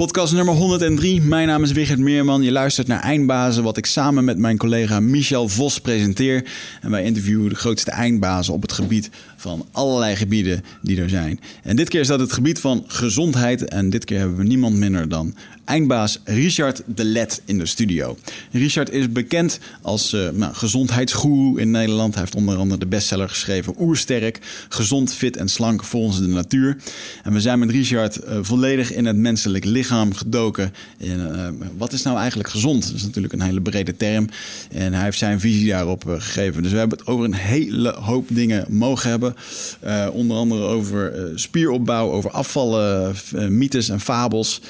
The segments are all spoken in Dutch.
Podcast nummer 103. Mijn naam is Wigert Meerman. Je luistert naar Eindbazen, wat ik samen met mijn collega Michel Vos presenteer. En wij interviewen de grootste eindbazen op het gebied van allerlei gebieden die er zijn. En dit keer is dat het gebied van gezondheid. En dit keer hebben we niemand minder dan eindbaas Richard de Let in de studio. Richard is bekend als uh, nou, gezondheidsgoeroe in Nederland. Hij heeft onder andere de bestseller geschreven Oersterk, gezond, fit en slank volgens de natuur. En we zijn met Richard uh, volledig in het menselijk lichaam gedoken. En, uh, wat is nou eigenlijk gezond? Dat is natuurlijk een hele brede term. En hij heeft zijn visie daarop gegeven. Dus we hebben het over een hele hoop dingen mogen hebben. onder andere over spieropbouw, over afvallen, mythes en fabels.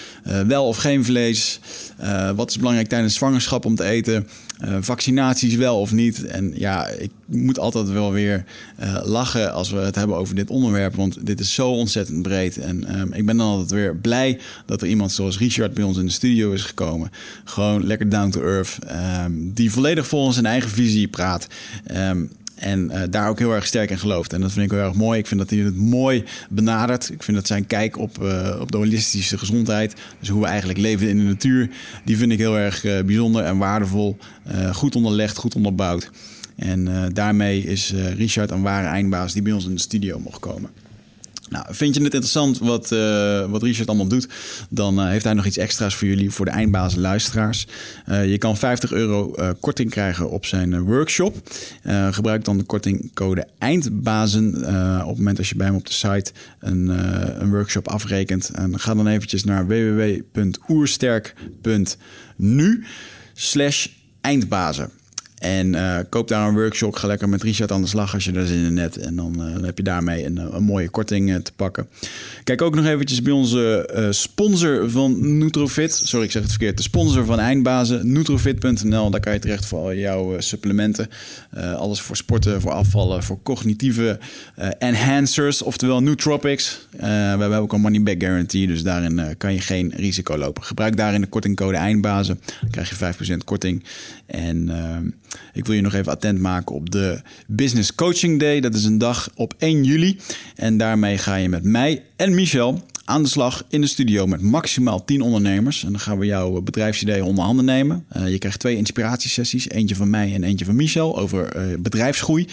wel of geen vlees. Uh, wat is belangrijk tijdens zwangerschap om te eten? Uh, vaccinaties wel of niet? En ja, ik moet altijd wel weer uh, lachen als we het hebben over dit onderwerp. Want dit is zo ontzettend breed. En um, ik ben dan altijd weer blij dat er iemand zoals Richard bij ons in de studio is gekomen. Gewoon lekker down to earth. Um, die volledig volgens zijn eigen visie praat. Um, en uh, daar ook heel erg sterk in gelooft. En dat vind ik heel erg mooi. Ik vind dat hij het mooi benadert. Ik vind dat zijn kijk op, uh, op de holistische gezondheid, dus hoe we eigenlijk leven in de natuur, die vind ik heel erg uh, bijzonder en waardevol. goed onderlegd, goed onderbouwd. En daarmee is Richard een ware eindbaas die bij ons in de studio mocht komen. Nou, vind je het interessant wat, uh, wat Richard allemaal doet? Dan uh, heeft hij nog iets extra's voor jullie, voor de eindbazen luisteraars. Uh, je kan 50 euro korting krijgen op zijn workshop. gebruik dan de kortingcode EINDBAZEN op het moment als je bij hem op de site een, een workshop afrekent. En ga dan eventjes naar www.oersterk.nu slash eindbazen. En uh, koop daar een workshop. Ga lekker met Richard aan de slag als je daar zin in hebt. En dan, uh, dan heb je daarmee een, een mooie korting uh, te pakken. Kijk ook nog eventjes bij onze sponsor van Nutrofit. Sorry, ik zeg het verkeerd. De sponsor van Eindbazen. Nutrofit.nl. Daar kan je terecht voor al jouw supplementen. alles voor sporten, voor afvallen, voor cognitieve enhancers. Oftewel Nootropics. we hebben ook een money back guarantee. Dus daarin kan je geen risico lopen. Gebruik daarin de kortingcode Eindbazen. Dan krijg je 5% korting. En ehm, ik wil je nog even attent maken op de Business Coaching Day. Dat is een dag op 1 juli. En daarmee ga je met mij en Michel aan de slag in de studio met maximaal 10 ondernemers. En dan gaan we jouw bedrijfsidee onder handen nemen. Uh, je krijgt twee inspiratiesessies. Eentje van mij en eentje van Michel over uh, bedrijfsgroei.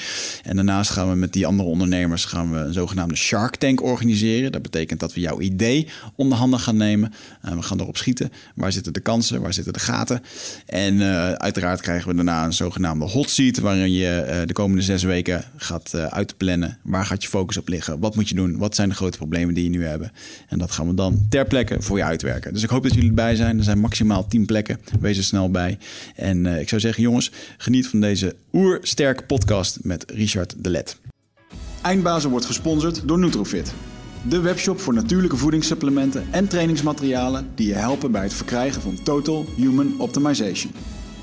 En daarnaast gaan we met die andere ondernemers gaan we een zogenaamde Shark Tank organiseren. Dat betekent dat we jouw idee onder handen gaan nemen. Uh, we gaan erop schieten. Waar zitten de kansen? Waar zitten de gaten? En uiteraard krijgen we daarna een zogenaamde hot seat. Waarin je de komende zes weken gaat uitplannen. Waar gaat je focus op liggen? Wat moet je doen? Wat zijn de grote problemen die je nu hebt? En dat gaan we dan ter plekke voor je uitwerken. Dus ik hoop dat jullie erbij zijn. Er zijn maximaal 10 plekken. Wees er snel bij. En uh, ik zou zeggen, jongens, geniet van deze oersterk podcast met Richard de Let. Eindbazen wordt gesponsord door Nutrofit. De webshop voor natuurlijke voedingssupplementen en trainingsmaterialen die je helpen bij het verkrijgen van Total Human Optimization.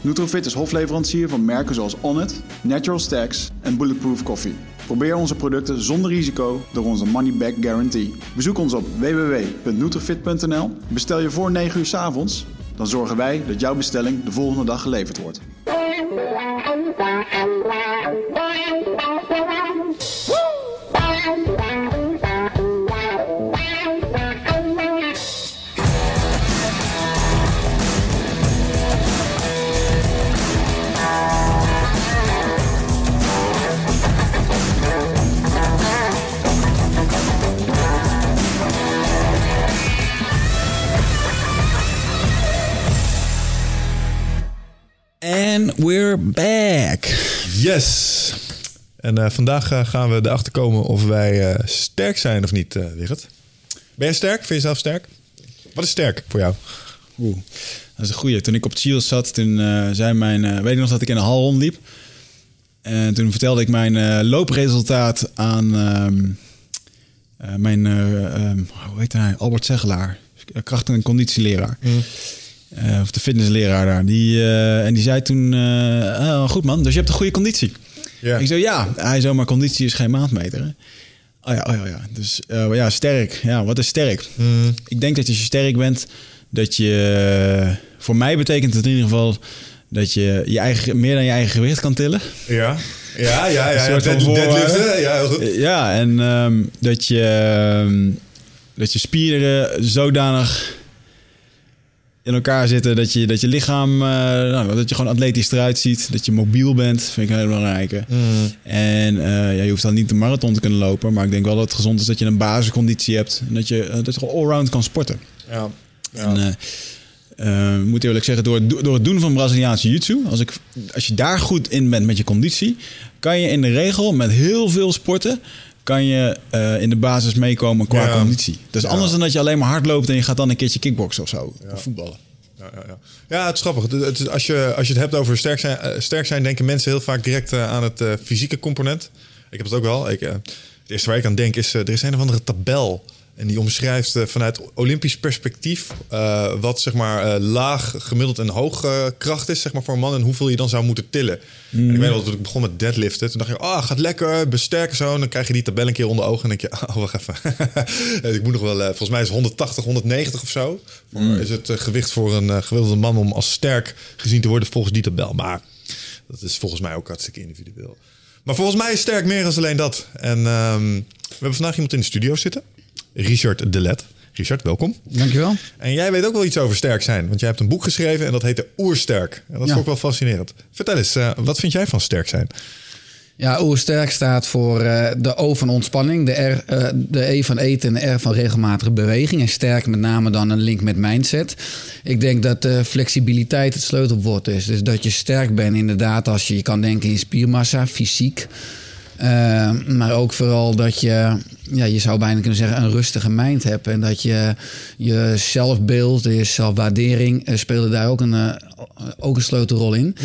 Nutrofit is hofleverancier van merken zoals Onnit, Natural Stacks en Bulletproof Coffee. Probeer onze producten zonder risico door onze money back guarantee. Bezoek ons op www.nutrifit.nl. Bestel je voor 9 uur s avonds, dan zorgen wij dat jouw bestelling de volgende dag geleverd wordt. We're back. Yes. En uh, vandaag uh, gaan we erachter komen of wij uh, sterk zijn of niet, uh, Wigert. Ben je sterk? Vind je jezelf sterk? Wat is sterk voor jou? Oeh, dat is een goeie. Toen ik op Chiels zat, toen zei mijn... weet je nog dat ik in de hal rondliep? En toen vertelde ik mijn loopresultaat aan ehm, mijn... Um, hoe heet hij? Albert Zegelaar. Kracht- en conditieleraar. Mm. Uh, of de fitnessleraar daar. Die, uh, en die zei toen: uh, oh, Goed man, dus je hebt een goede conditie. Ik zei: Ja, hij zei: Maar conditie is geen maatmeter. Hè? Oh ja, oh ja, ja. Dus ja, sterk. Ja, wat is sterk? Mm. Ik denk dat als je sterk bent, dat je. Voor mij betekent het in ieder geval dat je, je eigen, meer dan je eigen gewicht kan tillen. Ja, ja, ja. ja, ja deadliften. Ja, heel goed. Ja, en um, dat, je, um, dat je spieren zodanig in elkaar zitten. Dat je, dat je lichaam, uh, nou, dat je gewoon atletisch eruit ziet. Dat je mobiel bent, vind ik een hele belangrijke. Mm. En uh, ja, je hoeft dan niet de marathon te kunnen lopen. Maar ik denk wel dat het gezond is dat je een basisconditie hebt. En dat je, uh, dat je gewoon allround kan sporten. Ja. ja. En, uh, moet eerlijk zeggen, door, door het doen van Braziliaanse jiu-jitsu, als, ik, als je daar goed in bent met je conditie, kan je in de regel met heel veel sporten, kan je uh, in de basis meekomen qua Ja. conditie. Dat is Ja. anders dan dat je alleen maar hard loopt en je gaat dan een keertje kickboksen of zo, of voetballen. Ja, ja, ja. ja, het is grappig. Het, is- als, je, als je het hebt over sterk zijn, eh, sterk zijn, denken mensen heel vaak direct eh, aan het eh, fysieke component. Ik heb het ook wel. Ik, eh, het eerste waar ik aan denk is, eh, er is een of andere tabel. En die omschrijft eh, vanuit Olympisch perspectief eh, wat zeg maar eh, laag, gemiddeld en hoog kracht is zeg maar, voor een man en hoeveel je dan zou moeten tillen. En ik weet wel dat ik begon met deadliften. Toen dacht ik, ah, gaat lekker, besterken zo. En dan krijg je die tabel een keer onder ogen en denk je, oh, wacht even. ik moet nog wel, volgens mij is 180, 190 of zo. Voor- Is het gewicht voor een gemiddelde man om als sterk gezien te worden volgens die tabel. Maar dat is volgens mij ook hartstikke individueel. Maar volgens mij is sterk meer dan alleen dat. En ehm, we hebben vandaag iemand in de studio zitten. Richard Delet. Richard, welkom. Dankjewel. En jij weet ook wel iets over sterk zijn. Want jij hebt een boek geschreven en dat heette Oersterk. En dat Ja. vond ik wel fascinerend. Vertel eens, eh, wat vind jij van sterk zijn? Ja, oersterk staat voor eh, de O van ontspanning, de, R, eh, de E van eten en de R van regelmatige beweging. En sterk met name dan een link met mindset. Ik denk dat flexibiliteit het sleutelwoord is. Dus dat je sterk bent inderdaad als je, je kan denken in spiermassa, fysiek. Maar ook vooral dat je, ja, je zou bijna kunnen zeggen, een rustige mind hebt. En dat je je zelfbeeld, je zelfwaardering eh, spelen daar ook een, eh, ook een sleutelrol in.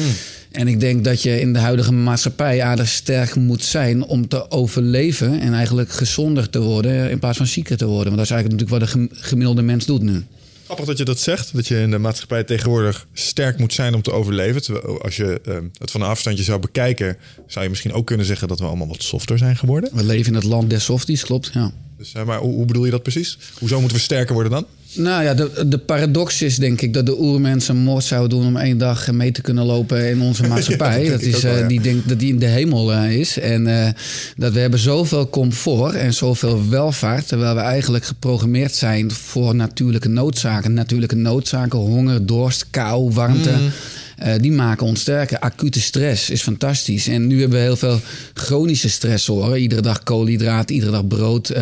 En ik denk dat je in de huidige maatschappij aardig sterk moet zijn om te overleven en eigenlijk gezonder te worden in plaats van zieker te worden. Want dat is eigenlijk natuurlijk wat de gem- gemiddelde mens doet nu. Grappig dat je dat zegt. Dat je in de maatschappij tegenwoordig sterk moet zijn om te overleven. Terwijl als je eh, het van een afstandje zou bekijken, zou je misschien ook kunnen zeggen dat we allemaal wat softer zijn geworden. We leven in het land der softies, klopt. Ja. Dus, eh, maar hoe, hoe bedoel je dat precies? Hoezo moeten we sterker worden dan? Nou ja, de, de paradox is denk ik dat de oermensen moord zouden doen om één dag mee te kunnen lopen in onze maatschappij. Ja, dat is, wel, eh, ja. Die denkt dat die in de hemel eh, is. En eh, dat we hebben zoveel comfort en zoveel welvaart, terwijl we eigenlijk geprogrammeerd zijn voor natuurlijke noodzaken. Natuurlijke noodzaken, honger, dorst, kou, warmte. Mm. Eh, die maken ons sterker. Acute stress is fantastisch. En nu hebben we heel veel chronische stressoren. Iedere dag koolhydraten, iedere dag brood.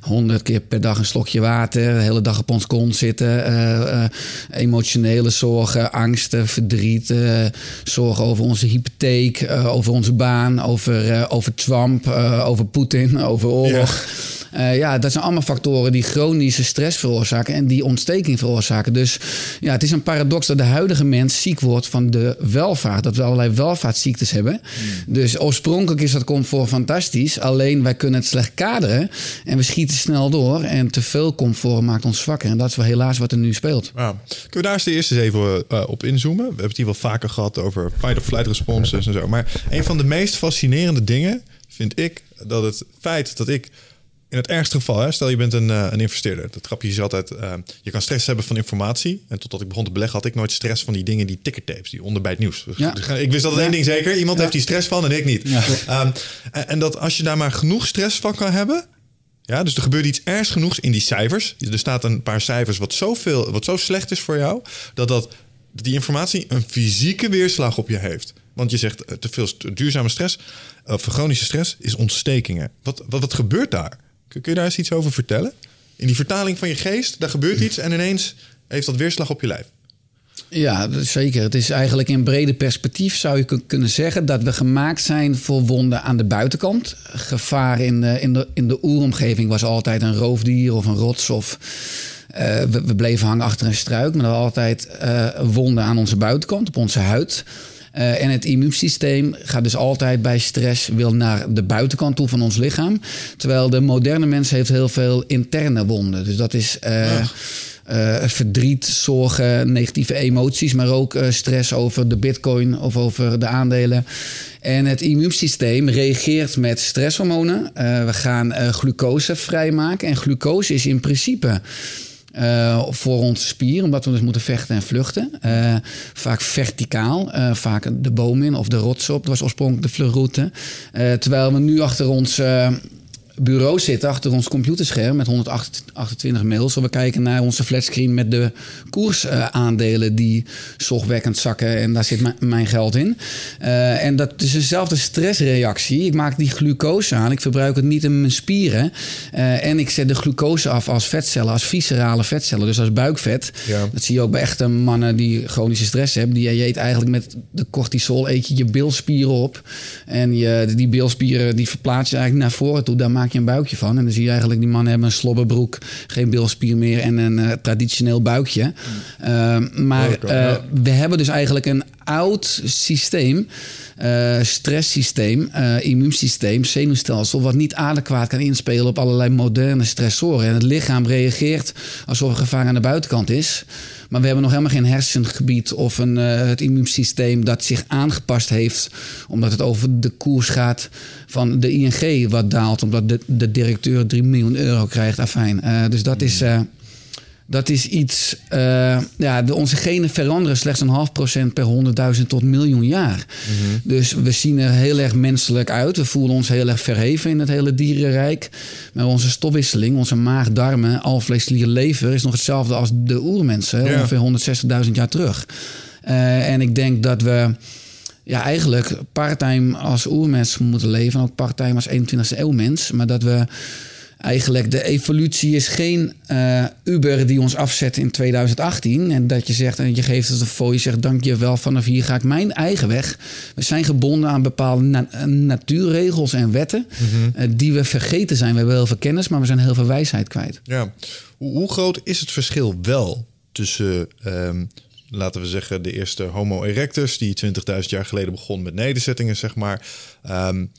Honderd keer per dag een slokje water. De hele dag op ons kont zitten. eh, eh, emotionele zorgen, angsten, verdriet. eh, zorgen over onze hypotheek, eh, over onze baan, over, eh, over Trump, eh, over Poetin, over oorlog. Eh, ja, dat zijn allemaal factoren die chronische stress veroorzaken en die ontsteking veroorzaken. Dus ja, het is een paradox dat de huidige mens ziek wordt van de welvaart. Dat we allerlei welvaartsziektes hebben. Dus oorspronkelijk is dat comfort fantastisch. Alleen wij kunnen het slecht kaderen en we schieten snel door. En te veel comfort maakt ons zwakker. En dat is wel helaas wat er nu speelt. Ja. Kunnen we daar eens de eerste eens even eh, op inzoomen? We hebben het hier wel vaker gehad over fight-of-flight responses en zo. Maar een van de meest fascinerende dingen vind ik dat het feit dat ik in het ergste geval, hè, stel je bent een, eh, een investeerder. Dat grapje is altijd, eh, je kan stress hebben van informatie. En totdat ik begon te beleggen had ik nooit stress van die dingen, die tickertapes, die onder bij het nieuws. Ja. Ik wist altijd één ding zeker, iemand heeft die stress van en ik niet. Ehm, en, en dat als je daar maar genoeg stress van kan hebben, ja, dus er gebeurt iets ergs genoegs in die cijfers. Er staat een paar cijfers wat, zoveel, wat zo slecht is voor jou, dat, dat dat die informatie een fysieke weerslag op je heeft. Want je zegt eh, te veel duurzame stress, of chronische stress, is ontstekingen. Wat, wat, wat gebeurt daar? Kun, je daar eens iets over vertellen? In die vertaling van je geest, daar gebeurt iets en ineens heeft dat weerslag op je lijf. Ja, zeker. Het is eigenlijk in brede perspectief zou je kun- kunnen zeggen dat we gemaakt zijn voor wonden aan de buitenkant. Gevaar in de, in de, in de oeromgeving was altijd een roofdier of een rots of eh, we, bleven hangen achter een struik, maar altijd eh, wonden aan onze buitenkant, op onze huid. Eh, en het immuunsysteem gaat dus altijd bij stress wil naar de buitenkant toe van ons lichaam. Terwijl de moderne mens heeft heel veel interne wonden. Dus dat is eh, eh, verdriet, zorgen, negatieve emoties, maar ook stress over de bitcoin of over de aandelen. En het immuunsysteem reageert met stresshormonen. We gaan glucose vrijmaken. En glucose is in principe eh, voor onze spier, omdat we dus moeten vechten en vluchten. Eh, vaak verticaal, eh, vaak de boom in of de rots op. Dat was oorspronkelijk de vluchtroute. Terwijl we nu achter ons bureau zitten achter ons computerscherm met 128 mails. We kijken naar onze flatscreen met de koersaandelen die zorgwekkend zakken. En daar zit mijn geld in. Uh, en dat is dezelfde stressreactie. Ik maak die glucose aan. Ik verbruik het niet in mijn spieren. Uh, en ik zet de glucose af als vetcellen, als viscerale vetcellen. Dus als buikvet. Ja. Dat zie je ook bij echte mannen die chronische stress hebben. Die je eet eigenlijk met de cortisol eet je je bilspieren op. En je, die bilspieren die verplaats je eigenlijk naar voren toe. Daar maak je een buikje van. En dan zie je eigenlijk die mannen hebben een slobberbroek, geen bilspier meer en een uh, traditioneel buikje. Mm. Uh, maar uh, we hebben dus eigenlijk een oud systeem. Uh, stresssysteem, uh, immuunsysteem, zenuwstelsel, wat niet adequaat kan inspelen op allerlei moderne stressoren. En het lichaam reageert alsof er gevaar aan de buitenkant is. Maar we hebben nog helemaal geen hersengebied of een, uh, het immuunsysteem dat zich aangepast heeft. Omdat het over de koers gaat van de ING wat daalt. Omdat de, de directeur 3 miljoen euro krijgt. Afijn. Dus dat is. Dat is iets. Uh, ja, de, onze genen veranderen slechts een half procent per honderdduizend tot miljoen jaar. Mm -hmm. Dus we zien er heel erg menselijk uit. We voelen ons heel erg verheven in het hele dierenrijk. Maar onze stofwisseling, onze maag, darmen, alvlees, klier, lever is nog hetzelfde als de oermensen, ja. ongeveer 160.000 jaar terug. Uh, en ik denk dat we ja, eigenlijk parttime als oermens moeten leven. En ook parttime als 21e eeuw mens. Maar dat we eigenlijk de evolutie is geen uh, Uber die ons afzet in 2018. En dat je zegt en je geeft het een fooi, je zegt dank je wel, vanaf hier ga ik mijn eigen weg. We zijn gebonden aan bepaalde na natuurregels en wetten mm -hmm. uh, die we vergeten zijn. We hebben heel veel kennis, maar we zijn heel veel wijsheid kwijt. Ja. Hoe, hoe groot is het verschil wel tussen, um, laten we zeggen, de eerste Homo erectus, die 20.000 jaar geleden begon met nederzettingen, zeg maar. Um,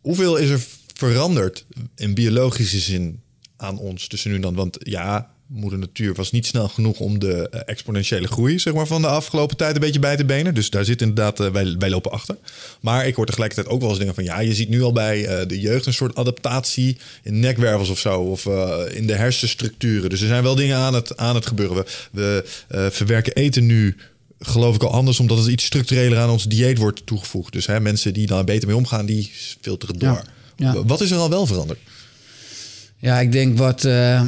hoeveel is er veranderd in biologische zin aan ons tussen nu en dan? Want ja, moeder natuur was niet snel genoeg om de uh, exponentiële groei zeg maar, van de afgelopen tijd een beetje bij te benen. Dus daar zit inderdaad, uh, wij, wij lopen achter. Maar ik hoor tegelijkertijd ook wel eens dingen van ja, je ziet nu al bij uh, de jeugd een soort adaptatie in nekwervels of zo. Of in de hersenstructuren. Dus er zijn wel dingen aan het, aan het gebeuren. We, we verwerken eten nu geloof ik al anders, omdat het iets structureler aan ons dieet wordt toegevoegd. Dus hè, mensen die daar beter mee omgaan, die filteren door. Ja. Ja. Wat is er al wel veranderd? Ja, ik denk wat, uh,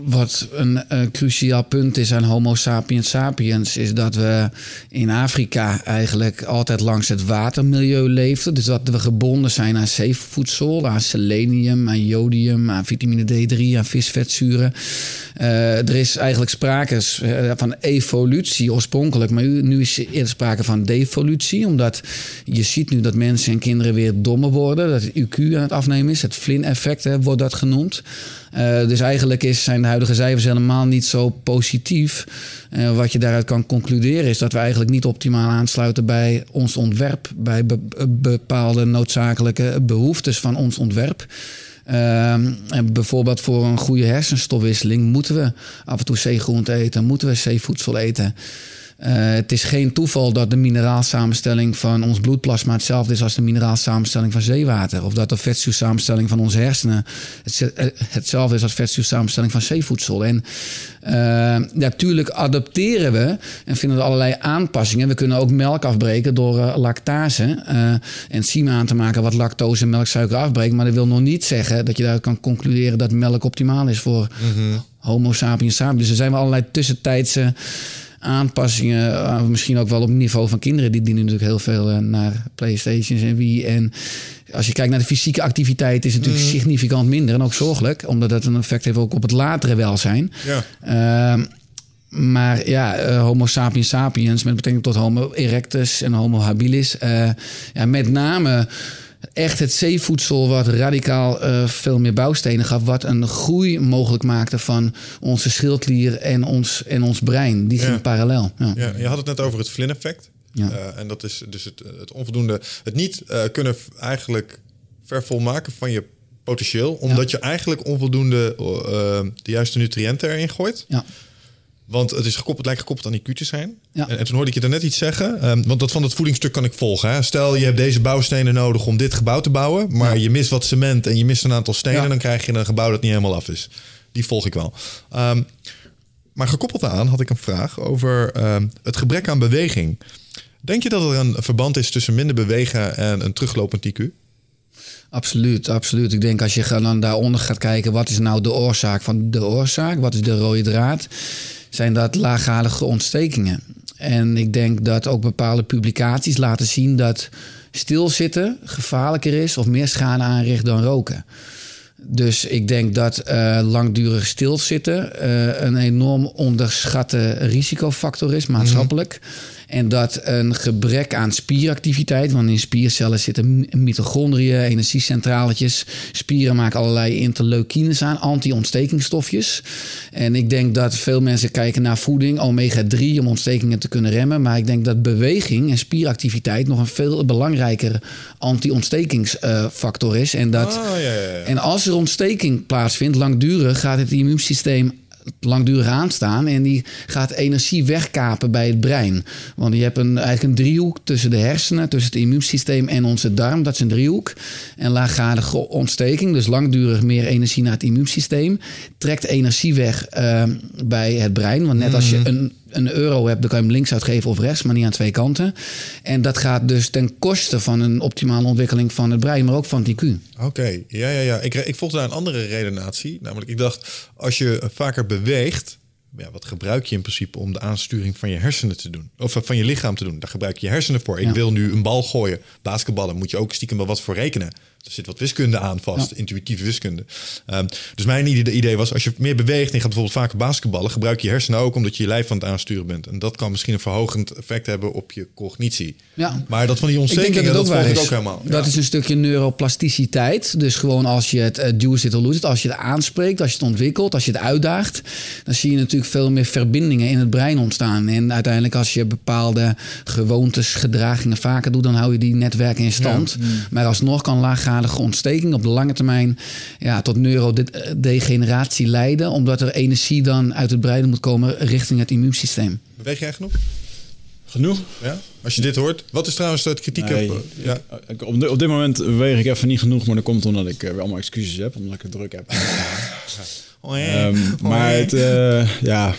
wat een, cruciaal punt is aan Homo sapiens sapiens, is dat we in Afrika eigenlijk altijd langs het watermilieu leefden. Dus dat we gebonden zijn aan zeevoedsel, aan selenium, aan jodium, aan vitamine D3, aan visvetzuren. Uh, er is eigenlijk sprake uh, van evolutie oorspronkelijk, maar nu is er eerder sprake van devolutie, omdat je ziet nu dat mensen en kinderen weer dommer worden, dat het IQ aan het afnemen is, het Flynn-effect wordt dat genoemd. Uh, dus eigenlijk is, zijn de huidige cijfers helemaal niet zo positief. Uh, wat je daaruit kan concluderen is dat we eigenlijk niet optimaal aansluiten bij ons ontwerp, bij be bepaalde noodzakelijke behoeftes van ons ontwerp. Uh, en bijvoorbeeld voor een goede hersenstofwisseling moeten we af en toe zeegroente eten, moeten we zeevoedsel eten. Uh, het is geen toeval dat de mineraalsamenstelling van ons bloedplasma hetzelfde is als de mineraalsamenstelling van zeewater. Of dat de vetzuursamenstelling van onze hersenen hetzelfde is als vetzuursamenstelling van zeevoedsel. En uh, natuurlijk adapteren we en vinden we allerlei aanpassingen. We kunnen ook melk afbreken door lactase. Uh, enzymen aan te maken wat lactose en melksuiker afbreekt. Maar dat wil nog niet zeggen dat je daaruit kan concluderen dat melk optimaal is voor mm -hmm. Homo sapiens sapiens. Dus er zijn wel allerlei tussentijdse aanpassingen, uh, misschien ook wel op niveau van kinderen. Die dienen natuurlijk heel veel uh, naar Playstations en wie. En als je kijkt naar de fysieke activiteit, is het natuurlijk mm. significant minder. En ook zorgelijk, omdat dat een effect heeft ook op het latere welzijn. Ja. Uh, maar ja, uh, Homo sapiens sapiens met betrekking tot Homo erectus en Homo habilis. Uh, ja, met name echt het zeevoedsel wat radicaal uh, veel meer bouwstenen gaf. Wat een groei mogelijk maakte van onze schildklier en ons, en ons brein. Die ging ja. parallel. Ja. ja. je had het net over het Flynn-effect. Ja. Uh, en dat is dus het, het onvoldoende... Het niet uh, kunnen eigenlijk vervolmaken van je potentieel. Omdat je eigenlijk onvoldoende de juiste nutriënten erin gooit. Ja. Want het, is gekoppeld, lijkt gekoppeld aan die te zijn. Ja. En, en, toen hoorde ik je net iets zeggen. Um, want dat van het voedingsstuk kan ik volgen. Hè? Stel, je hebt deze bouwstenen nodig om dit gebouw te bouwen. Maar ja. je mist wat cement en je mist een aantal stenen. Ja. Dan krijg je een gebouw dat niet helemaal af is. Die volg ik wel. Um, maar gekoppeld aan had ik een vraag over um, het gebrek aan beweging. Denk je dat er een verband is tussen minder bewegen en een teruglopend IQ? Absoluut, absoluut. Ik denk als je dan daaronder gaat kijken, wat is nou de oorzaak van de oorzaak? Wat is de rode draad? Zijn dat laaggradige ontstekingen? En ik denk dat ook bepaalde publicaties laten zien dat stilzitten gevaarlijker is of meer schade aanricht dan roken. Dus ik denk dat uh, langdurig stilzitten uh, een enorm onderschatte risicofactor is, maatschappelijk. En dat een gebrek aan spieractiviteit, want in spiercellen zitten mitochondriën, energiecentraletjes. Spieren maken allerlei interleukines aan, anti-ontstekingstofjes. En ik denk dat veel mensen kijken naar voeding, omega-3, om ontstekingen te kunnen remmen. Maar ik denk dat beweging en spieractiviteit nog een veel belangrijker anti-ontstekingsfactor is. En, dat, Ah, ja, ja, ja. en als er ontsteking plaatsvindt, langdurig, gaat het immuunsysteem langdurig aanstaan en die gaat energie wegkapen bij het brein. Want je hebt een, eigenlijk een driehoek tussen de hersenen, tussen het immuunsysteem en onze darm. Dat is een driehoek. En laaggradige ontsteking, dus langdurig meer energie naar het immuunsysteem, trekt energie weg eh, bij het brein. Want net als je een, een euro hebt, dan kan je hem links uitgeven of rechts, maar niet aan twee kanten. En dat gaat dus ten koste van een optimale ontwikkeling van het brein, maar ook van het IQ. Oké, ja, ja, ja. Ik, ik volgde daar een andere redenatie. Namelijk, ik dacht, als je vaker beweegt, ja, wat gebruik je in principe om de aansturing van je hersenen te doen? Of van je lichaam te doen? Daar gebruik je je hersenen voor. Ik Ja. wil nu een bal gooien. Basketballen moet je ook stiekem wel wat voor rekenen. Er zit wat wiskunde aan vast, intuïtieve wiskunde. Ehm, dus mijn idee, idee was, als je meer beweegt en je gaat bijvoorbeeld vaker basketballen, gebruik je hersenen ook omdat je je lijf aan het aansturen bent. En dat kan misschien een verhogend effect hebben op je cognitie. Ja. Maar dat van die ontstekingen, dat dat, het ook volg waar ik is. ook helemaal. Dat Ja. is een stukje neuroplasticiteit. Dus gewoon als je het uh, do it or lose it, als je het aanspreekt, als je het ontwikkelt, als je het uitdaagt, dan zie je natuurlijk veel meer verbindingen in het brein ontstaan. En uiteindelijk als je bepaalde gewoontes, gedragingen vaker doet, dan hou je die netwerken in stand. Maar alsnog kan ontsteking op de lange termijn ja, tot neurodegeneratie leiden, omdat er energie dan uit het brein moet komen richting het immuunsysteem. Beweeg jij genoeg? Genoeg? Ja? Als je dit hoort. Wat is trouwens het kritiek Nee, op... ja. ik- op, di- op dit moment weeg ik even niet genoeg, maar dat komt omdat ik eh, weer allemaal excuses heb, omdat ik het druk heb. Oh. Ehm, Oh, maar het, eh, ja.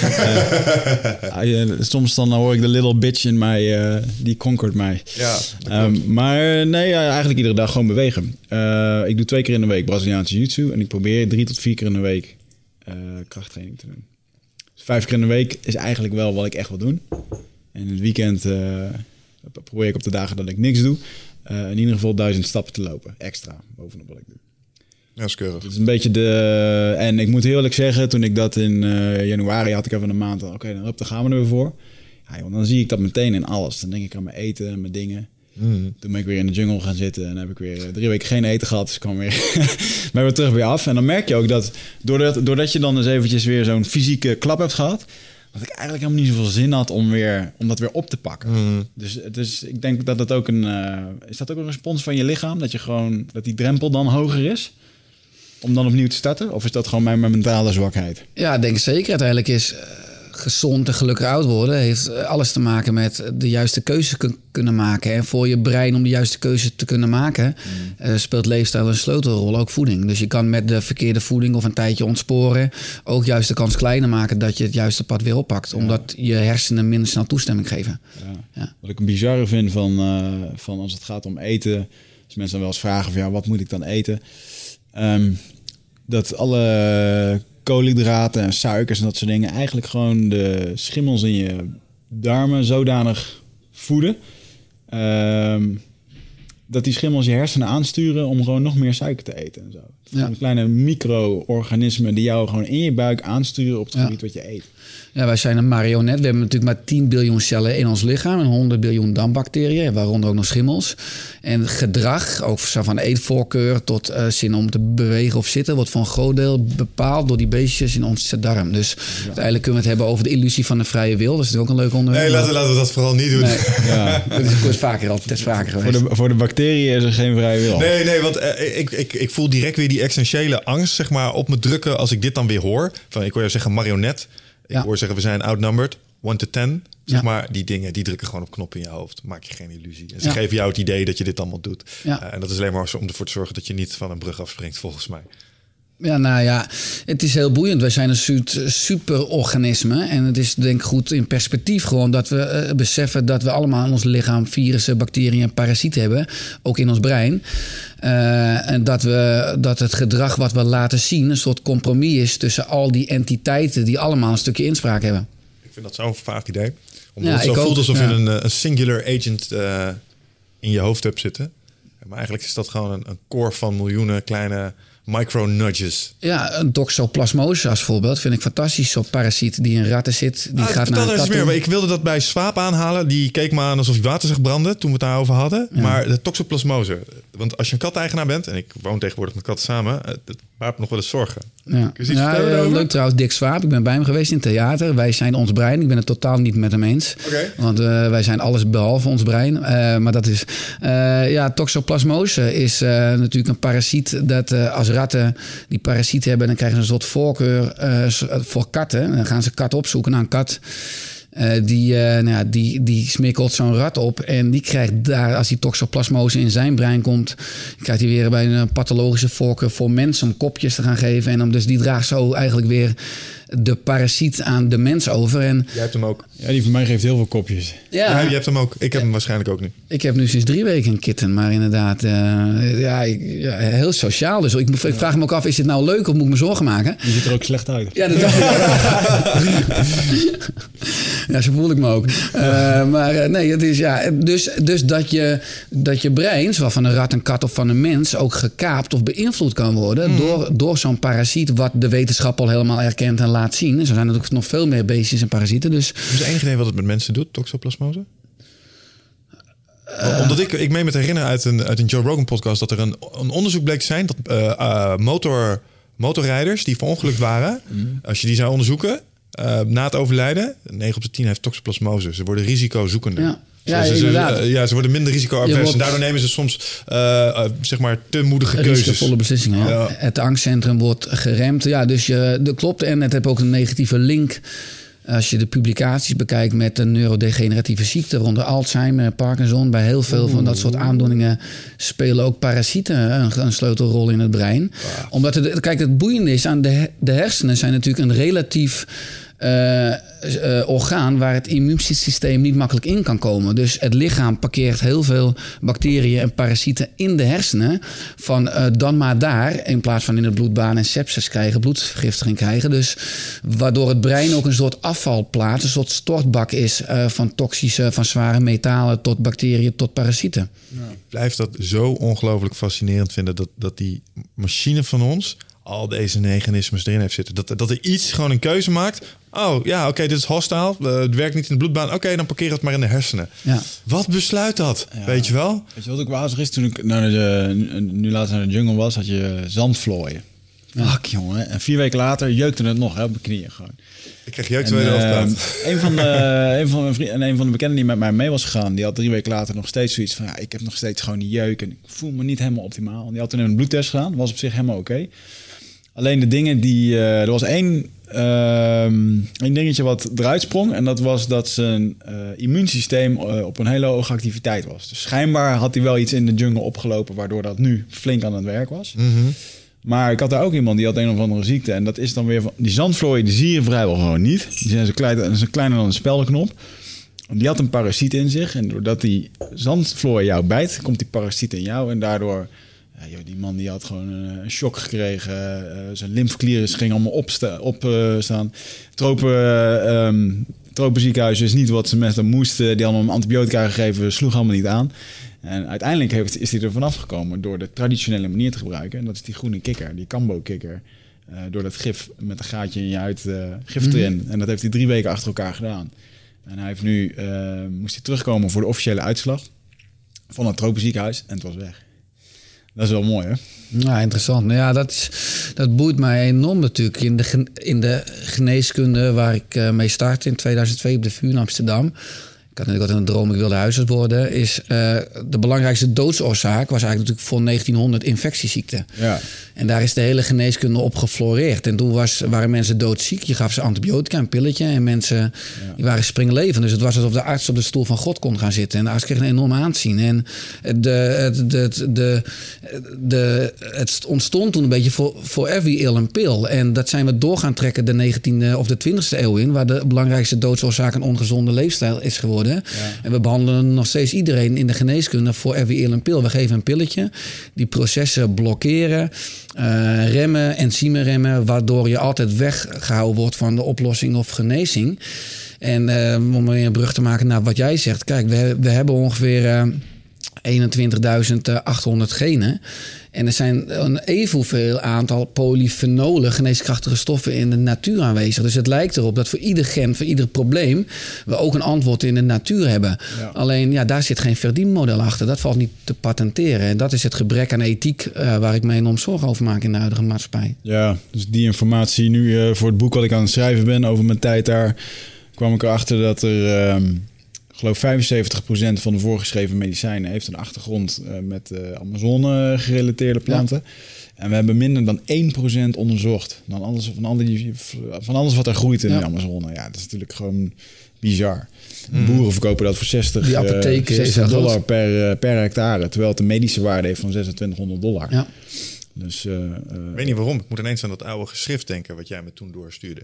Eh, eh, soms dan hoor ik de little bitch in mij, eh, die conquert mij. Ja, Ehm, maar eh, nee, eigenlijk iedere dag gewoon bewegen. Eh, ik doe twee keer in de week Braziliaanse jiu-jitsu en ik probeer drie tot vier keer in de week eh, krachttraining te doen. Dus vijf keer in de week is eigenlijk wel wat ik echt wil doen. En in het weekend eh, probeer ik op de dagen dat ik niks doe, eh, in ieder geval duizend stappen te lopen. Extra, bovenop wat ik doe. Ja, is keurig. Het is een beetje de... En ik moet heel eerlijk zeggen, toen ik dat in eh, januari had ik even een maand... Oké, dan, hup, dan gaan we er weer voor. Ja, joh, dan zie ik dat meteen in alles. Dan denk ik aan mijn eten en mijn dingen. Mm. Toen ben ik weer in de jungle gaan zitten en dan heb ik weer eh, drie weken geen eten gehad. Dus ik kwam weer, ben weer terug weer af. En dan merk je ook dat doordat, doordat je dan eens eventjes weer zo'n fysieke klap hebt gehad... dat ik eigenlijk helemaal niet zoveel zin had om, weer, om dat weer op te pakken. Mm. Dus, dus ik denk dat dat ook een... eh, is dat ook een respons van je lichaam? Dat je gewoon... Dat die drempel dan hoger is? Om dan opnieuw te starten? Of is dat gewoon mijn, mijn mentale zwakheid? Ja, ik denk zeker. Uiteindelijk is eh, gezond en gelukkig oud worden... heeft eh, alles te maken met de juiste keuze kun- kunnen maken. En voor je brein om de juiste keuze te kunnen maken... eh, speelt leefstijl een sleutelrol, ook voeding. Dus je kan met de verkeerde voeding of een tijdje ontsporen... ook juist de kans kleiner maken dat je het juiste pad weer oppakt. Omdat je hersenen minder snel toestemming geven. Ja. Ja. Wat ik een bizarre vind van, van als het gaat om eten. Als mensen dan wel eens vragen van ja, wat moet ik dan eten? Ehm, dat alle koolhydraten en suikers en dat soort dingen eigenlijk gewoon de schimmels in je darmen zodanig voeden. ehm, dat die schimmels je hersenen aansturen om gewoon nog meer suiker te eten en zo. Ja. Kleine micro-organismen die jou gewoon in je buik aansturen op het Ja. gebied wat je eet. Ja, wij zijn een marionet. We hebben natuurlijk maar 10 biljoen cellen in ons lichaam en 100 biljoen darmbacteriën, waaronder ook nog schimmels. En gedrag, ook van eetvoorkeur tot eh, zin om te bewegen of zitten, wordt voor een groot deel bepaald door die beestjes in onze darm. Dus uiteindelijk kunnen we het hebben over de illusie van de vrije wil. Dat is natuurlijk ook een leuk onderwerp. Nee, laten, laten we dat vooral niet doen. Nee, Ja. dat is kort vaker al, het is vaker Voor geweest. de, voor de bacteriën is er geen vrije wil. Nee, nee, want eh, ik, ik, ik voel direct weer die essentiële angst zeg maar, op me drukken als ik dit dan weer hoor. Van, ik hoor jou zeggen marionet. Ik hoor zeggen we zijn outnumbered. 1 to 10. Zeg maar, die dingen die drukken gewoon op knoppen in je hoofd. Maak je geen illusie. En ze geven jou het idee dat je dit allemaal doet. Eh, en dat is alleen maar om ervoor te zorgen dat je niet van een brug afspringt, volgens mij. Ja, nou ja, het is heel boeiend. Wij zijn een soort superorganisme. En het is denk ik goed in perspectief gewoon dat we eh, beseffen dat we allemaal in ons lichaam virussen, bacteriën en parasieten hebben. Ook in ons brein. Eh, en dat, we, dat het gedrag wat we laten zien een soort compromis is tussen al die entiteiten die allemaal een stukje inspraak hebben. Ik vind dat zo'n vaag idee. Omdat Ja, het zo ook, voelt alsof ja. je een, eh, een singular agent eh, in je hoofd hebt zitten. Maar eigenlijk is dat gewoon een, een core van miljoenen kleine micro-nudges. Ja, een toxoplasmose als voorbeeld vind ik fantastisch. Zo'n parasiet die in ratten zit, die Ah, gaat naar een kat meer. Ik wilde dat bij Swaap aanhalen. Die keek me aan alsof hij water zag branden toen we het daarover hadden. Maar de toxoplasmose. Want als je een kateigenaar bent, en ik woon tegenwoordig met katten samen, eh, dat baart nog wel eens zorgen. Ja. Je eh, leuk trouwens, Dick Swaap. Ik ben bij hem geweest in het theater. Wij zijn ons brein. Ik ben het totaal niet met hem eens. Want eh, wij zijn alles behalve ons brein. Eh, maar dat is... eh, ja, toxoplasmose is eh, natuurlijk een parasiet dat eh, als ratten die parasiet hebben... dan krijgen ze een soort voorkeur eh, voor katten. Dan gaan ze katten opzoeken naar een kat... Eh, die, eh, nou ja, die, die smikkelt zo'n rat op. En die krijgt daar, als die toxoplasmose in zijn brein komt, krijgt hij weer bij een pathologische voorkeur voor mensen om kopjes te gaan geven. En om, dus die draagt zo eigenlijk weer de parasiet aan de mens over. En Jij hebt hem ook. Ja, die van mij geeft heel veel kopjes. Ja, ja, je hebt hem ook. Ik heb hem waarschijnlijk ook nu. ik heb nu sinds drie weken een kitten, maar inderdaad, eh, ja, ik- ja, heel sociaal. Dus ik, vraag me ook af, is dit nou leuk of moet ik me zorgen maken? Die ziet er ook slecht uit. Ja, dat Ja, zo voel ik me ook. Eh, maar eh, nee, het is ja. Dus, dus dat, je, dat je brein, zowel van een rat, een kat of van een mens, ook gekaapt of beïnvloed kan worden door, door zo'n parasiet, wat de wetenschap al helemaal erkent en laat zien. En zo zijn er ook nog veel meer beestjes en parasieten. Dus Heb je enig idee wat het met mensen doet, toxoplasmose? Omdat ik, ik meen me te herinneren uit een, uit een Joe Rogan podcast dat er een, een onderzoek bleek te zijn dat eh, eh, motor, motorrijders die verongelukt waren, als je die zou onderzoeken eh, na het overlijden, 9 op de 10 heeft toxoplasmose. Ze worden risicozoekender. Ja. Ja, ze- eh, ja, ze worden minder risico-avers en daardoor nemen ze soms eh, zeg maar te moedige keuzes. Risicovolle beslissingen. ja. Het angstcentrum wordt geremd. Ja, dus je, dat klopt. En het heeft ook een negatieve link. Als je de publicaties bekijkt met de neurodegeneratieve ziekten, rond Alzheimer en Parkinson, bij heel veel van dat soort aandoeningen spelen ook parasieten een, een sleutelrol in het brein. Omdat het, kijk, het boeiende is aan de, de hersenen zijn natuurlijk een relatief eh, eh, orgaan waar het immuunsysteem niet makkelijk in kan komen. Dus het lichaam parkeert heel veel bacteriën en parasieten in de hersenen. Van eh, dan maar daar, in plaats van in de bloedbaan en sepsis krijgen, bloedvergiftiging krijgen. Dus waardoor het brein ook een soort afvalplaats, een soort stortbak is van toxische, van zware metalen tot bacteriën tot parasieten. Ik blijf dat zo ongelooflijk fascinerend vinden dat, dat die machine van ons al deze mechanismes erin heeft zitten. Dat, dat er iets gewoon een keuze maakt. Oh ja, oké, dit is hostaal. eh, het werkt niet in de bloedbaan. Oké, dan parkeer het maar in de hersenen. Ja. Wat besluit dat? Weet je wel? Weet je wat ook wazig is? Toen ik naar de, nu laatst naar de jungle was, had je zandvlooien. Fuck, jongen. En vier weken later jeukte het nog hè, op mijn knieën gewoon. Ik krijg jeuk ehm, praat. een, van de, een van mijn vrienden en een van de bekenden die met mij mee was gegaan, die had drie weken later nog steeds zoiets van: ja, ik heb nog steeds gewoon die jeuk en ik voel me niet helemaal optimaal. En die had toen een bloedtest gedaan, was op zich helemaal oké. Alleen de dingen die. eh, er was één, één dingetje wat eruit sprong. En dat was dat zijn eh, immuunsysteem eh, op een hele hoge activiteit was. Dus schijnbaar had hij wel iets in de jungle opgelopen. waardoor dat nu flink aan het werk was. Mhm. Maar ik had daar ook iemand die had een of andere ziekte. En dat is dan weer van. Die zandvlooien die zie je vrijwel gewoon niet. Die zijn zo klein, kleiner dan een speldenknop. En Die had een parasiet in zich. En doordat die zandvlooi jou bijt, komt die parasiet in jou. En daardoor. Ja, joh, die man die had gewoon een, een shock gekregen. eh, zijn lymfeklieren gingen allemaal opstaan. Op, eh, staan. Tropen, eh, ehm, tropenziekenhuis is niet wat ze met hem moesten. Die hem antibiotica gegeven, sloeg allemaal niet aan. En uiteindelijk heeft, is hij er vanaf gekomen door de traditionele manier te gebruiken. En dat is die groene kikker, die kambo-kikker. Eh, door dat gif met een gaatje in je huid, eh, gif erin. En dat heeft hij drie weken achter elkaar gedaan. En hij heeft nu, eh, moest hij terugkomen voor de officiële uitslag van het tropenziekenhuis. En het was weg. Dat is wel mooi, hè? Ja, interessant. Nou ja, dat, is, dat boeit mij enorm natuurlijk. In de, in de geneeskunde waar ik eh, mee startte in 2002 op de VU in Amsterdam... ik had natuurlijk altijd een droom, ik wilde huisarts worden, is uh, de belangrijkste doodsoorzaak was eigenlijk natuurlijk voor 1900 infectieziekte. Ja. En daar is de hele geneeskunde op gefloreerd. En toen was, waren mensen doodziek. Je gaf ze antibiotica, een pilletje. En mensen die waren springlevend. Dus het was alsof de arts op de stoel van God kon gaan zitten. En de arts kreeg een enorm aanzien. En de, de, de, de, het ontstond toen een beetje voor, voor every ill een pil. En dat zijn we door gaan trekken de 19e of de 20e eeuw in. Waar de belangrijkste doodsoorzaak een ongezonde leefstijl is geworden. Ja. En we behandelen nog steeds iedereen in de geneeskunde voor every ill een pil. We geven een pilletje. Die processen blokkeren. Uh, remmen, enzymen remmen, waardoor je altijd weggehouden wordt van de oplossing of genezing. En uh, om weer een brug te maken naar wat jij zegt. Kijk, we, we hebben ongeveer uh, 21.800 genen. En er zijn een evenveel aantal polyfenolen, geneeskrachtige stoffen in de natuur aanwezig. Dus het lijkt erop dat voor ieder gen, voor ieder probleem, we ook een antwoord in de natuur hebben. Alleen ja, daar zit geen verdienmodel achter. Dat valt niet te patenteren. En dat is het gebrek aan ethiek uh, waar ik mij enorm zorgen over maak in de huidige maatschappij. Ja, dus die informatie nu uh, voor het boek wat ik aan het schrijven ben over mijn tijd daar, kwam ik erachter dat er. Uh, ik geloof 75% van de voorgeschreven medicijnen heeft een achtergrond uh, met uh, Amazone gerelateerde planten. Ja. En we hebben minder dan 1% onderzocht dan alles, van, alles, van alles wat er groeit in ja. de Amazone. Ja, dat is natuurlijk gewoon bizar. Mm. Boeren verkopen dat voor 60, Die apotheken, uh, 60 dollar per, per hectare, terwijl het een medische waarde heeft van 2600 dollar. Ja. Dus, ik weet niet waarom. Ik moet ineens aan dat oude geschrift denken wat jij me toen doorstuurde.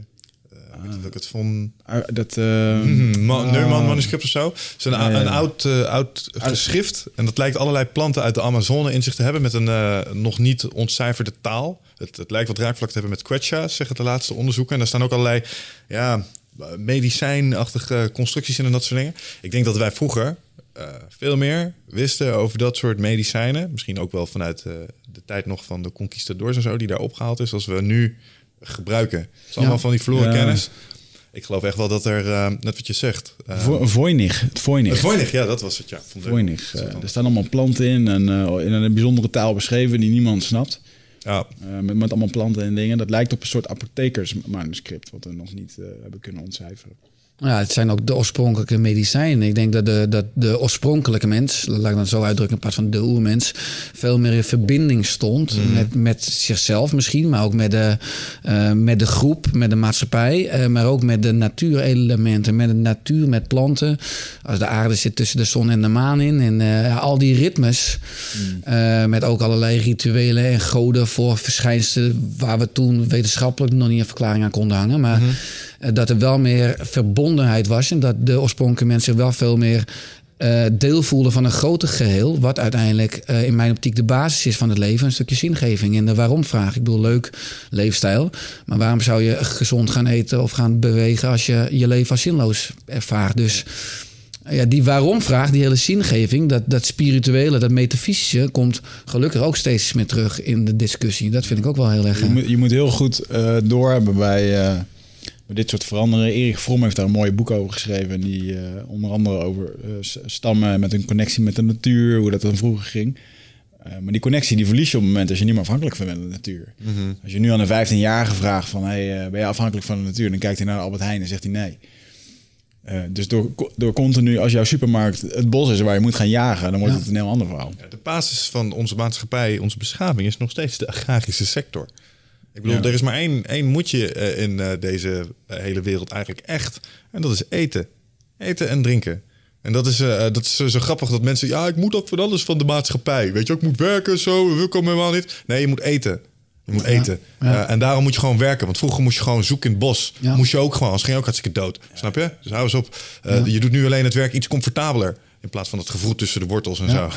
Uh, dat ik het vond. dat, uh, mm, man, uh, Neumann manuscript of zo. Het is een, nee, een oud, uh, oud geschrift. En dat lijkt allerlei planten uit de Amazone in zich te hebben. Met een uh, nog niet ontcijferde taal. Het, het lijkt wat raakvlak te hebben met Quechua, zeggen de laatste onderzoeken. En daar staan ook allerlei ja, medicijnachtige constructies in en dat soort dingen. Ik denk dat wij vroeger veel meer wisten over dat soort medicijnen. Misschien ook wel vanuit de tijd nog van de conquistadors en zo, die daar opgehaald is. Als we nu gebruiken. Het is allemaal van die verloren kennis. Ik geloof echt wel dat er, uh, net wat je zegt... Uh, Voinig, het Voinig. Het Voinig, ja, dat was het, ja. Voinig. Uh, er staan allemaal planten in en in een bijzondere taal beschreven die niemand snapt. Ja. met, met allemaal planten en dingen. Dat lijkt op een soort apothekersmanuscript, wat we nog niet hebben kunnen ontcijferen. Ja, het zijn ook de oorspronkelijke medicijnen. Ik denk dat de, dat de oorspronkelijke mens, laat ik dan zo uitdrukken, in plaats van de oermens, veel meer in verbinding stond mm. met, met zichzelf misschien, maar ook met de, uh, met de groep, met de maatschappij, uh, maar ook met de natuurelementen, met de natuur, met planten. Als de aarde zit tussen de zon en de maan in en uh, al die ritmes, mm. met ook allerlei rituelen en goden voor verschijnselen waar we toen wetenschappelijk nog niet een verklaring aan konden hangen, maar mm -hmm. Dat er wel meer verbondenheid was en dat de oorspronkelijke mensen wel veel meer uh, deel voelden van een groter geheel, wat uiteindelijk uh, in mijn optiek de basis is van het leven, een stukje zingeving en de waarom vraag. Ik bedoel, leuk leefstijl, maar waarom zou je gezond gaan eten of gaan bewegen als je je leven als zinloos ervaart? Dus ja, die waarom-vraag, die hele zingeving, dat, dat spirituele, dat metafysische, komt gelukkig ook steeds meer terug in de discussie. Dat vind ik ook wel heel erg. Je moet, je moet heel goed uh, doorhebben bij, bij dit soort veranderingen. Erik Fromm heeft daar een mooi boek over geschreven. Die uh, onder andere over stammen met een connectie met de natuur, hoe dat dan vroeger ging. maar die connectie die verlies je op het moment als je niet meer afhankelijk bent van de natuur. Mm -hmm. Als je nu aan een 15-jarige vraagt van hey, ben je afhankelijk van de natuur? Dan kijkt hij naar Albert Heijn en zegt hij nee. Uh, dus door, door continu, als jouw supermarkt het bos is waar je moet gaan jagen, dan wordt ja. het een heel ander verhaal. Ja, de basis van onze maatschappij, onze beschaving, is nog steeds de agrarische sector. Ik bedoel, Ja. er is maar één, één moedje eh, in eh, deze eh, hele wereld eigenlijk echt. En dat is eten. Eten en drinken. En dat is, eh, dat is zo grappig dat mensen... Ja, ik moet ook van alles van de maatschappij. Weet je, ik moet werken, zo. We komen helemaal niet. Nee, je moet eten. Je moet eten. ja. En daarom moet je gewoon werken. Want vroeger moest je gewoon zoeken in het bos. Ja. Moest je ook gewoon. Anders ging je ook hartstikke dood. Snap je? Dus hou eens op. Je doet nu alleen het werk iets comfortabeler. In plaats van het gevroet tussen de wortels en zo.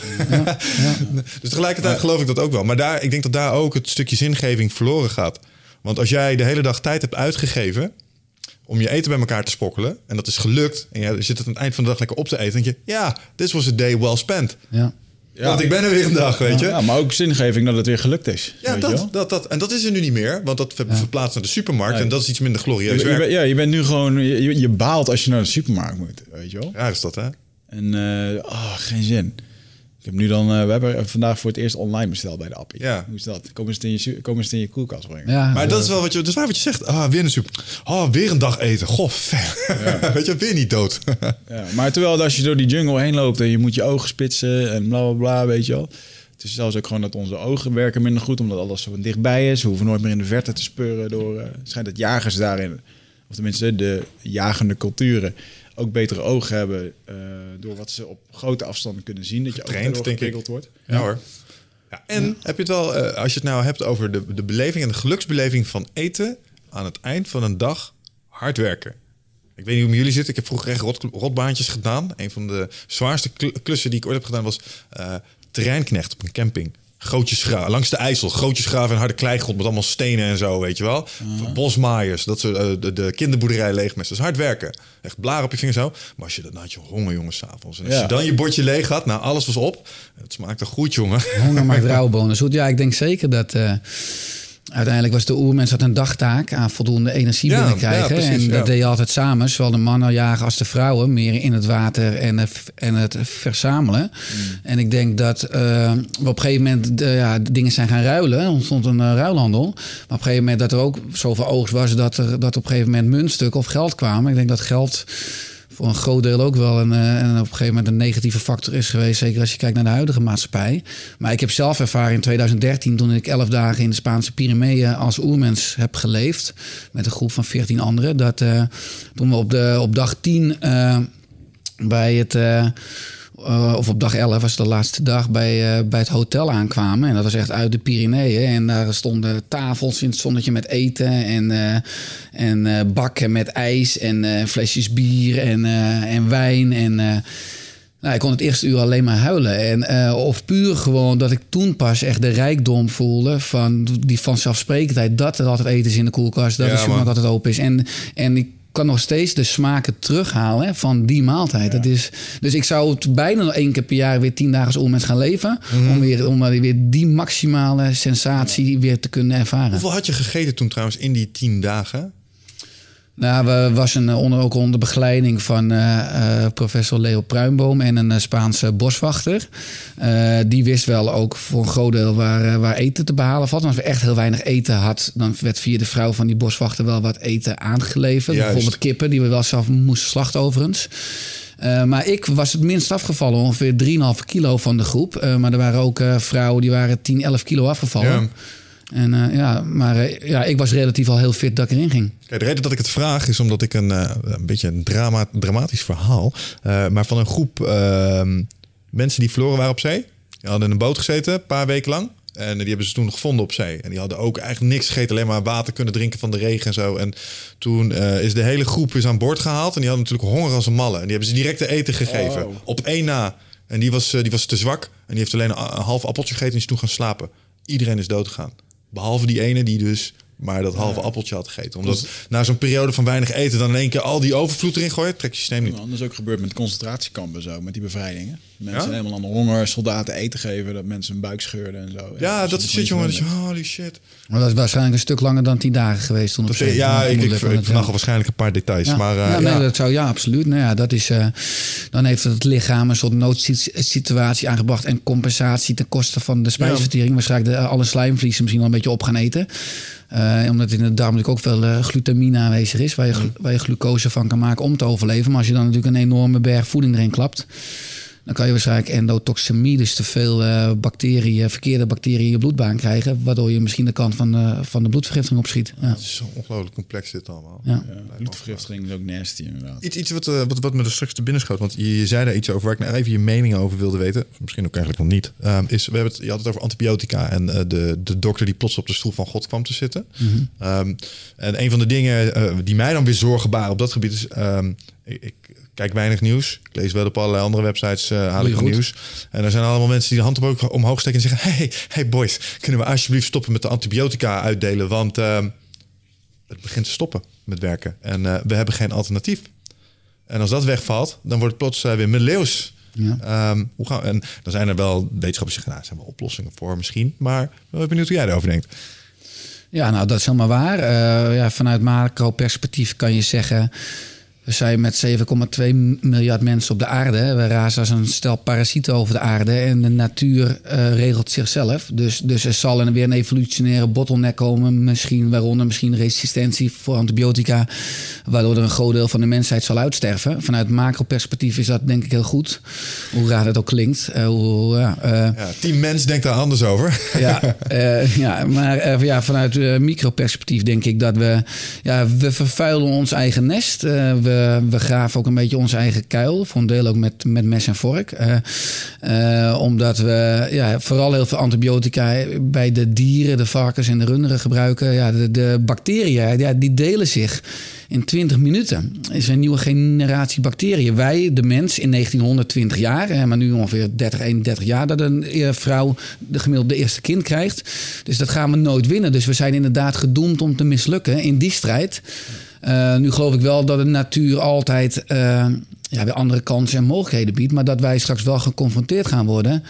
dus tegelijkertijd geloof ik dat ook wel. Maar daar, ik denk dat daar ook het stukje zingeving verloren gaat. Want als jij de hele dag tijd hebt uitgegeven om je eten bij elkaar te spokkelen. En dat is gelukt. En je zit het aan het eind van de dag lekker op te eten. Dan denk je, ja, this was a day well spent. Ja. Want ik ben er weer een dag, weet je. Ja, maar ook zingeving dat het weer gelukt is. Ja, weet je wel? dat, dat, dat. En dat is er nu niet meer. Want dat ver- verplaatst naar de supermarkt. En dat is iets minder glorieus je ja, je bent nu gewoon... Je, je baalt als je naar de supermarkt moet, weet je wel? Ja, is dat, hè? En, eh, oh, geen zin. Ik heb nu dan, eh, we hebben vandaag voor het eerst online besteld bij de appie. Ja. Hoe is dat? Komen ze het in je, ze het in je koelkast brengen? Ja, Maar dat is wel wat je, dat is waar wat je zegt. Ah, weer een soep. Oh, weer een dag eten. Goh, ver. Weet je, weer niet dood. Ja, maar terwijl als je door die jungle heen loopt en je moet je ogen spitsen en bla bla bla, weet je wel. Het is zelfs ook gewoon dat onze ogen werken minder goed, omdat alles zo dichtbij is. We hoeven nooit meer in de verte te speuren door... eh, het schijnt dat jagers daarin, of tenminste de jagende culturen, ook betere ogen hebben eh, door wat ze op grote afstanden kunnen zien. Dat je ook Getraind, geprikkeld wordt. Ja hoor. Ja, en heb je het wel, eh, als je het nou hebt over de, de beleving en de geluksbeleving van eten aan het eind van een dag hard werken. Ik weet niet hoe jullie zit. Ik heb vroeger echt rot, rotbaantjes gedaan. Een van de zwaarste kl- klussen die ik ooit heb gedaan was eh, terreinknecht op een camping. Grootjes graven, langs de IJssel. Grootjes graven en harde kleigrond met allemaal stenen en zo, weet je wel. Bosmaaiers, dat soort, eh, de, de kinderboerderij leegmesten. Dat is hard werken. Echt blaren op je vinger zo. Maar als je dan had je honger, jongens, s'avonds. En als Ja. je dan je bordje leeg had, nou, alles was op. Het smaakte goed, jongen. Honger maakt rauwe bonen zoet. Ja, ik denk zeker dat... eh, uiteindelijk was de oermens had een dagtaak aan voldoende energie Ja, binnenkrijgen. ja, precies, en dat ja. deed je altijd samen. Zowel de mannen jagen als de vrouwen. Meer in het water en, eh, en het verzamelen. Mm. En ik denk dat eh, we op een gegeven moment de, ja, de dingen zijn gaan ruilen. Er ontstond een eh, ruilhandel. Maar op een gegeven moment dat er ook zoveel oogst was... dat er dat op een gegeven moment muntstukken of geld kwamen. Ik denk dat geld voor een groot deel ook wel een, eh, en op een gegeven moment een negatieve factor is geweest. Zeker als je kijkt naar de huidige maatschappij. Maar ik heb zelf ervaren in 2013, toen ik elf dagen in de Spaanse Pyreneeën als oermens heb geleefd. Met een groep van 14 anderen. Dat eh, toen we op, de, op dag 10 eh, bij het. Eh, of op dag 11 was de laatste dag bij, eh, bij het hotel aankwamen. En dat was echt uit de Pyreneeën. En daar stonden tafels in het zonnetje met eten. En, eh, en bakken met ijs. En flesjes bier en, en wijn. En nou, ik kon het eerste uur alleen maar huilen. En, of puur gewoon dat ik toen pas echt de rijkdom voelde van die vanzelfsprekendheid. Dat er altijd eten is in de koelkast. Dat Ja, de supermarkt altijd open is. En, en ik kan nog steeds de smaken terughalen hè, van die maaltijd. Dat is, dus ik zou het bijna één keer per jaar weer tien dagen als oermens gaan leven. Mhm. Om, weer, om weer die maximale sensatie weer te kunnen ervaren. Hoeveel had je gegeten toen trouwens in die tien dagen? Nou, we was een, eh, onder, ook onder begeleiding van eh, eh, professor Leo Pruimboom en een Spaanse boswachter. Die wist wel ook voor een groot deel waar, waar eten te behalen valt. En als we echt heel weinig eten had, dan werd via de vrouw van die boswachter wel wat eten aangeleverd. Juist. Bijvoorbeeld kippen, die we wel zelf moesten slachten overigens. Eh, maar ik was het minst afgevallen, ongeveer 3,5 kilo van de groep. Maar er waren ook vrouwen die waren 10, 11 kilo afgevallen. Ja. En, eh, ja, maar eh, ja, ik was relatief al heel fit dat ik erin ging. Kijk, de reden dat ik het vraag is omdat ik een, eh, een beetje een drama, dramatisch verhaal. eh, maar van een groep ehm, mensen die verloren waren op zee. Die hadden in een boot gezeten, een paar weken lang. En die hebben ze toen gevonden op zee. En die hadden ook eigenlijk niks gegeten, alleen maar water kunnen drinken van de regen en zo. En toen eh, is de hele groep is aan boord gehaald. En die hadden natuurlijk honger als een malle. En die hebben ze direct te eten gegeven. Oh. Op één na. En die was, die was te zwak. En die heeft alleen een, een half appeltje gegeten en is toen gaan slapen. Iedereen is dood gegaan. Behalve die ene die dus maar dat halve appeltje had gegeten. Omdat na zo'n periode van weinig eten... dan in één keer al die overvloed erin gooien... trekt je systeem niet. Anders ook gebeurd met concentratiekampen zo, met die bevrijdingen. Mensen Ja? helemaal aan de honger, soldaten eten geven, dat mensen hun buik scheurden en zo. Ja, dat is shit, jongen. Dat je, holy shit. Maar dat is waarschijnlijk een stuk langer dan tien dagen geweest toen op Dat, zee. ja, ik, ik, ik, al waarschijnlijk een paar details. Ja, Maar eh, ja, nee, ja. dat zou ja, absoluut. Nou ja, dat is, eh, dan heeft het lichaam een soort noodsituatie aangebracht en compensatie ten koste van de spijsvertering. Waarschijnlijk de, alle slijmvliezen misschien wel een beetje op gaan eten. Eh, omdat in de darm natuurlijk ook veel eh, glutamine aanwezig is, waar je, glu- waar je glucose van kan maken om te overleven. Maar als je dan natuurlijk een enorme berg voeding erin klapt, dan kan je waarschijnlijk endotoxemie, dus te veel eh, bacteriën, verkeerde bacteriën in je bloedbaan krijgen, waardoor je misschien de kant van de, van de bloedvergiftiging opschiet. Ja. Het is zo ongelooflijk complex dit allemaal. Ja. Ja, bloedvergiftiging is ook nasty inderdaad. Iets, iets wat, eh, wat, wat me er straks te binnen schoot, want je, je zei daar iets over waar ik nou even je mening over wilde weten. Misschien ook eigenlijk nog niet. Ehm, is, we hebben het, je had het over antibiotica en eh, de, de dokter die plots op de stoel van God kwam te zitten. Ehm, en een van de dingen eh, die mij dan weer zorgen baren op dat gebied is. ehm, ik, ik kijk weinig nieuws. Ik lees wel op allerlei andere websites uh, haal ik nieuws. En er zijn allemaal mensen die de hand op- omhoog steken en zeggen: Hey, hey boys, kunnen we alsjeblieft stoppen met de antibiotica uitdelen? Want ehm, het begint te stoppen met werken. En eh, we hebben geen alternatief. En als dat wegvalt, dan wordt het plots eh, weer middeleeuws. Ja. Ehm, hoe gaan we- en dan zijn er wel wetenschappers die zeggen, nou, zijn wel oplossingen voor misschien. Maar ik ben benieuwd hoe jij erover denkt. Ja, nou, dat is helemaal waar. Eh, ja, vanuit macro-perspectief kan je zeggen... We zijn met 7,2 miljard mensen op de aarde. We razen als een stel parasieten over de aarde. En de natuur uh, regelt zichzelf. Dus, dus er zal er weer een evolutionaire bottleneck komen. Misschien waaronder misschien resistentie voor antibiotica. Waardoor er een groot deel van de mensheid zal uitsterven. Vanuit macro-perspectief is dat denk ik heel goed. Hoe raar het ook klinkt. Uh, hoe, uh, ja, team mens denkt daar anders over. ja, ja, maar ja, vanuit micro-perspectief denk ik dat we... Ja, we vervuilen ons eigen nest. we eh, we graven ook een beetje onze eigen kuil. Voor een deel ook met, met mes en vork. Uh, uh, omdat we ja, vooral heel veel antibiotica bij de dieren, de varkens en de runderen gebruiken. Ja, de, de bacteriën ja, die delen zich in 20 minuten. is een nieuwe generatie bacteriën. Wij, de mens, in 1920 jaar, maar nu ongeveer 30, 31 jaar dat een vrouw de gemiddelde eerste kind krijgt. Dus dat gaan we nooit winnen. Dus we zijn inderdaad gedoemd om te mislukken in die strijd. Uh, nu geloof ik wel dat de natuur altijd uh, ja, weer andere kansen en mogelijkheden biedt. Maar dat wij straks wel geconfronteerd gaan worden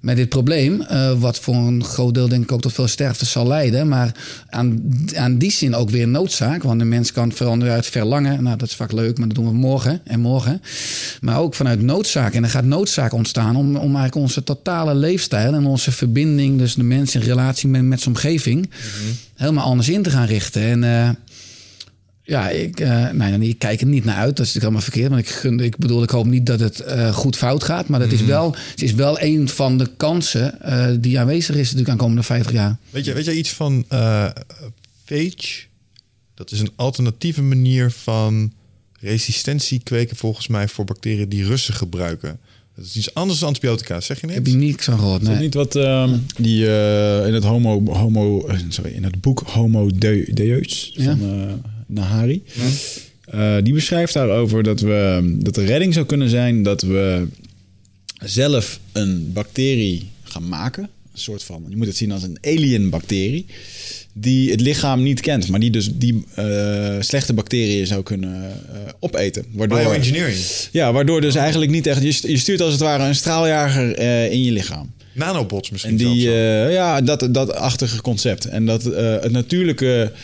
met dit probleem. Uh, wat voor een groot deel denk ik ook tot veel sterfte zal leiden. Maar aan, aan die zin ook weer noodzaak. Want de mens kan veranderen uit verlangen. Nou, dat is vaak leuk, maar dat doen we morgen en morgen. Maar ook vanuit noodzaak. En er gaat noodzaak ontstaan om, om eigenlijk onze totale leefstijl... en onze verbinding, dus de mens in relatie met, met zijn omgeving... Mm -hmm. helemaal anders in te gaan richten. En... Ja, ik, uh, nee, ik kijk er niet naar uit. Dat is natuurlijk allemaal verkeerd. Maar ik, gun, ik bedoel, ik hoop niet dat het uh, goed fout gaat. Maar dat is, wel, het is wel een van de kansen uh, die aanwezig is natuurlijk aan komende 50 jaar. Weet je, weet je iets van Phage? Dat is een alternatieve manier van resistentie kweken volgens mij voor bacteriën die Russen gebruiken. Dat is iets anders dan antibiotica, zeg je niet? Heb je niks van gehoord, nee. Is niet wat uh, die uh, in het homo, homo sorry, in het boek Homo Deus van ja. Nahari. Ja. Uh, die beschrijft daarover dat, we, dat de redding zou kunnen zijn dat we zelf een bacterie gaan maken. Een soort van, je moet het zien als een alien bacterie. Die het lichaam niet kent, maar die dus die uh, slechte bacteriën zou kunnen uh, opeten. Waardoor, Bioengineering. Ja, waardoor dus eigenlijk niet echt. Je, je stuurt als het ware een straaljager in je lichaam. Nanobots misschien. En die, ja, dat, dat achtige concept. En dat het natuurlijke eh,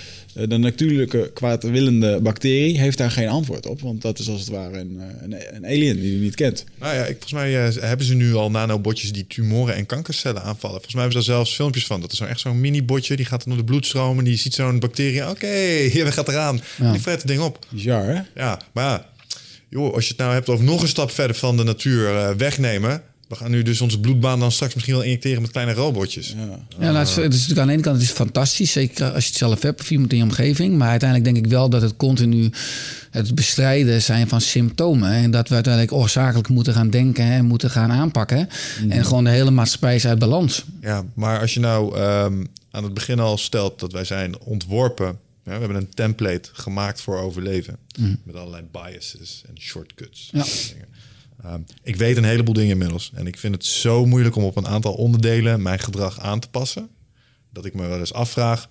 de natuurlijke kwaadwillende bacterie heeft daar geen antwoord op. Want dat is als het ware een, eh, een, een alien die je niet kent. Nou ja, ik, volgens mij uh, hebben ze nu al nanobotjes die tumoren en kankercellen aanvallen. Volgens mij hebben ze daar zelfs filmpjes van. Dat is zo echt zo'n mini-botje. Die gaat dan door de bloedstroom en die ziet zo'n bacterie. Oké, okay, hier gaat eraan. Ja. Die fret het ding op. Bizar, hè? Ja, maar. Joh, als je het nou hebt over nog een stap verder van de natuur uh, wegnemen we gaan nu dus onze bloedbaan dan straks misschien wel injecteren met kleine robotjes. Ja, ja nou, het, is, het, is, natuurlijk aan de ene kant het is fantastisch, zeker als je het zelf hebt of iemand in je omgeving. Maar uiteindelijk denk ik wel dat het continu het bestrijden zijn van symptomen. En dat we uiteindelijk oorzakelijk moeten gaan denken en moeten gaan aanpakken. Mhm. En gewoon de hele maatschappij is uit balans. Ja, maar als je nou um, aan het begin al stelt dat wij zijn ontworpen ja, we hebben een template gemaakt voor overleven. Mm. Met allerlei biases en shortcuts. Ja. Um, ik weet een heleboel dingen inmiddels. En ik vind het zo moeilijk om op een aantal onderdelen mijn gedrag aan te passen. Dat ik me wel eens afvraag.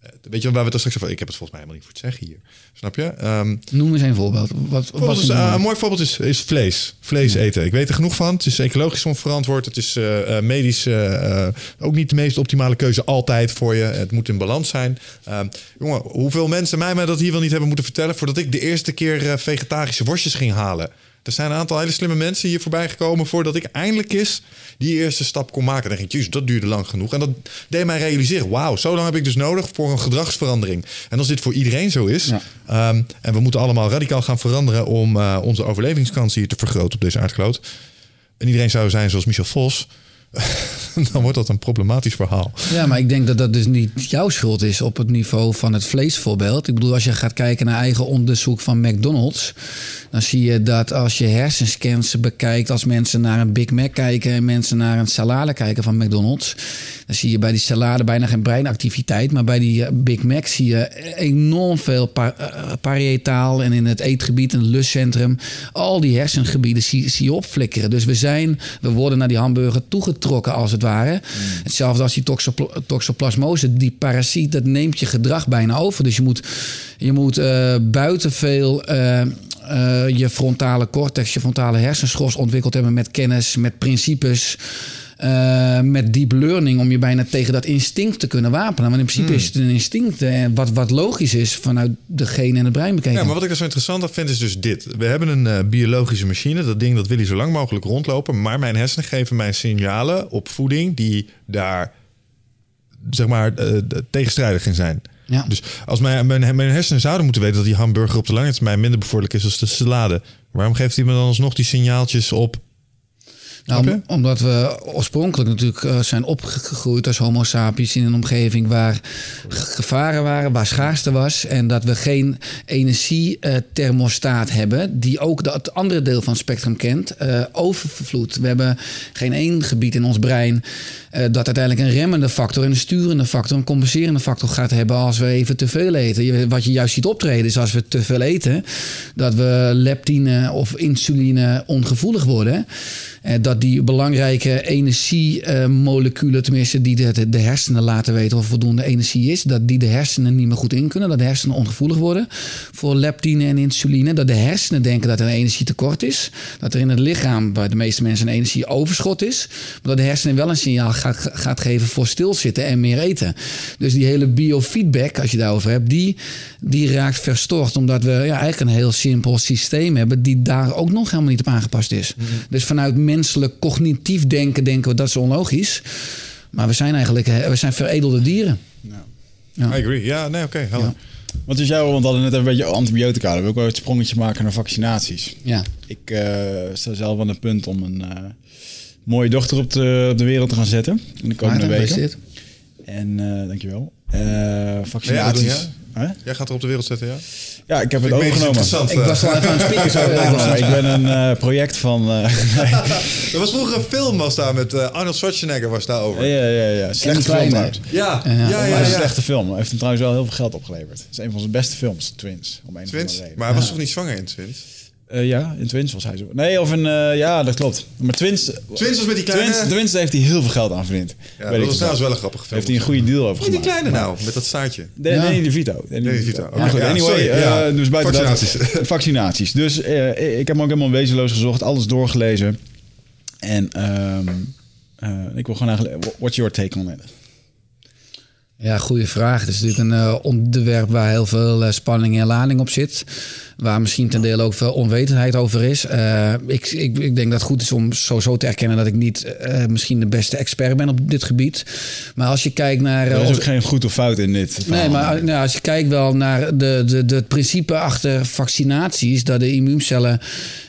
Eh, weet je waar we het straks over... Ik heb het volgens mij helemaal niet voor te zeggen hier. Snap je? Um, Noem eens een voorbeeld. Wat, wat is, uh, een mooi voorbeeld is, is vlees. Vlees eten. Ik weet er genoeg van. Het is ecologisch onverantwoord. Het is uh, medisch ook niet de meest optimale keuze altijd voor je. Het moet in balans zijn. Um, jongen, hoeveel mensen mij dat hier wel niet hebben moeten vertellen... voordat ik de eerste keer vegetarische worstjes ging halen... Er zijn een aantal hele slimme mensen hier voorbij gekomen voordat ik eindelijk eens die eerste stap kon maken. Dan denk ik, dat duurde lang genoeg. En dat deed mij realiseren, wauw, zo lang heb ik dus nodig voor een gedragsverandering. En als dit voor iedereen zo is, um, en we moeten allemaal radicaal gaan veranderen om uh, onze overlevingskansen hier te vergroten op deze aardkloot. En iedereen zou zijn zoals Michel Vos, dan wordt dat een problematisch verhaal. Ja, maar ik denk dat dat dus niet jouw schuld is op het niveau van het vleesvoorbeeld. Ik bedoel, als je gaat kijken naar eigen onderzoek van McDonald's, dan zie je dat als je hersenscans bekijkt, als mensen naar een Big Mac kijken en mensen naar een salade kijken van McDonald's, dan zie je bij die salade bijna geen breinactiviteit, maar bij die eh, Big Mac zie je enorm veel uh, parietaal en in het eetgebied, in het lustcentrum, al die hersengebieden zie, zie je opflikkeren. Dus we zijn, we worden naar die hamburger toegetrokken als het ware. Mm. Hetzelfde als die toxopl toxoplasmose, die parasiet, dat neemt je gedrag bijna over. Dus je moet, je moet uh, buiten veel uh, je frontale cortex, je frontale hersenschors ontwikkeld hebben met kennis, met principes. Eh, met deep learning om je bijna tegen dat instinct te kunnen wapenen. Want in principe Hmm. is het een instinct eh, wat, wat logisch is vanuit de genen en het brein bekeken. Ja, maar wat ik er zo interessant aan vind is dus dit. We hebben een eh, biologische machine. Dat ding dat wil hij zo lang mogelijk rondlopen. Maar mijn hersenen geven mij signalen op voeding die daar zeg maar tegenstrijdig in zijn. Ja. Dus als mijn, mijn, mijn hersenen zouden moeten weten dat die hamburger op de lange termijn minder bevorderlijk is als de salade. Waarom geeft hij me dan alsnog die signaaltjes op? Nou, omdat we oorspronkelijk natuurlijk eh, zijn opgegroeid als homo sapiens in een omgeving waar gevaren waren, waar schaarste was. En dat we geen energiethermostaat hebben die ook dat het andere deel van het spectrum kent, eh overvloed. We hebben geen één gebied in ons brein eh, dat uiteindelijk een remmende factor, en een sturende factor, een compenserende factor gaat hebben als we even te veel eten. Je- Wat je juist ziet optreden is als we te veel eten, dat we leptine of insuline ongevoelig worden. Eh, dat die belangrijke energiemoleculen, tenminste die de, de, hersenen laten weten of voldoende energie is, dat die de hersenen niet meer goed in kunnen. Dat de hersenen ongevoelig worden voor leptine en insuline. Dat de hersenen denken dat er een energietekort is. Dat er in het lichaam, bij de meeste mensen, een energieoverschot is. Maar dat de hersenen wel een signaal gaat, gaat geven voor stilzitten en meer eten. Dus die hele biofeedback, als je daarover hebt, die, die raakt verstoord. Omdat we ja, eigenlijk een heel simpel systeem hebben die daar ook nog helemaal niet op aangepast is. Dus vanuit menselijk cognitief denken, denken we dat is onlogisch. Maar we zijn eigenlijk we zijn veredelde dieren. Ja. I agree. Ja, nee, oké. helder. Wat is jouw, want we hadden net een beetje antibiotica. Dan wil ik wel het sprongetje maken naar vaccinaties. Ja. Ik eh, sta zelf aan het punt om een eh, mooie dochter op de, op de wereld te gaan zetten. In de komende Maar, weken. dit? En eh, dankjewel. Eh Ja, vaccinaties. Jij gaat er op de wereld zetten, ja? Ja, ik heb het Ik het overgenomen. Ik was wel even aan het spieken. zo. Ja, ik ben een eh, project van. eh, Er was vroeger een film was daar met eh, Arnold Schwarzenegger was daar over. ja, ja, ja. Slechte film trouwens. Ja, ja, Ja, ja. Maar ja, het is een slechte film. Hij heeft hem trouwens wel heel veel geld opgeleverd. Het is een van zijn beste films, Twins. Om een Twins. Maar hij was toch niet zwanger in Twins? Eh, ja, in Twins was hij zo. Nee, of in... eh, ja, dat klopt. Maar Twins... Twins was met die kleine... Twins, Twins heeft hij heel veel geld aan verdiend. Ja, Weet dat was wel. trouwens wel een grappige film. Heeft hij een goede deal over heet die gemaakt. kleine nou, met dat staartje? Nee, Ja. Danny DeVito. Danny Danny DeVito. DeVito. Maar Oké, goed, ja, anyway. eh, ja. dus buiten Vaccinaties. Dat, vaccinaties. Dus eh, ik heb hem ook helemaal wezenloos gezocht. Alles doorgelezen. En ehm, eh, ik wil gewoon eigenlijk... What's your take on it? Ja, goede vraag. Het is natuurlijk een eh, onderwerp waar heel veel spanning en lading op zit. Waar misschien ten dele ook veel onwetendheid over is. Eh, ik, ik, ik denk dat het goed is om sowieso te erkennen dat ik niet eh, misschien de beste expert ben op dit gebied. Maar als je kijkt naar. eh, Er is onze- ook geen goed of fout in dit verhaal. Nee, maar nou, als je kijkt wel naar de, de, de, het principe achter vaccinaties, dat de immuuncellen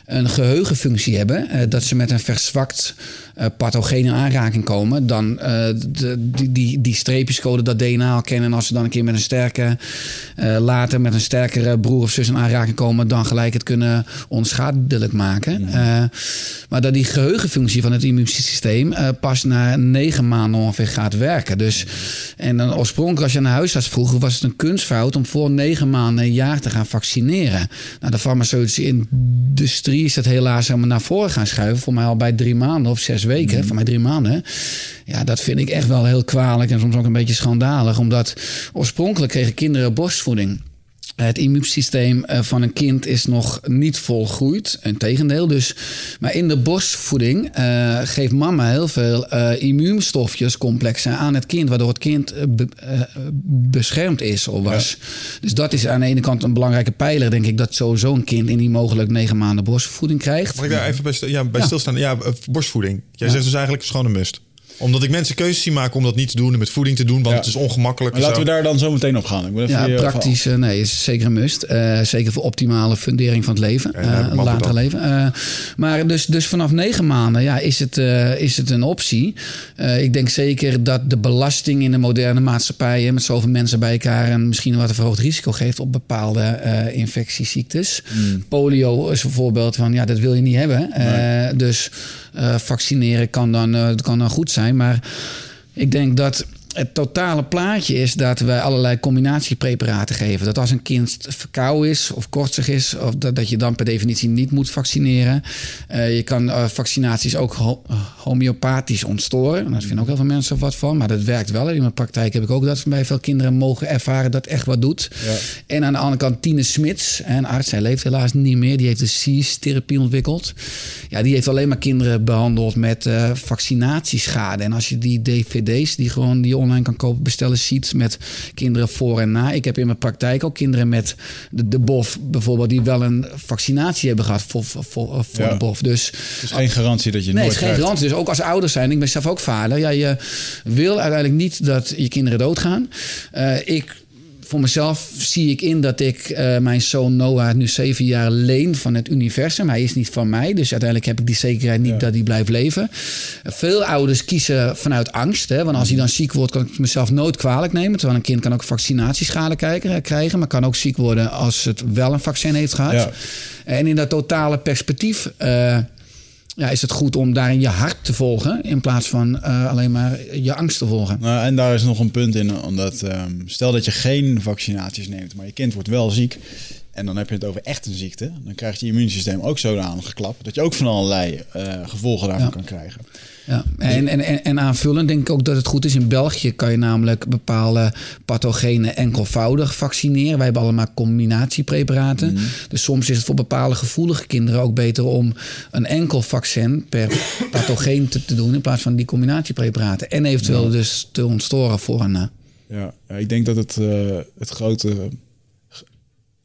een geheugenfunctie hebben, eh, dat ze met een verzwakt eh pathogeen in aanraking komen, dan eh, de, die, die, die streepjescode, dat DNA al kennen. En als ze dan een keer met een sterke, eh, later met een sterkere broer of zus in aanraking komen, dan gelijk het kunnen onschadelijk maken. Eh, maar dat die geheugenfunctie van het immuunsysteem eh, pas na negen maanden ongeveer gaat werken. Dus, en dan oorspronkelijk, als je naar huisarts vroeg, was het een kunstfout om voor negen maanden een jaar te gaan vaccineren. Nou, de farmaceutische industrie is dat helaas helemaal naar voren gaan schuiven. Voor mij al bij drie maanden of zes weken. Voor mij drie maanden. Ja, dat vind ik echt wel heel kwalijk en soms ook een beetje schandalig. Omdat oorspronkelijk kregen kinderen borstvoeding. Het immuunsysteem eh, van een kind is nog niet volgroeid. Integendeel. Dus, maar in de borstvoeding eh, geeft mama heel veel eh, immuunstofjes, complexen aan het kind. Waardoor het kind eh, be- eh, beschermd is of was. Dus dat is aan de ene kant een belangrijke pijler, denk ik. Dat sowieso een kind in die mogelijk negen maanden borstvoeding krijgt. Mag ik daar even bij, ja, bij stilstaan? Ja, eh, borstvoeding. Jij zegt dus eigenlijk een must. Omdat ik mensen keuzes zie maken om dat niet te doen, en met voeding te doen, want Ja. het is ongemakkelijk. Laten zo. we daar dan zo meteen op gaan. Ik wil even Ja, praktisch, eh, nee, is zeker een must. Eh, zeker voor optimale fundering van het leven, Ja, eh, me later leven. Eh, maar dus, dus vanaf negen maanden ja, is, het, eh, is het een optie. Eh, ik denk zeker dat de belasting in de moderne maatschappijen... met zoveel mensen bij elkaar... en misschien een wat een verhoogd risico geeft op bepaalde eh, infectieziektes. Polio is een voorbeeld van, ja, dat wil je niet hebben. Eh, dus eh, vaccineren kan dan, eh, kan dan goed zijn, maar... Ik denk dat het totale plaatje is dat wij allerlei combinatiepreparaten geven. Dat als een kind verkouden is of kortsig is, of dat, dat je dan per definitie niet moet vaccineren. Uh, je kan uh, vaccinaties ook ho homeopathisch ontstoren. Daar vinden ook heel veel mensen wat van, maar dat werkt wel. In mijn praktijk heb ik ook dat bij veel kinderen mogen ervaren dat echt wat doet. Ja. En aan de andere kant Tine Smits, een arts, hij leeft helaas niet meer. Die heeft de CIS-therapie ontwikkeld. Ja, die heeft alleen maar kinderen behandeld met uh, vaccinatieschade. En als je die dvd's die gewoon die online kan kopen, bestellen ziet met kinderen voor en na. Ik heb in mijn praktijk ook kinderen met de, de BOF bijvoorbeeld, die wel een vaccinatie hebben gehad voor, voor, voor ja. de BOF. Dus het is geen garantie dat je nee, nooit het is geen garantie. Dus ook als ouders zijn, ik ben zelf ook vader. Ja, je wil uiteindelijk niet dat je kinderen doodgaan. Uh, ik voor mezelf zie ik in dat ik uh, mijn zoon Noah nu zeven jaar leen van het universum. Hij is niet van mij, dus uiteindelijk heb ik die zekerheid niet ja. dat hij blijft leven. Veel ouders kiezen vanuit angst. Hè, want als hij dan ziek wordt, kan ik mezelf nooit kwalijk nemen. Terwijl een kind kan ook vaccinatieschade krijgen, maar kan ook ziek worden als het wel een vaccin heeft gehad. Ja. En in dat totale perspectief. Uh, ja, is het goed om daarin je hart te volgen in plaats van uh, alleen maar je angst te volgen. Nou, en daar is nog een punt in, omdat um, stel dat je geen vaccinaties neemt, maar je kind wordt wel ziek. En dan heb je het over echt een ziekte. Dan krijgt je immuunsysteem ook zo aangeklapt dat je ook van allerlei uh, gevolgen daarvan ja. kan krijgen. Ja, en, en, en aanvullend denk ik ook dat het goed is. In België kan je namelijk bepaalde pathogenen enkelvoudig vaccineren. Wij hebben allemaal combinatiepreparaten. Mm. Dus soms is het voor bepaalde gevoelige kinderen ook beter om een enkel vaccin per pathogeen te, te doen in plaats van die combinatiepreparaten. En eventueel ja. dus te ontstoren voor een. Ja, ja ik denk dat het, uh, het grote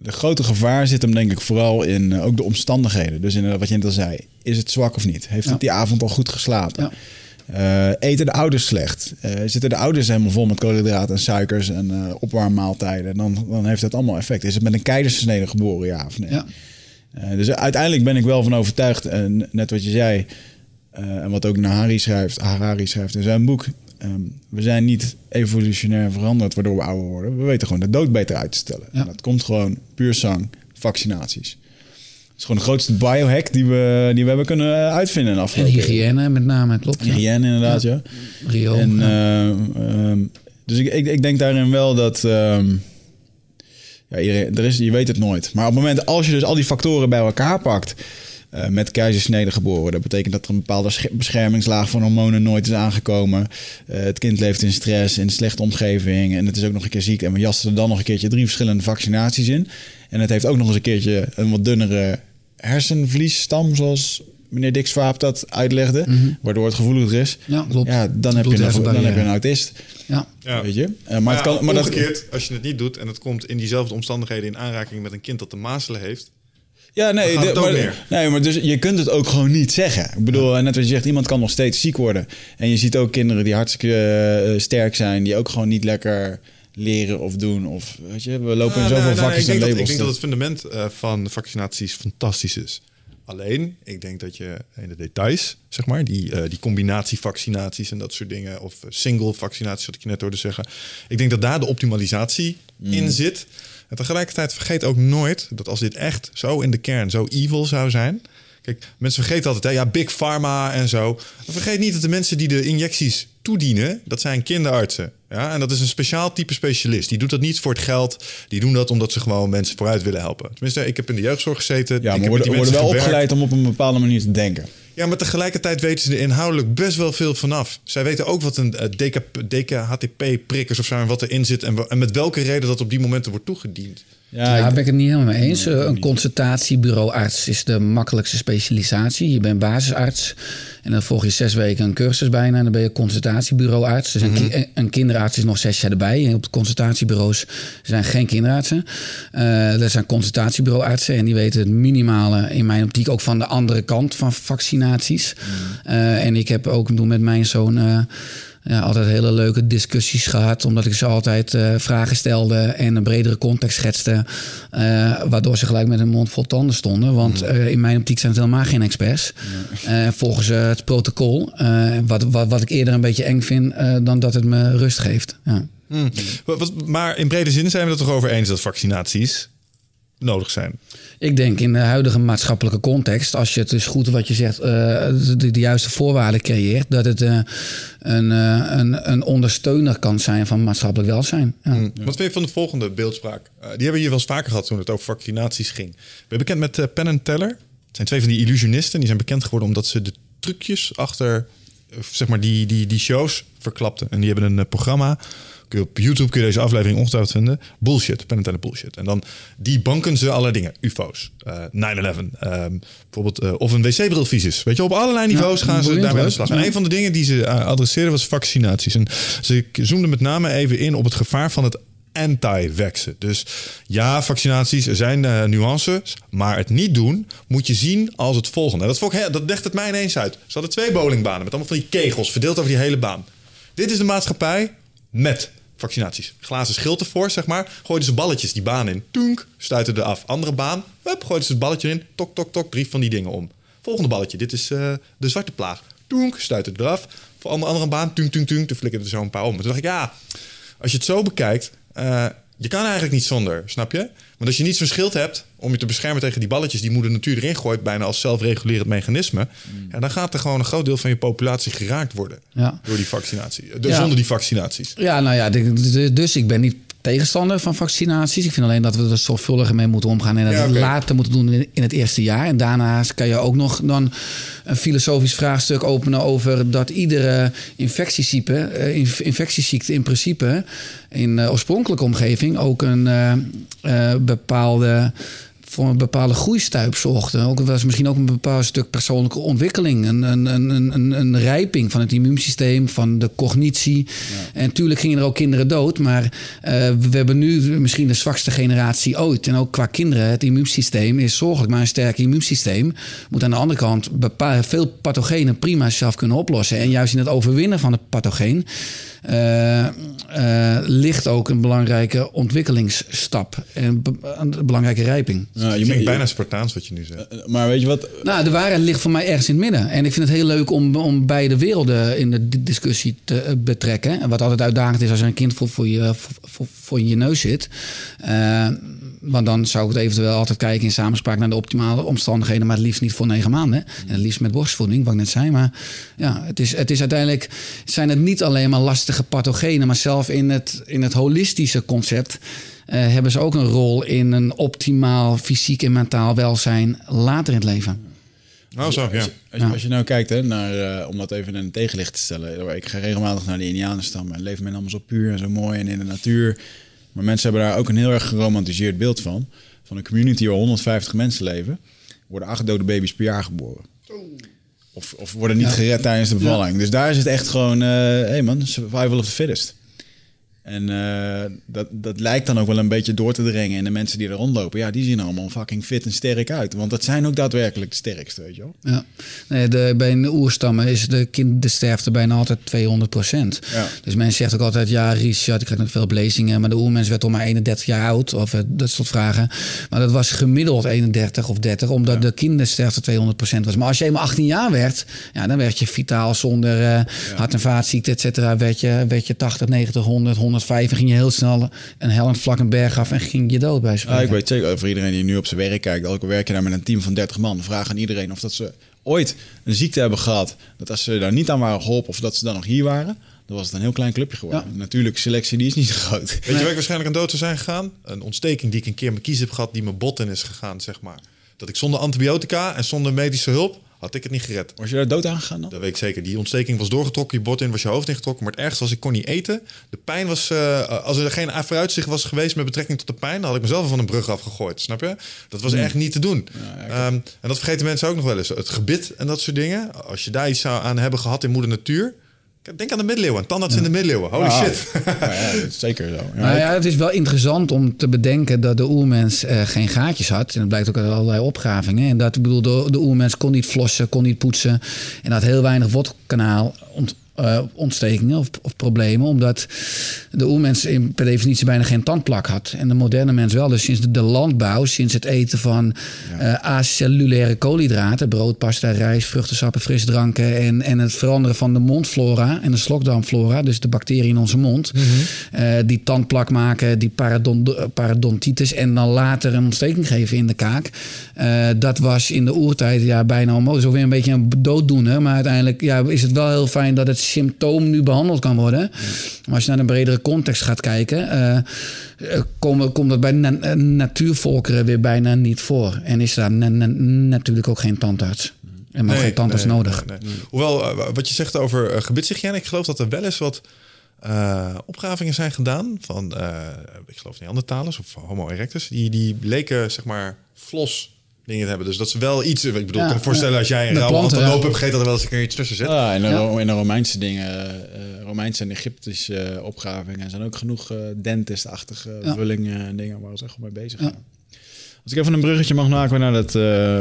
de grote gevaar zit hem denk ik vooral in uh, ook de omstandigheden. Dus in uh, wat je net al zei. Is het zwak of niet? Heeft ja. het die avond al goed geslapen? Ja. Uh, eten de ouders slecht? zitten de ouders helemaal vol met koolhydraten en suikers en opwarmmaaltijden? Dan, dan heeft dat allemaal effect. Is het met een keizersnede geboren, ja of nee? Ja. dus uiteindelijk ben ik wel van overtuigd, net wat je zei... en wat ook Nahari schrijft, Harari schrijft in zijn boek... Um, we zijn niet evolutionair veranderd waardoor we ouder worden. We weten gewoon de dood beter uit te stellen. Ja. En dat komt gewoon puur zang, vaccinaties. Het is gewoon de grootste biohack die we, die we hebben kunnen uitvinden. In en hygiëne met name, klopt. Ja. Hygiëne inderdaad, ja. En. Uh, um, dus ik, ik, ik, denk daarin wel dat... Um, ja, er is, je weet het nooit. Maar op het moment als je dus al die factoren bij elkaar pakt... Uh, met keizersnede geboren. Dat betekent dat er een bepaalde beschermingslaag van hormonen nooit is aangekomen. Uh, het kind leeft in stress, in een slechte omgeving en het is ook nog een keer ziek. En we jassen er dan nog een keertje drie verschillende vaccinaties in. En het heeft ook nog eens een keertje een wat dunnere hersenvliesstam, zoals meneer Dick Swaap dat uitlegde, mm -hmm. waardoor het gevoeliger is. Ja, klopt. Ja, dan, heb je, een, dan heb je een autist. Ja. ja. Weet je? Uh, maar, het kan, maar omgekeerd, dat... als je het niet doet en het komt in diezelfde omstandigheden in aanraking met een kind dat de mazelen heeft, ja, nee, de, maar, nee, maar dus je kunt het ook gewoon niet zeggen. Ik bedoel, ja. net wat je zegt, iemand kan nog steeds ziek worden. En je ziet ook kinderen die hartstikke uh, sterk zijn, die ook gewoon niet lekker leren of doen. Of weet je, we lopen in zoveel nee, vakjes nee, en labels. Dat, ik denk dat het fundament uh, van vaccinaties fantastisch is. Alleen, ik denk dat je in de details, zeg maar, die, uh, die combinatievaccinaties en dat soort dingen, of single vaccinaties, wat ik je net hoorde zeggen. Ik denk dat daar de optimalisatie mm. in zit. En tegelijkertijd vergeet ook nooit dat als dit echt zo in de kern zo evil zou zijn. Kijk, mensen vergeten altijd, hè, ja, big pharma en zo. Maar vergeet niet dat de mensen die de injecties toedienen, dat zijn kinderartsen. Ja, en dat is een speciaal type specialist. Die doet dat niet voor het geld. Die doen dat omdat ze gewoon mensen vooruit willen helpen. Tenminste, ik heb in de jeugdzorg gezeten. Ja, ik maar worden, worden wel gewerkt. opgeleid om op een bepaalde manier te denken. Ja, maar tegelijkertijd weten ze er inhoudelijk best wel veel vanaf. Zij weten ook wat een DKHTP-prik is of zo en wat erin zit en met welke reden dat op die momenten wordt toegediend. Ja, ja, ben ik het niet helemaal mee eens. een consultatiebureauarts is de makkelijkste specialisatie. Je bent basisarts en dan volg je zes weken een cursus bijna en dan ben je consultatiebureauarts. Dus mm -hmm. een, een, kinderarts is nog zes jaar erbij. En op de consultatiebureaus zijn geen kinderartsen. Uh, dat zijn consultatiebureauartsen en die weten het minimale in mijn optiek ook van de andere kant van vaccinaties. Mm. Uh, en ik heb ook doen met mijn zoon... Uh, ja, altijd hele leuke discussies gehad. Omdat ik ze altijd uh, vragen stelde en een bredere context schetste. Uh, waardoor ze gelijk met een mond vol tanden stonden. Want uh, in mijn optiek zijn het helemaal geen experts. Volgens het protocol. wat, wat, wat ik eerder een beetje eng vind dan dat het me rust geeft. Ja. Hmm. Maar in brede zin zijn we het toch over eens dat vaccinaties nodig zijn. Ik denk in de huidige maatschappelijke context, als je het dus goed wat je zegt, eh, de, de juiste voorwaarden creëert, dat het eh, een, eh, een, een ondersteuner kan zijn van maatschappelijk welzijn. Ja. Wat vind je van de volgende beeldspraak? Die hebben we hier wel eens vaker gehad toen het over vaccinaties ging. Je bekend met Penn en Teller? Het zijn twee van die illusionisten. Die zijn bekend geworden omdat ze de trucjes achter zeg maar die, die, die shows verklapten. En die hebben een programma. Kun je op YouTube kun je deze aflevering ongetwijfeld vinden. Bullshit, Penn en Teller bullshit. En dan die banken ze allerlei dingen. UFO's, eh 9-11, ehm, bijvoorbeeld eh, of een wc-bril vies is. Weet je, op allerlei niveaus Ja, gaan ze daarmee aan de slag. En een van de dingen die ze eh, adresseerden was vaccinaties. En ze zoomden met name even in op het gevaar van het anti-vaxen. Dus ja, vaccinaties er zijn eh, nuances, maar het niet doen moet je zien als het volgende. En dat, vond ik, dat legt het mij ineens uit. Ze hadden twee bowlingbanen met allemaal van die kegels verdeeld over die hele baan. Dit is de maatschappij met vaccinaties. Glazen schild ervoor, zeg maar. Gooiden ze balletjes die baan in. Toenk, stuiten er af. Andere baan, hup, gooiden ze het balletje in. Tok, tok, tok, drie van die dingen om. Volgende balletje, dit is eh, de zwarte plaag. Toenk, stuiten het eraf. Voor andere, andere baan, tunk, tunk, tunk. Toen flikkerde er zo een paar om. En toen dacht ik, ja, als je het zo bekijkt, eh, je kan eigenlijk niet zonder, snap je? Want als je niet zo'n schild hebt om je te beschermen tegen die balletjes die moeder natuur erin gooit, bijna als zelfregulerend mechanisme, ja, dan gaat er gewoon een groot deel van je populatie geraakt worden Ja. door die vaccinatie, eh, Ja. zonder die vaccinaties. Ja, nou ja, de- de- dus ik ben niet tegenstander van vaccinaties. Ik vind alleen dat we er zorgvuldiger mee moeten omgaan en dat Ja, we het later moeten doen in, in het eerste jaar. En daarnaast kan je ook nog dan een filosofisch vraagstuk openen over dat iedere infectieziekte, eh, infectieziekte in principe in de oorspronkelijke omgeving ook een eh, eh, bepaalde voor een bepaalde groeistuip zorgde. Ook was misschien ook een bepaald stuk persoonlijke ontwikkeling. Een, een, een, een, een rijping van het immuunsysteem, van de cognitie. En natuurlijk gingen er ook kinderen dood. Maar eh, we hebben nu misschien de zwakste generatie ooit. En ook qua kinderen, het immuunsysteem is zorgelijk. Maar een sterk immuunsysteem moet aan de andere kant bepaal, veel pathogenen prima zelf kunnen oplossen. En juist in het overwinnen van het pathogeen... eh, eh, ligt ook een belangrijke ontwikkelingsstap en een belangrijke rijping. Ja, Je je- bijna Spartaans wat je nu zegt. maar weet je wat? Nou, de waarheid ligt voor mij ergens in het midden. En ik vind het heel leuk om, om beide werelden in de di- discussie te eh, betrekken. En wat altijd uitdagend is als er een kind voor, voor, je, voor, voor, voor je neus zit. Eh, want dan zou ik het eventueel altijd kijken in samenspraak naar de optimale omstandigheden. Maar het liefst niet voor negen maanden. En het liefst met borstvoeding, wat ik net zei. Maar ja, het is, het is uiteindelijk zijn het niet alleen maar lastige pathogenen. Maar zelf in het, in het holistische concept eh, hebben ze ook een rol in een optimaal fysiek en mentaal welzijn later in het leven. Oh, zo, ja. Als, je, als je nou kijkt, hè, naar, eh, om dat even in een tegenlicht te stellen. Ik ga regelmatig naar de Indianenstam en leven men allemaal zo puur en zo mooi en in de natuur. Maar mensen hebben daar ook een heel erg geromantiseerd beeld van. Van een community waar 150 mensen leven, worden acht dode baby's per jaar geboren. Of, of worden niet gered tijdens de bevalling. Dus daar is het echt gewoon, hé hey man, survival of the fittest. En eh, dat, dat lijkt dan ook wel een beetje door te dringen. En de mensen die er rondlopen, ja, die zien allemaal fucking fit en sterk uit. Want dat zijn ook daadwerkelijk de sterkste, weet je wel. Ja. Nee, de, bij een oerstammen is de kindersterfte bijna altijd 200 procent. Ja. Dus mensen zeggen ook altijd, ja, Richard, ik krijg nog veel blazingen. Maar de oermens werd al maar 31 jaar oud. Of eh, dat soort vragen. Maar dat was gemiddeld 31 of 30, omdat de kindersterfte 200 procent was. Maar als je eenmaal 18 jaar werd, ja, dan werd je vitaal zonder eh, hart- en vaatziekten, et cetera. Werd je, werd je 80, 90, 100, 105 en ging je heel snel een hellend vlak een berg af en ging je dood bij Ja, spreken. ik weet zeker, voor iedereen die nu op zijn werk kijkt, elke werk je daar met een team van 30 man, vraag aan iedereen of dat ze ooit een ziekte hebben gehad, dat als ze daar niet aan waren geholpen of dat ze dan nog hier waren, dan was het een heel klein clubje geworden. Natuurlijk, selectie die is niet zo groot. Weet je waar ik waarschijnlijk aan dood zou zijn gegaan? Een ontsteking die ik een keer mijn kies heb gehad, die mijn bot in is gegaan, zeg maar. Dat ik zonder antibiotica en zonder medische hulp, had ik het niet gered. Was je daar dood aan gegaan dan? Dat weet ik zeker. Die ontsteking was doorgetrokken, je bot in, was je hoofd ingetrokken. Maar het ergste was, ik kon niet eten. De pijn was, eh, als er geen vooruitzicht was geweest met betrekking tot de pijn, dan had ik mezelf van een brug afgegooid, snap je? Dat was echt niet te doen. Ehm, en dat vergeten mensen ook nog wel eens. Het gebit en dat soort dingen. Als je daar iets zou aan hebben gehad in moeder natuur, denk aan de middeleeuwen. Tandarts in de middeleeuwen. Holy Ah. shit. Ja, zeker zo. Ja, Nou ja, het is wel interessant om te bedenken dat de oermens eh, geen gaatjes had. En dat blijkt ook uit allerlei opgravingen. En dat, ik bedoel, de, de oermens kon niet flossen, kon niet poetsen. En had heel weinig wortelkanaal ont- eh, ontstekingen of, of, problemen. Omdat de oermens in, per definitie bijna geen tandplak had. En de moderne mens wel. Dus sinds de, landbouw, sinds het eten van ja. uh, acellulaire koolhydraten... brood, pasta, rijst, vruchtensappen, frisdranken... En, en het veranderen van de mondflora en de slokdarmflora... dus de bacteriën in onze mond... Mm die tandplak maken, die parodontitis... en dan later een ontsteking geven in de kaak. dat was in de oertijd ja, bijna onmogelijk. Zo weer een beetje een dooddoener. Maar uiteindelijk ja, is het wel heel fijn dat het symptoom nu behandeld kan worden. Maar als je naar een bredere context gaat kijken, uh, komt, komt dat bij na natuurvolkeren weer bijna niet voor. En is daar natuurlijk ook geen tandarts. En maar geen tandarts nodig. Nee, Hoewel, eh, wat je zegt over uh, gebitshygiëne, ik geloof dat er wel eens wat uh, opgravingen zijn gedaan van, ik geloof Neandertalers of Homo erectus. Die, die bleken, zeg maar, flos dingen hebben. Dus dat is wel iets. Ik bedoel, ja, ik kan me voorstellen als jij een rauwe antelope hebt gegeten, dat er wel eens een keer iets tussen zit. Ja, en de, ja. in de Romeinse dingen, uh, Romeinse en Egyptische uh, opgravingen zijn ook genoeg uh, dentistachtige ja. vullingen en dingen waar we echt mee bezig zijn. Als ik even een bruggetje mag maken naar dat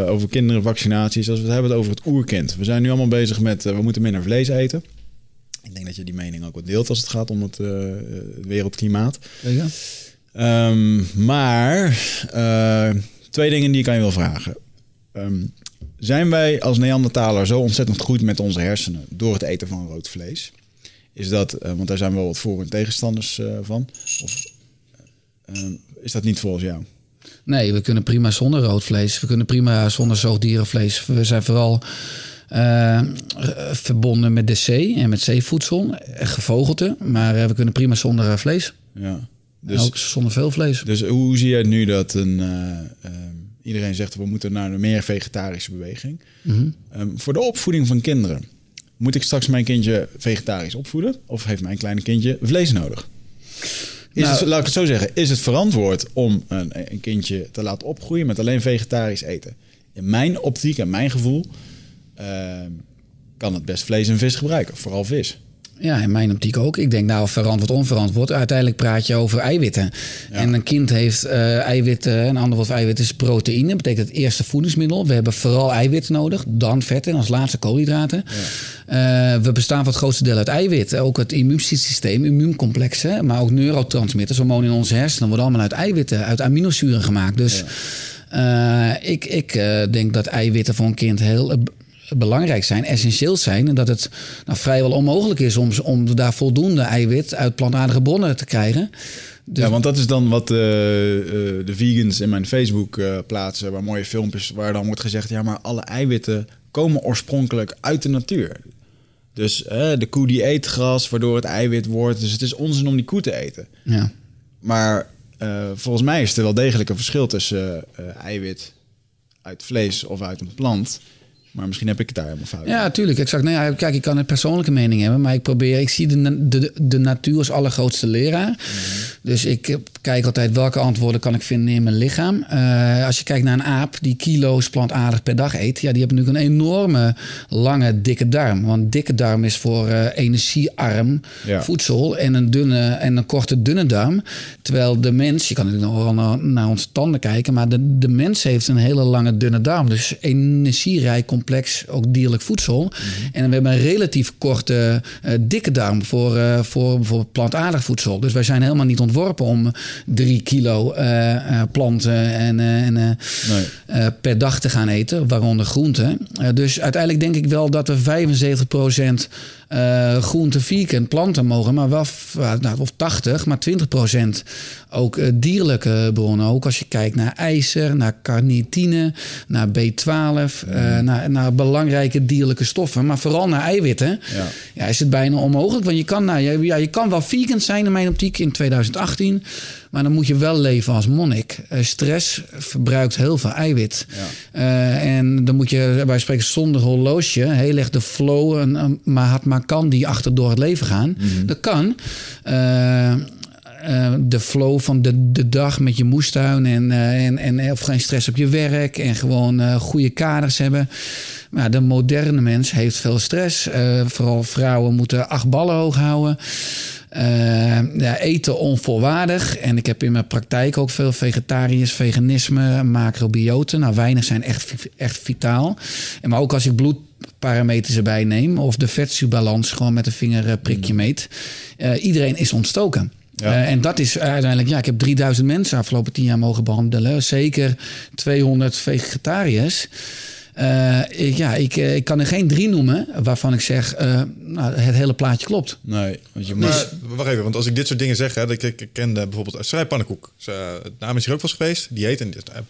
over kinderen, vaccinaties. Als we het hebben over het oerkind. We zijn nu allemaal bezig met we moeten minder vlees eten. Ik denk dat je die mening ook wat deelt als het gaat om het, het wereldklimaat. Um, maar Twee dingen die ik aan je wil vragen. Um, zijn wij als Neandertaler zo ontzettend goed met onze hersenen door het eten van rood vlees? Is dat, uh, want daar zijn wel wat voor- en tegenstanders uh, van. Of uh, is dat niet volgens jou? Nee, we kunnen prima zonder rood vlees. We kunnen prima zonder zoogdierenvlees. We zijn vooral verbonden met de zee en met zeevoedsel, gevogelte. Maar we kunnen prima zonder vlees. Ja. Dus, ook zonder veel vlees. Dus hoe zie je nu dat een, uh, uh, iedereen zegt we moeten naar een meer vegetarische beweging? Mm -hmm. um, voor de opvoeding van kinderen. Moet ik straks mijn kindje vegetarisch opvoeden? Of heeft mijn kleine kindje vlees nodig? Is nou, het, laat ik het zo zeggen, is het verantwoord om een, een, kindje te laten opgroeien met alleen vegetarisch eten? In mijn optiek en mijn gevoel uh, kan het best vlees en vis gebruiken, vooral vis. Ja, in mijn optiek ook. Ik denk nou, verantwoord, onverantwoord. Uiteindelijk praat je over eiwitten. En een kind heeft uh, eiwitten, een ander woord voor eiwitten is proteïne. Dat betekent het eerste voedingsmiddel. We hebben vooral eiwitten nodig, dan vetten en als laatste koolhydraten. Ja. Uh, we bestaan voor het grootste deel uit eiwit. Ook het immuunsysteem, immuuncomplexen, maar ook neurotransmitters, hormonen in onze hersenen, worden allemaal uit eiwitten, uit aminozuren gemaakt. Dus ja. uh, ik, ik denk dat eiwitten voor een kind heel belangrijk zijn, essentieel zijn. En dat het nou, vrijwel onmogelijk is om, om daar voldoende eiwit uit plantaardige bronnen te krijgen. Dus... Ja, want dat is dan wat uh, uh, de vegans in mijn Facebook uh, plaatsen, waar mooie filmpjes waar dan wordt gezegd: ja, maar alle eiwitten komen oorspronkelijk uit de natuur. Dus de koe die eet gras, waardoor het eiwit wordt. Dus het is onzin om die koe te eten. Ja. Maar volgens mij is er wel degelijk een verschil tussen eiwit uit vlees of uit een plant maar misschien heb ik het daar helemaal fout. Ja, tuurlijk. Exact. Nou ja, kijk, ik kan een persoonlijke mening hebben, maar ik probeer, ik zie de, de, de natuur als allergrootste leraar. Mhm. Dus ik kijk altijd welke antwoorden kan ik vinden in mijn lichaam. Uh, als je kijkt naar een aap die kilo's plantaardig per dag eet, ja, die hebben natuurlijk een enorme lange dikke darm. Want dikke darm is voor uh, energiearm ja. voedsel en een dunne en een korte dunne darm. Terwijl de mens, je kan natuurlijk nog wel naar, naar onze tanden kijken, maar de, de mens heeft een hele lange dunne darm. Dus energierijk complex, ook dierlijk voedsel. Mm -hmm. En we hebben een relatief korte, uh, dikke darm voor, uh, voor bijvoorbeeld plantaardig voedsel. Dus wij zijn helemaal niet ontworpen om drie kilo uh, planten en, en nee. per dag te gaan eten, waaronder groenten. dus uiteindelijk denk ik wel dat we 75 procent uh, groente, vegan, planten mogen, maar wel nou, of 80, maar 20 procent ook uh, dierlijke bronnen. Ook als je kijkt naar ijzer, naar carnitine, naar B12, mm. uh, naar, naar, belangrijke dierlijke stoffen, maar vooral naar eiwitten. Ja. ja is het bijna onmogelijk, want je kan, nou, ja, je kan wel vegan zijn in mijn optiek in 2018. Maar dan moet je wel leven als monnik. Uh, stress verbruikt heel veel eiwit. Ja. Uh, en dan moet je, wij spreken zonder horloge, heel erg de flow, een, een Mahatma Gandhi achter door het leven gaan. Mm -hmm. Dat kan. Uh, uh, de flow van de, de dag met je moestuin en, uh, en, en of geen stress op je werk en gewoon uh, goede kaders hebben. Maar de moderne mens heeft veel stress. vooral vrouwen moeten acht ballen hoog houden. Eh, ja, eten onvolwaardig. En ik heb in mijn praktijk ook veel vegetariërs, veganisme, macrobioten. Nou, weinig zijn echt, echt vitaal. En maar ook als ik bloedparameters erbij neem... of de vetzuurbalans gewoon met een vingerprikje meet... Uh, iedereen is ontstoken. Ja. Uh, en dat is uiteindelijk, ja, ik heb 3000 mensen afgelopen tien jaar mogen behandelen. Zeker 200 vegetariërs. Uh, ik, ja, ik, eh, ik kan er geen drie noemen waarvan ik zeg, uh, nou, het hele plaatje klopt. Nee, want je moet... Maar, wacht even, want als ik dit soort dingen zeg, hè, ik, ik kende bijvoorbeeld Strijd Pannenkoek. het naam is hier ook wel eens geweest. Die heet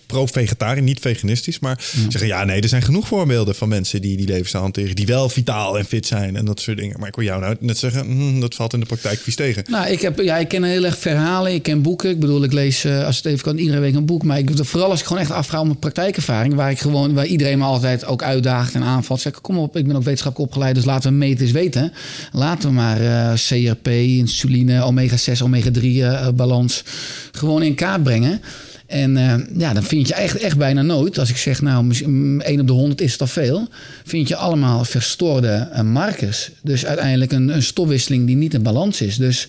pro-vegetariër, niet veganistisch. Maar ja. zeggen, ja, nee, er zijn genoeg voorbeelden van mensen die die levensstijl hanteren, die wel vitaal en fit zijn en dat soort dingen. Maar ik wil jou nou net zeggen, hm, dat valt in de praktijk vies tegen. Nou, ik, heb, ja, ik ken heel erg verhalen, ik ken boeken. Ik bedoel, ik lees, als het even kan, iedere week een boek. Maar ik, vooral als ik gewoon echt afga om mijn praktijkervaring, waar ik gewoon, waar iedereen me ook uitdaagt en aanvalt. Zeg, kom op, ik ben ook wetenschappelijk opgeleid, dus laten we meten eens weten. Laten we maar uh, CRP, insuline, omega-6, omega-3 uh, balans gewoon in kaart brengen. En ja, dan vind je echt, echt bijna nooit, als ik zeg, nou, 1 op de 100 is dat veel, vind je allemaal verstoorde markers. Dus uiteindelijk een, een stofwisseling die niet in balans is. Dus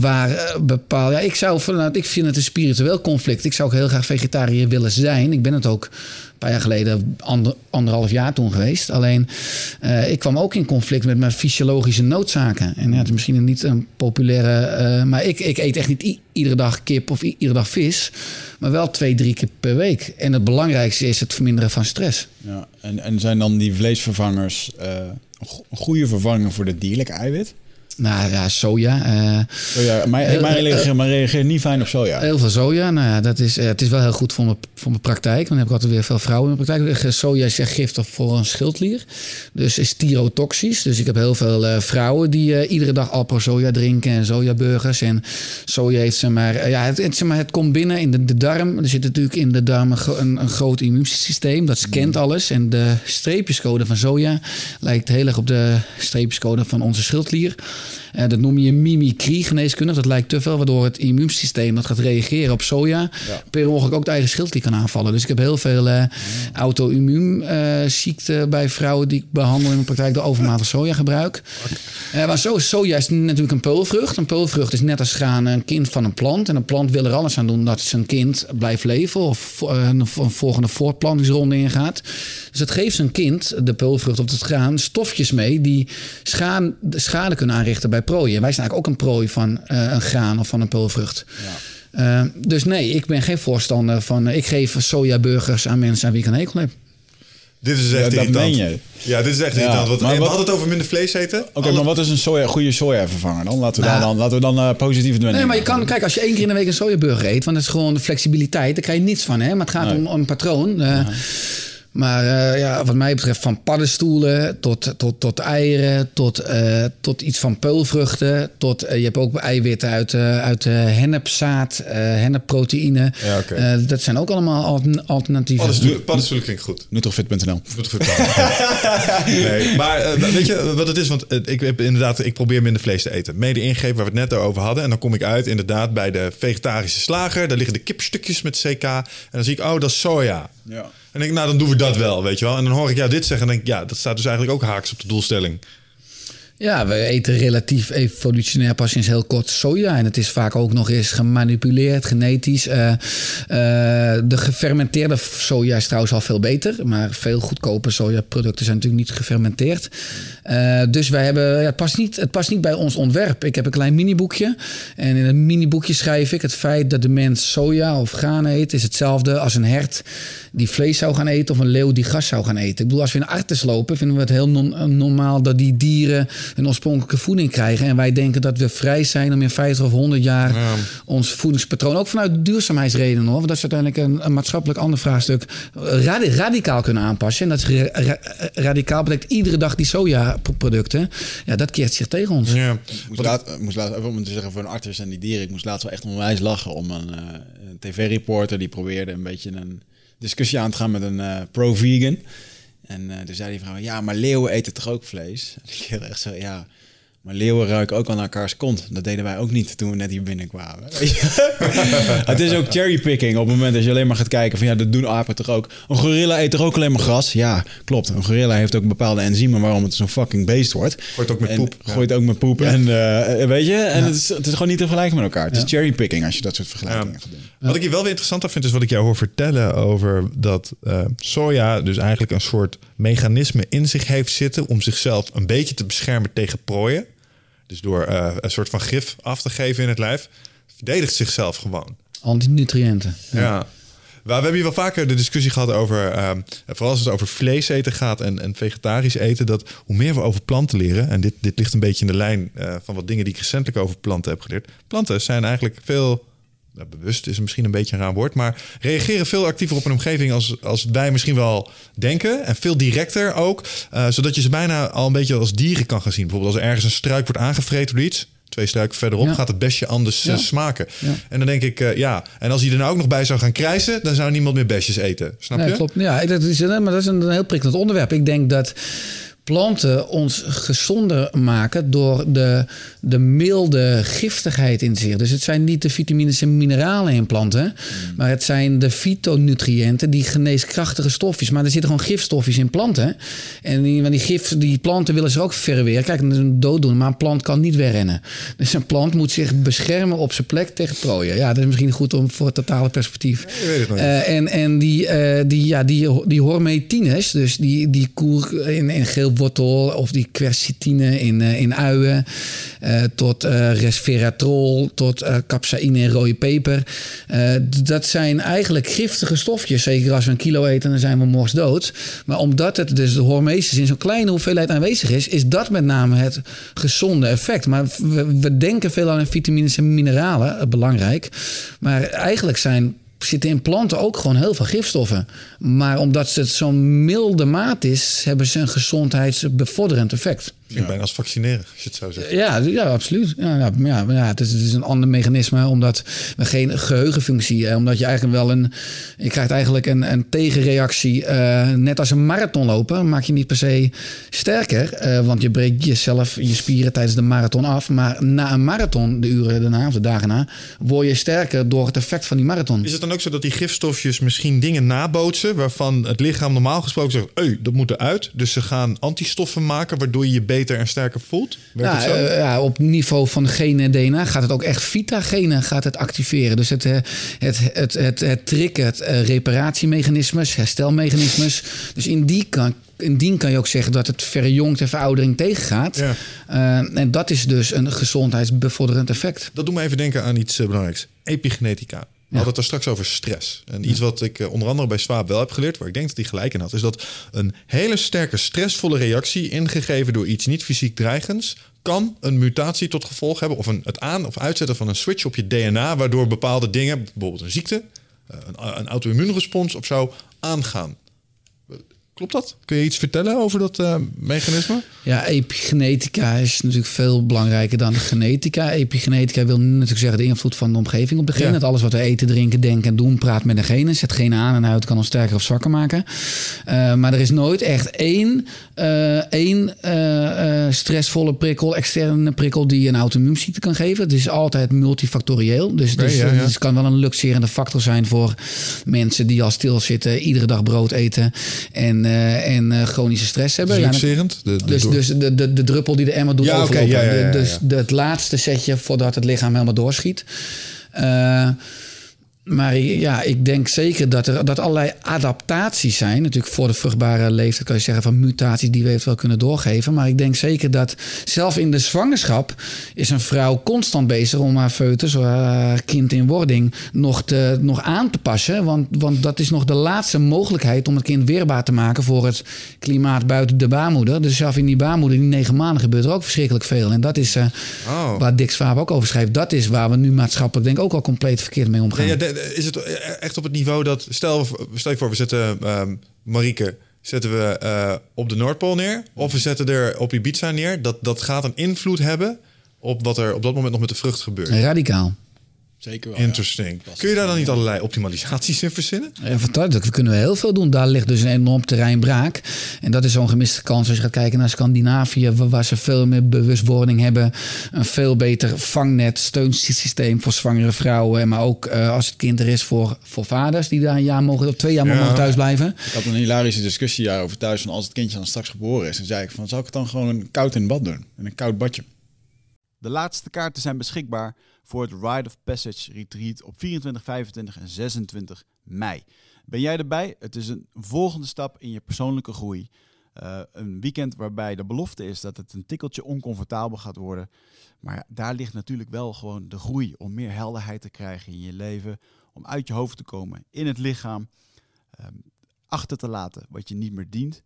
waar uh, bepaal, ja, ik zou vanuit, ik vind het een spiritueel conflict. Ik zou ook heel graag vegetariër willen zijn. Ik ben het ook jaar geleden, ander, anderhalf jaar toen geweest. Alleen uh, ik kwam ook in conflict met mijn fysiologische noodzaken. En ja, het is misschien niet een populaire. Uh, maar ik, ik eet echt niet iedere dag kip of iedere dag vis. Maar wel twee, drie keer per week. En het belangrijkste is het verminderen van stress. Ja, en, en zijn dan die vleesvervangers een goede vervanger voor de dierlijke eiwit? Nou ja, soja. Uh, soja maar, maar, reageer, maar reageer niet fijn op soja. Heel veel soja. Nou ja, dat is, uh, het is wel heel goed voor mijn, voor mijn praktijk. Want dan heb ik altijd weer veel vrouwen in mijn praktijk. Soja is giftig voor een schildklier. Dus is tyrotoxisch. Dus ik heb heel veel uh, vrouwen die iedere dag Alpro soja drinken en sojaburgers. En soja heeft ze maar... ja, het, het, zeg maar, het komt binnen in de, de darm. Er zit natuurlijk in de darm een, een groot immuunsysteem. Dat scant mm. alles. En de streepjescode van soja lijkt heel erg op de streepjescode van onze schildklier. Uh, dat noem je mimicry geneeskundig. Dat lijkt te veel, waardoor het immuunsysteem dat gaat reageren op soja... Ja. per ongeluk ook de eigen schildklier kan aanvallen. Dus ik heb heel veel uh, auto-immuunziekten bij vrouwen... die ik behandel in mijn praktijk door overmatig sojagebruik. Uh, maar so soja is natuurlijk een peulvrucht. Een peulvrucht is net als graan een kind van een plant. En een plant wil er alles aan doen dat zijn kind blijft leven... of een volgende voortplantingsronde ingaat. Dus het geeft zijn kind, de peulvrucht of het graan, stofjes mee... die schade, schade kunnen aanrichten bij prooien. Wij zijn eigenlijk ook een prooi van uh, een graan of van een peulvrucht. Ja. Uh, dus nee, ik ben geen voorstander van... Uh, ik geef sojaburgers aan mensen aan wie ik een hekel heb. Dit is echt ja, dat meen je. Ja, dit is echt ja. irritant. Want, maar we hadden het over minder vlees eten. Oké, okay, maar wat is een soja, goede sojavervanger dan? Laten we nou, dan, laten we dan uh, positief doen. Nee, maar je kan, kijk, als je één keer in de week een sojaburger eet... want dat is gewoon de flexibiliteit, daar krijg je niets van. Hè? Maar het gaat nee. om, om een patroon. Uh. Maar uh, ja, wat mij betreft van paddenstoelen tot, tot, tot eieren, tot, uh, tot iets van peulvruchten. Tot, uh, je hebt ook eiwitten uit, uit hennepzaad, hennepproteïne. Ja, okay. dat zijn ook allemaal alternatieven. Paddenstoelen, paddenstoelen klinkt goed. Nutrofit.nl nee, maar weet je wat het is? Want ik heb inderdaad, ik probeer minder vlees te eten. Mede ingreep waar we het net over hadden. En dan kom ik uit inderdaad bij de vegetarische slager. Daar liggen de kipstukjes met CK. En dan zie ik, oh, dat is soja. Ja. En denk nou, dan doen we dat wel, weet je wel. En dan hoor ik jou dit zeggen en denk ja, dat staat dus eigenlijk ook haaks op de doelstelling. Ja, we eten relatief evolutionair pas sinds heel kort soja. En het is vaak ook nog eens gemanipuleerd, genetisch. Uh, uh, de gefermenteerde soja is trouwens al veel beter. Maar veel goedkope sojaproducten zijn natuurlijk niet gefermenteerd. Uh, dus wij hebben, ja, het, past niet, het past niet bij ons ontwerp. Ik heb een klein miniboekje. En in het miniboekje schrijf ik... het feit dat de mens soja of graan eet... is hetzelfde als een hert die vlees zou gaan eten... of een leeuw die gas zou gaan eten. Ik bedoel, als we in Artes lopen... vinden we het heel normaal dat die dieren een oorspronkelijke voeding krijgen. En wij denken dat we vrij zijn om in 50 of 100 jaar ja. ons voedingspatroon, ook vanuit duurzaamheidsredenen hoor, want dat is uiteindelijk een, een maatschappelijk ander vraagstuk, radi radicaal kunnen aanpassen. En dat is ra radicaal betekent iedere dag die sojaproducten. Ja, dat keert zich tegen ons. Ja. Ik moest laat, moest laat, even om te zeggen voor een arts en die dieren, ik moest laatst wel echt onwijs lachen om een, uh, een tv-reporter die probeerde een beetje een discussie aan te gaan met een uh, pro-vegan. En uh, toen zei die vrouw, ja, maar leeuwen eten toch ook vlees? En ik echt zo, ja, Maar leeuwen ruiken ook al naar elkaars kont. Dat deden wij ook niet toen we net hier binnenkwamen. Het is ook cherrypicking op het moment dat je alleen maar gaat kijken van ja, dat doen apen toch ook. Een gorilla eet toch ook alleen maar gras? Ja, klopt. Een gorilla heeft ook bepaalde enzymen waarom het zo'n fucking beest wordt. Gooit ook met En poep. Ja. Gooit ook met poep. En eh, weet je, en het, is, het is gewoon niet te vergelijken met elkaar. Het is cherrypicking als je dat soort vergelijkingen gaat doen. Wat ik hier wel weer interessant aan vind, is wat ik jou hoor vertellen over dat eh, soja dus eigenlijk een soort mechanisme in zich heeft zitten om zichzelf een beetje te beschermen tegen prooien. Dus door eh, een soort van gif af te geven in het lijf, verdedigt zichzelf gewoon. Antinutriënten. Ja. Maar we hebben hier wel vaker de discussie gehad over, ehm, vooral als het over vlees eten gaat en, en vegetarisch eten, dat hoe meer we over planten leren, en dit, dit ligt een beetje in de lijn eh, van wat dingen die ik recentelijk over planten heb geleerd. Planten zijn eigenlijk veel, nou, bewust is misschien een beetje een raar woord, maar reageren veel actiever op een omgeving als, als wij misschien wel denken en veel directer ook, eh, zodat je ze bijna al een beetje als dieren kan gaan zien. Bijvoorbeeld als er ergens een struik wordt aangevreten door iets. Twee struiken verderop Ja. gaat het besje anders eh, Ja. smaken. Ja. En dan denk ik, eh, ja. En als hij er nou ook nog bij zou gaan krijsen, dan zou niemand meer besjes eten. Snap Ja, je? klopt. Ja, dat is, maar dat is een heel prikkelend onderwerp. Ik denk dat planten ons gezonder maken door de, de milde giftigheid in zich. Dus het zijn niet de vitamines en mineralen in planten, maar het zijn de fytonutriënten, die geneeskrachtige stofjes. Maar er zitten gewoon gifstofjes in planten. En die, want die, gif, die planten willen ze ook verweren. Kijk, dat is een dooddoen, maar een plant kan niet wegrennen. Dus een plant moet zich beschermen op zijn plek tegen prooien. Ja, dat is misschien goed om voor het totale perspectief. Weet het. Eh, en en die, eh, die, ja, die, die hormetines, dus die, die koer in, in of die quercitine in, eh, in uien, eh, tot eh, resveratrol, tot capsaïne en rode peper. Dat zijn eigenlijk giftige stofjes. Zeker als we een kilo eten, dan zijn we morgens dood. Maar omdat het dus de hormesis in zo'n kleine hoeveelheid aanwezig is, is dat met name het gezonde effect. Maar we, we denken veel aan vitamines en mineralen, belangrijk. Maar eigenlijk zijn zitten in planten ook gewoon heel veel gifstoffen. Maar omdat het zo'n milde maat is, hebben ze een gezondheidsbevorderend effect. Klinkt bijna als vaccineren, als je het zo zegt. Ja, ja absoluut. Ja, ja, ja, het, is, het is een ander mechanisme, omdat we geen geheugenfunctie hebben. Omdat je eigenlijk wel een. Je krijgt eigenlijk een, een tegenreactie. eh, net als een marathon lopen, maak je niet per se sterker. eh, want je breekt jezelf, je spieren tijdens de marathon af. Maar na een marathon, de uren daarna of de dagen na, word je sterker door het effect van die marathon. Is het dan ook zo dat die gifstofjes misschien dingen nabootsen... waarvan het lichaam normaal gesproken zegt... Hey, dat moet eruit. Dus ze gaan antistoffen maken... waardoor je je beter en sterker voelt? Werkt Ja, het zo? eh, ja, op niveau van genen en DNA gaat het ook echt vitagenen gaat het activeren. Dus het, eh, het, het, het, het triggert eh, reparatiemechanismes, herstelmechanismes. Dus in die kan, in die kan je ook zeggen dat het verjongt en veroudering tegengaat. Ja. En dat is dus een gezondheidsbevorderend effect. Dat doet me even denken aan iets belangrijks. Epigenetica. We hadden het er straks over stress. En iets wat ik eh, onder andere bij Swaap wel heb geleerd, waar ik denk dat hij gelijk in had, is dat een hele sterke stressvolle reactie, ingegeven door iets niet fysiek dreigends, kan een mutatie tot gevolg hebben, of een, het aan- of uitzetten van een switch op je DNA, waardoor bepaalde dingen, bijvoorbeeld een ziekte, eh, een, een auto-immuunrespons of zo, aangaan. Klopt dat? Kun je iets vertellen over dat eh, mechanisme? Ja, epigenetica is natuurlijk veel belangrijker dan genetica. Epigenetica wil natuurlijk zeggen de invloed van de omgeving op de genen. Ja. Dat alles wat we eten, drinken, denken en doen praat met de genen. Zet genen aan en uit kan ons sterker of zwakker maken. Eh, maar er is nooit echt één, eh, één stressvolle prikkel, externe prikkel die een auto-immuunziekte kan geven. Het is altijd multifactorieel. Dus, Oké, dus, ja, eh, ja. dus het kan wel een luxerende factor zijn voor mensen die al stilzitten, iedere dag brood eten en, eh, en eh, chronische stress hebben. Ja, de dus, dus de, de, de druppel die de emmer doet Ja, overlopen. ja, ja, ja, ja. De- Dus de- het laatste setje voordat het lichaam helemaal doorschiet. Maar ja, ik denk zeker dat er dat allerlei adaptaties zijn. Natuurlijk voor de vruchtbare leeftijd kan je zeggen van mutaties die we eventueel kunnen doorgeven. Maar ik denk zeker dat zelf in de zwangerschap is een vrouw constant bezig om haar foetus, haar kind in wording, nog, te, nog aan te passen. Want, want dat is nog de laatste mogelijkheid om het kind weerbaar te maken voor het klimaat buiten de baarmoeder. Dus zelf in die baarmoeder, die negen maanden, gebeurt er ook verschrikkelijk veel. En dat is eh, Oh. waar Dick Swaap ook over schrijft. Dat is waar we nu maatschappelijk denk ik ook al compleet verkeerd mee omgaan. Ja, ja, is het echt op het niveau dat... Stel, stel je voor, we zetten Marieke zetten we eh, op de Noordpool neer... of we zetten er op Ibiza neer. Dat, dat gaat een invloed hebben op wat er op dat moment nog met de vrucht gebeurt. Radicaal. Zeker wel. Interesting. Kun je daar dan niet allerlei optimalisaties in verzinnen? Ja, fantastisch. We kunnen heel veel doen. Daar ligt dus een enorm terrein braak. En dat is zo'n gemiste kans als je gaat kijken naar Scandinavië, waar ze veel meer bewustwording hebben. Een veel beter vangnet, steunsysteem voor zwangere vrouwen. Maar ook uh, als het kind er is voor, voor vaders die daar een jaar mogen, of twee jaar Ja. mogen thuis blijven. Ik had een hilarische discussie daarover thuis. Van als het kindje dan straks geboren is, dan zei ik van, zal ik het dan gewoon koud in bad doen? In een koud badje. De laatste kaarten zijn beschikbaar voor het Rite of Passage Retreat op 24, 25 en 26 mei. Ben jij erbij? Het is een volgende stap in je persoonlijke groei. Uh, een weekend waarbij de belofte is dat het een tikkeltje oncomfortabel gaat worden. Maar daar ligt natuurlijk wel gewoon de groei om meer helderheid te krijgen in je leven. Om uit je hoofd te komen, in het lichaam. Um, achter te laten wat je niet meer dient.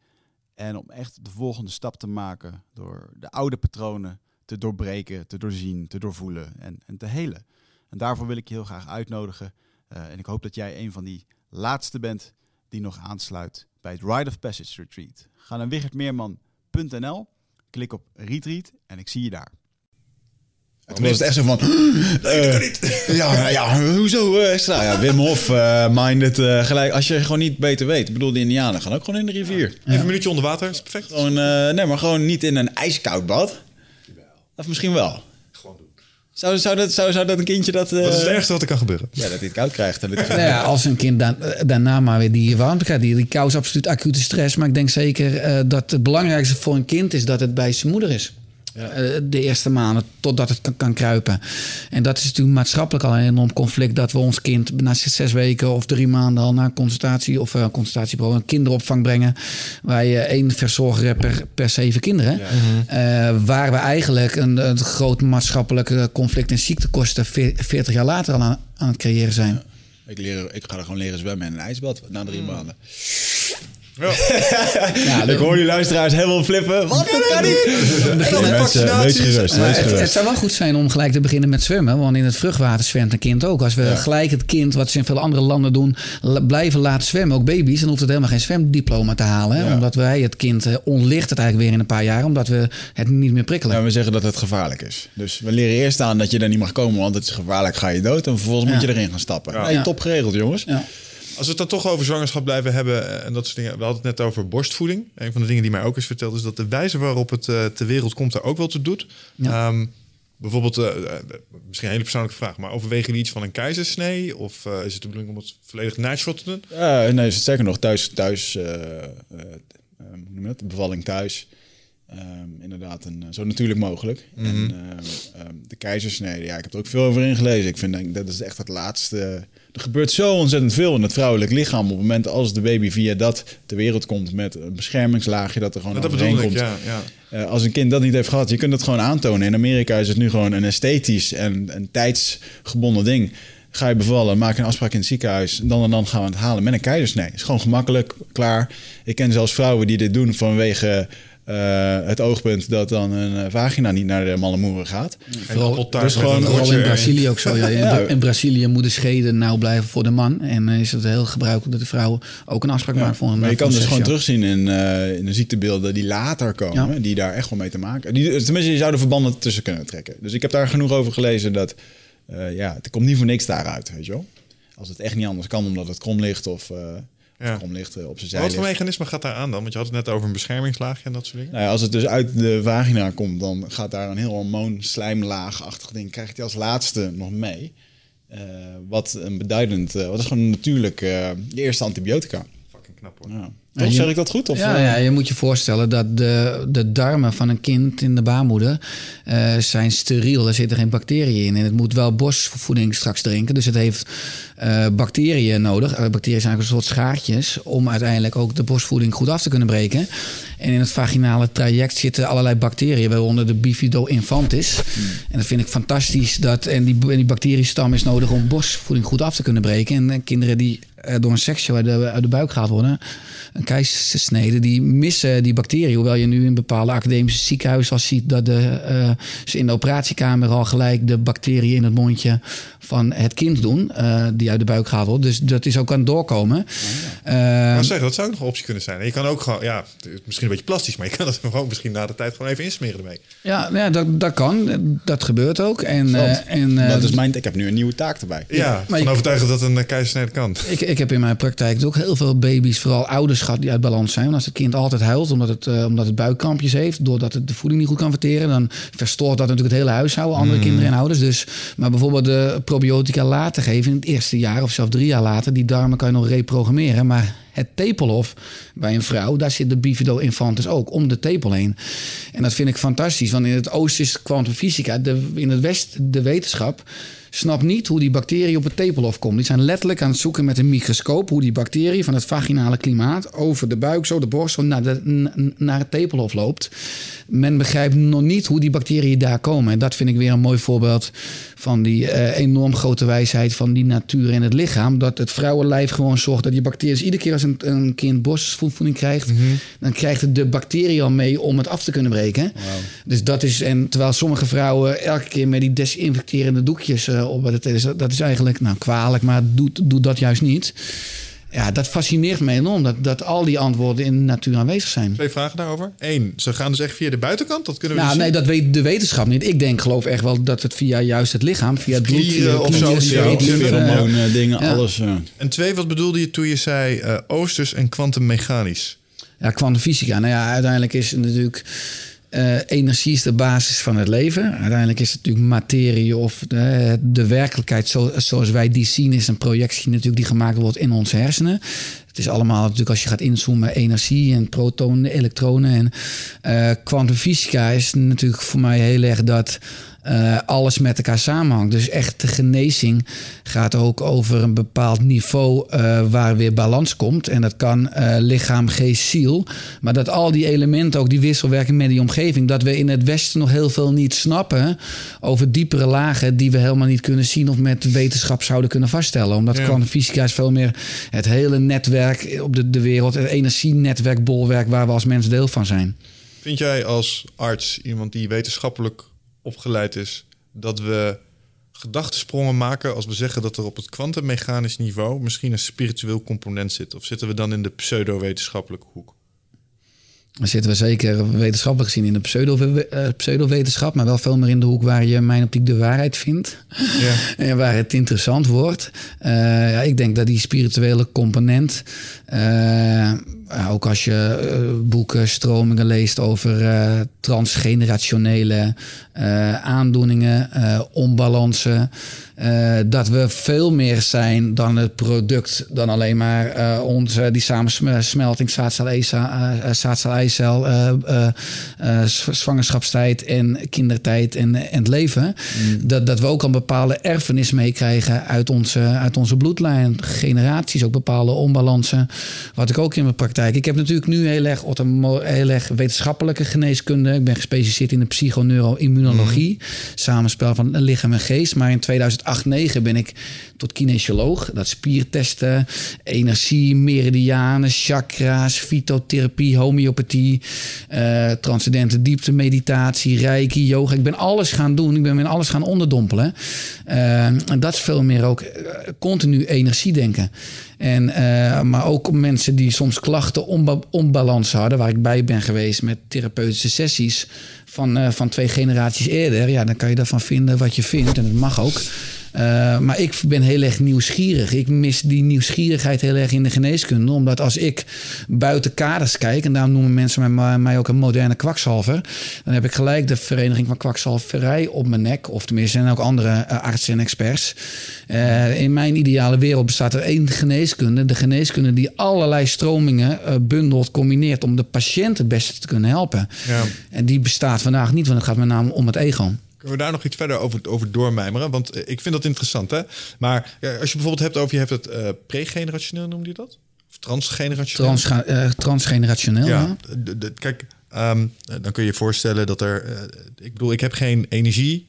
En om echt de volgende stap te maken door de oude patronen te doorbreken, te doorzien, te doorvoelen en, en te helen. En daarvoor wil ik je heel graag uitnodigen. Uh, en ik hoop dat jij een van die laatste bent die nog aansluit bij het Rite of Passage Retreat. Ga naar wichertmeerman.nl, klik op Retreat en ik zie je daar. En toen was het echt zo van... Uh, ja, ja, hoezo uh, extra? Ja, Wim Hof uh, minded uh, gelijk. Als je gewoon niet beter weet. Ik bedoel, de Indianen gaan ook gewoon in de rivier. Even een minuutje onder water, is perfect. Gewoon, nee, maar gewoon niet in een ijskoud bad. Of misschien wel. Gewoon doen. Zou, zou, dat, zou, zou dat een kindje dat... Wat is het ergste wat er kan gebeuren? Ja, dat hij het koud krijgt. En nou ja, als een kind da daarna maar weer die warmte krijgt. Die, die kou is absoluut acute stress. Maar ik denk zeker dat het belangrijkste voor een kind is dat het bij zijn moeder is. Ja. de eerste maanden, totdat het kan, kan, kruipen. En dat is natuurlijk maatschappelijk al een enorm conflict... dat we ons kind na zes weken of drie maanden al naar consultatie... of uh, consultatiebureau een kinderopvang brengen... waar je één verzorger hebt per, per zeven kinderen. Ja. Uh, waar we eigenlijk een, een groot maatschappelijk conflict... en ziektekosten veertig jaar later al aan, aan het creëren zijn. Ja. Ik, leer, ik ga er gewoon leren zwemmen in een ijsbad na drie maanden. Ja. ja, ik hoor die luisteraars helemaal flippen. Wat? Dat kan niet. Wees gerust, het, gerust. het, zou wel goed zijn om gelijk te beginnen met zwemmen. Want in het vruchtwater zwemt een kind ook. Als we Ja. gelijk het kind, wat ze in veel andere landen doen, blijven laten zwemmen. Ook baby's. Dan hoeft het helemaal geen zwemdiploma te halen. hè. Ja. Omdat wij het kind eh, onlicht het eigenlijk weer in een paar jaar. Omdat we het niet meer prikkelen. Ja, we zeggen dat het gevaarlijk is. Dus we leren eerst aan dat je daar niet mag komen, want het is gevaarlijk, ga je dood. En vervolgens moet je erin gaan stappen. Ja. Nee, Ja. top geregeld, jongens. Ja. Als we het dan toch over zwangerschap blijven hebben eh, en dat soort dingen. We hadden het net over borstvoeding. Een van de dingen die mij ook is verteld is dat de wijze waarop het eh, ter wereld komt er ook wel toe doet. Ja. Ehm, bijvoorbeeld, eh, misschien een hele persoonlijke vraag, maar overwegen jullie iets van een keizersnee? Of is het de bedoeling om het volledig natural te doen? Nee, sterker nog, thuis, thuis hoe noem je dat? Bevalling thuis. Ehm, inderdaad, een, zo natuurlijk mogelijk. En ehm, ehm, de keizersnede, ja, ik heb er ook veel over ingelezen. Ik vind denk, dat is echt het laatste. Er gebeurt zo ontzettend veel in het vrouwelijk lichaam. Op het moment als de baby via dat ter wereld komt met een beschermingslaagje dat er gewoon dat overheen bedoel ik, komt. ja. ja. Eh, als een kind dat niet heeft gehad, je kunt het gewoon aantonen. In Amerika is het nu gewoon een esthetisch en een tijdsgebonden ding. Ga je bevallen, maak een afspraak in het ziekenhuis. Dan en dan gaan we het halen met een keizersnee. is gewoon gemakkelijk, klaar. Ik ken zelfs vrouwen die dit doen vanwege eh, het oogpunt dat dan een eh, vagina niet naar de malle moeren gaat. Vooral, dus gewoon- Vooral in Brazilië. Ook zo. Ja. In, Ja. in Brazilië moeten scheden nauw blijven voor de man. En eh, is het heel gebruikelijk dat de vrouw ook een afspraak maakt voor een maar je kan dus gewoon terugzien in, eh, in de ziektebeelden die later komen, Ja. die daar echt wel mee te maken die, Tenminste, je zou er verbanden tussen kunnen trekken. Dus ik heb daar genoeg over gelezen dat, eh, ja, het komt niet voor niks daaruit, weet je wel. Als het echt niet anders kan, omdat het krom ligt of, eh Ja. ligt eh, op zijn zij Wat voor mechanisme gaat daar aan dan? Want je had het net over een beschermingslaagje en dat soort dingen. Nou ja, als het dus uit de vagina komt, dan gaat daar een heel hormoon slijmlaagachtig ding. Krijgt hij als laatste nog mee. Eh, wat een beduidend, eh, wat is gewoon natuurlijk je eerste antibiotica. Fucking knap hoor. Ja. Toch je- zeg ik dat goed? Of, ja, eh? ja, je moet je voorstellen dat de, de darmen van een kind in de baarmoeder eh, zijn steriel. Er zitten geen bacteriën in. En het moet wel borstvoeding straks drinken. Dus het heeft eh, bacteriën nodig. Bacteriën zijn eigenlijk een soort schaartjes om uiteindelijk ook de borstvoeding goed af te kunnen breken. En in het vaginale traject zitten allerlei bacteriën, waaronder de bifido infantis. En dat vind ik fantastisch. Dat, en, die, en die bacteriestam is nodig om borstvoeding goed af te kunnen breken. En, kinderen die door een seksje uit de, uit de buik gehaald worden, een keizersnede, die missen die bacteriën. Hoewel je nu in bepaalde academische ziekenhuizen al ziet dat de, eh, ze in de operatiekamer al gelijk de bacteriën in het mondje van het kind doen, eh, die uit de buik gehaald wordt. Dus dat is ook aan het doorkomen. Wou zeggen, dat zou ook nog een optie kunnen zijn. En je kan ook gewoon, ja, misschien een beetje plastisch, maar je kan het gewoon misschien na de tijd gewoon even insmeren ermee. Ja, ja dat, dat kan. Dat gebeurt ook. En, eh, en, eh, dat is mijn, ik heb nu een nieuwe taak erbij. Ja, maar van overtuigd dat een keizersnede kan. Ik, ik heb in mijn praktijk ook heel veel baby's, vooral ouders gehad, die uit balans zijn. Want als het kind altijd huilt omdat het, eh, omdat het buikkrampjes heeft, doordat het de voeding niet goed kan verteren, dan verstoort dat natuurlijk het hele huishouden, andere kinderen en ouders. Dus, maar bijvoorbeeld de probiotica later geven in het eerste jaar of zelfs drie jaar later, die darmen kan je nog reprogrammeren. Maar het tepelhof bij een vrouw, daar zit de bifido infantis ook om de tepel heen. En dat vind ik fantastisch, want in het oosten is kwantumfysica, in het westen de wetenschap snapt niet hoe die bacterie op het tepelhof komt. Die zijn letterlijk aan het zoeken met een microscoop hoe die bacterie van het vaginale klimaat over de buik, zo de borst, zo naar, de, naar het tepelhof loopt. Men begrijpt nog niet hoe die bacteriën daar komen. En dat vind ik weer een mooi voorbeeld van die eh, enorm grote wijsheid van die natuur in het lichaam. Dat het vrouwenlijf gewoon zorgt dat die bacteriën iedere keer als een, een kind borstvoeding krijgt, dan krijgt het de bacterie al mee om het af te kunnen breken. Dus dat is, en terwijl sommige vrouwen elke keer met die desinfecterende doekjes eh, op dat is, dat is eigenlijk nou, kwalijk, maar doe, doe dat juist niet. Ja, dat fascineert me enorm, dat, dat al die antwoorden in de natuur aanwezig zijn. Twee vragen daarover. Eén, ze gaan dus echt via de buitenkant. Dat kunnen we Nou, dus nee, zien. dat weet de wetenschap niet. Ik denk, geloof echt wel dat het via juist het lichaam, via het bloed, via de of zo, eh, Pheromonen, dingen, Ja. alles. eh. En twee, wat bedoelde je toen je zei eh, oosters en kwantummechanisch? Ja, kwantumfysica. Nou ja, uiteindelijk is het natuurlijk... eh, energie is de basis van het leven. Uiteindelijk is het natuurlijk materie of de, de werkelijkheid zo, zoals wij die zien... is een projectie natuurlijk die gemaakt wordt in onze hersenen. Het is allemaal natuurlijk als je gaat inzoomen energie en protonen, elektronen. En eh, kwantumfysica is natuurlijk voor mij heel erg dat... eh, alles met elkaar samenhangt. Dus echt de genezing gaat ook over een bepaald niveau eh, waar weer balans komt. En dat kan eh, lichaam, geest, ziel. Maar dat al die elementen, ook die wisselwerking met die omgeving, dat we in het Westen nog heel veel niet snappen over diepere lagen die we helemaal niet kunnen zien of met wetenschap zouden kunnen vaststellen. Omdat Ja. kwantumfysica is veel meer het hele netwerk op de, de wereld, het energienetwerk, bolwerk waar we als mens deel van zijn. Vind jij als arts, iemand die wetenschappelijk opgeleid is, dat we gedachtensprongen maken als we zeggen dat er op het kwantummechanisch niveau misschien een spiritueel component zit? Of zitten we dan in de pseudo-wetenschappelijke hoek? Dan zitten we zeker wetenschappelijk gezien in de pseudo, eh, pseudowetenschap, maar wel veel meer in de hoek waar je mijn optiek de waarheid vindt. Ja. En waar het interessant wordt. Eh, ja, ik denk dat die spirituele component. Eh, ook als je eh, boeken, stromingen leest over eh, transgenerationele aandoeningen, onbalansen. dat we veel meer zijn dan het product, dan alleen maar onze, die samensmelting zaadcel-eicel, zwangerschapstijd en kindertijd en, en het leven. Dat, dat we ook een bepaalde erfenis meekrijgen uit onze, uit onze bloedlijn. Generaties, ook bepaalde onbalansen. Wat ik ook in mijn praktijk. Ik heb natuurlijk nu heel erg, heel erg wetenschappelijke geneeskunde. Ik ben gespecialiseerd in de psychoneuroimmunologie. Samenspel van lichaam en geest. Maar in 2008-2009 ben ik tot kinesioloog. Dat spiertesten, energie, meridianen, chakra's, fytotherapie, homeopathie, eh, transcendente diepte, meditatie, reiki, yoga. Ik ben alles gaan doen. Ik ben in alles gaan onderdompelen. Eh, en dat is veel meer ook eh, continu energie denken. En, eh, maar ook mensen die soms klachten onba onbalans hadden, waar ik bij ben geweest met therapeutische sessies van, eh, van twee generaties eerder. Ja, dan kan je daarvan vinden wat je vindt en dat mag ook. Eh, maar ik ben heel erg nieuwsgierig. Ik mis die nieuwsgierigheid heel erg in de geneeskunde. Omdat als ik buiten kaders kijk, en daarom noemen mensen mij, mij ook een moderne kwakzalver, dan heb ik gelijk de Vereniging van Kwakzalverij op mijn nek. Of tenminste, en ook andere eh, artsen en experts. Eh, in mijn ideale wereld bestaat er één geneeskunde. De geneeskunde die allerlei stromingen bundelt, combineert om de patiënt het beste te kunnen helpen. Ja. En die bestaat vandaag niet, want het gaat met name om het ego. Kunnen we daar nog iets verder over, over doormijmeren? Want eh, ik vind dat interessant, hè? Maar als je bijvoorbeeld hebt over, je hebt het eh pregenerationeel, noemde je dat? Of transgenerationeel? Transga- eh, transgenerationeel. Ja, kijk, ehm, dan kun je je voorstellen dat er... ik bedoel, ik heb geen energie,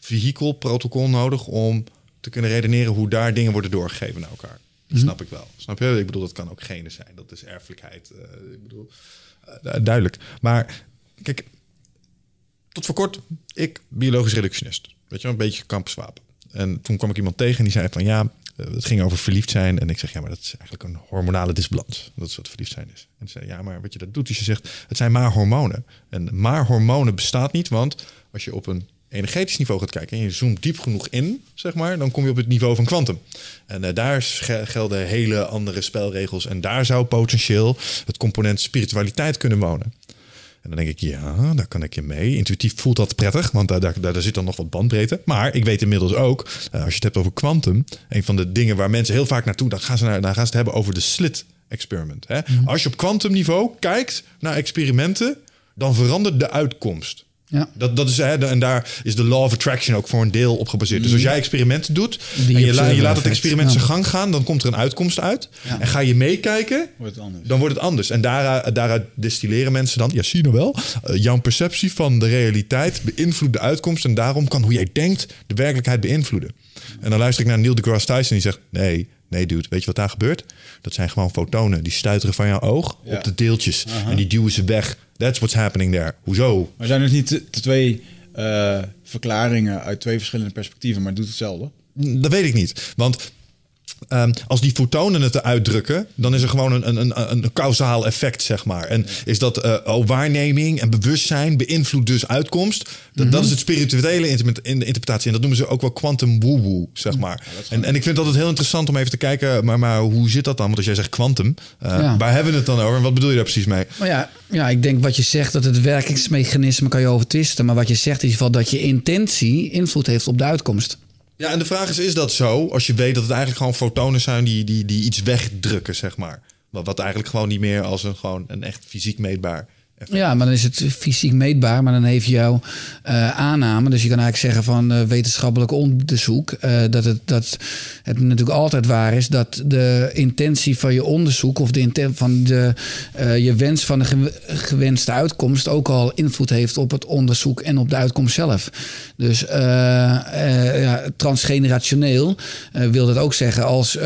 vehikel, protocol nodig... om te kunnen redeneren hoe daar dingen worden doorgegeven naar elkaar. Die snap ik wel. Snap je? Ik bedoel, dat kan ook genen zijn. Dat is erfelijkheid. Uh, ik bedoel, uh, duidelijk. Maar kijk, tot voor kort, ik biologisch reductionist. Weet je een beetje campuswapen. En toen kwam ik iemand tegen en die zei van ja, het ging over verliefd zijn. En ik zeg ja, maar dat is eigenlijk een hormonale disbalans. Dat is wat verliefd zijn is. En zei ja, maar wat je dat doet, is je zegt het zijn maar hormonen. En maar hormonen bestaat niet, want als je op een energetisch niveau gaat kijken en je zoomt diep genoeg in, zeg maar, dan kom je op het niveau van kwantum. En uh, daar gelden hele andere spelregels. En daar zou potentieel het component spiritualiteit kunnen wonen. En dan denk ik, ja, daar kan ik je mee. Intuïtief voelt dat prettig, want daar, daar, daar zit dan nog wat bandbreedte. Maar ik weet inmiddels ook, uh, als je het hebt over kwantum, een van de dingen waar mensen heel vaak naartoe, dan gaan ze, naar, dan gaan ze het hebben over de slit experiment. Hè? Mm. Als je op kwantumniveau kijkt naar experimenten, dan verandert de uitkomst. Ja. Dat, dat is, hè, en daar is de law of attraction ook voor een deel op gebaseerd. Dus als jij experimenten doet en je, je laat het experiment zijn gang gaan, dan komt er een uitkomst uit. En ga je meekijken, dan wordt het anders. En daaruit, daaruit distilleren mensen dan, ja, zie je nou wel, uh, jouw perceptie van de realiteit beïnvloedt de uitkomst. En daarom kan hoe jij denkt de werkelijkheid beïnvloeden. En dan luister ik naar Neil deGrasse Tyson die zegt, nee, Nee, dude, weet je wat daar gebeurt? Dat zijn gewoon fotonen. Die stuiteren van jouw oog op de deeltjes. En die duwen ze weg. That's what's happening there. Hoezo? Maar zijn het niet de twee uh, verklaringen uit twee verschillende perspectieven, maar het doet hetzelfde? Dat weet ik niet. Want Um, als die fotonen het uitdrukken, dan is er gewoon een, een, een, een kausaal effect, zeg maar. En is dat uh, oh, waarneming en bewustzijn beïnvloedt dus uitkomst. Dat, mm -hmm. dat is het spirituele interpretatie. En dat noemen ze ook wel quantum woo-woo, zeg maar. Ja, en, en ik vind dat het heel interessant om even te kijken, maar, maar hoe zit dat dan? Want als jij zegt quantum, uh, ja. waar hebben we het dan over? En wat bedoel je daar precies mee? Maar ja, ja, ik denk wat je zegt, dat het werkingsmechanisme kan je overtwisten. Maar wat je zegt in ieder geval dat je intentie invloed heeft op de uitkomst. Ja, en de vraag is, is dat zo? Als je weet dat het eigenlijk gewoon fotonen zijn die, die, die iets wegdrukken, zeg maar. Wat, eigenlijk gewoon niet meer als een, gewoon een echt fysiek meetbaar ja, maar dan is het fysiek meetbaar, maar dan heeft jouw uh, aanname, dus je kan eigenlijk zeggen van uh, wetenschappelijk onderzoek, uh, dat, het, dat het natuurlijk altijd waar is dat de intentie van je onderzoek of de intent van de, je wens van de gewenste uitkomst ook al invloed heeft op het onderzoek en op de uitkomst zelf. Dus ja, transgenerationeel wil dat ook zeggen als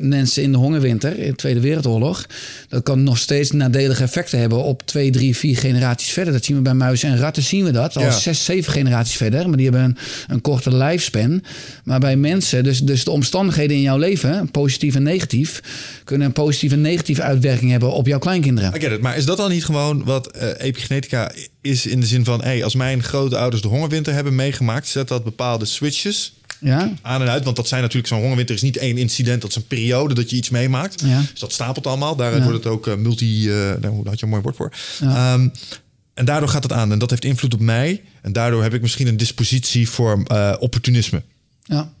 mensen in de hongerwinter in de Tweede Wereldoorlog, dat kan nog steeds nadelige effecten hebben op twee, drie, vier generaties verder. Dat zien we bij muizen en ratten zien we dat. Al ja. zes, zeven generaties verder. Maar die hebben een, een korte lifespan. Maar bij mensen, dus, dus de omstandigheden in jouw leven, positief en negatief, kunnen een positieve en negatieve uitwerking hebben op jouw kleinkinderen. Ik het. Maar is dat dan niet gewoon wat uh, epigenetica is in de zin van, hey, als mijn grote ouders de hongerwinter hebben meegemaakt, zet dat bepaalde switches ja. aan en uit. Want dat zijn natuurlijk zo'n hongerwinter is niet één incident, dat is een periode dat je iets meemaakt. Ja. Dus dat stapelt allemaal. Daaruit wordt het ook uh, multi. Uh, daar had je een mooi woord voor. Um, en daardoor gaat het aan. En dat heeft invloed op mij. En daardoor heb ik misschien een dispositie voor uh, opportunisme. Ja.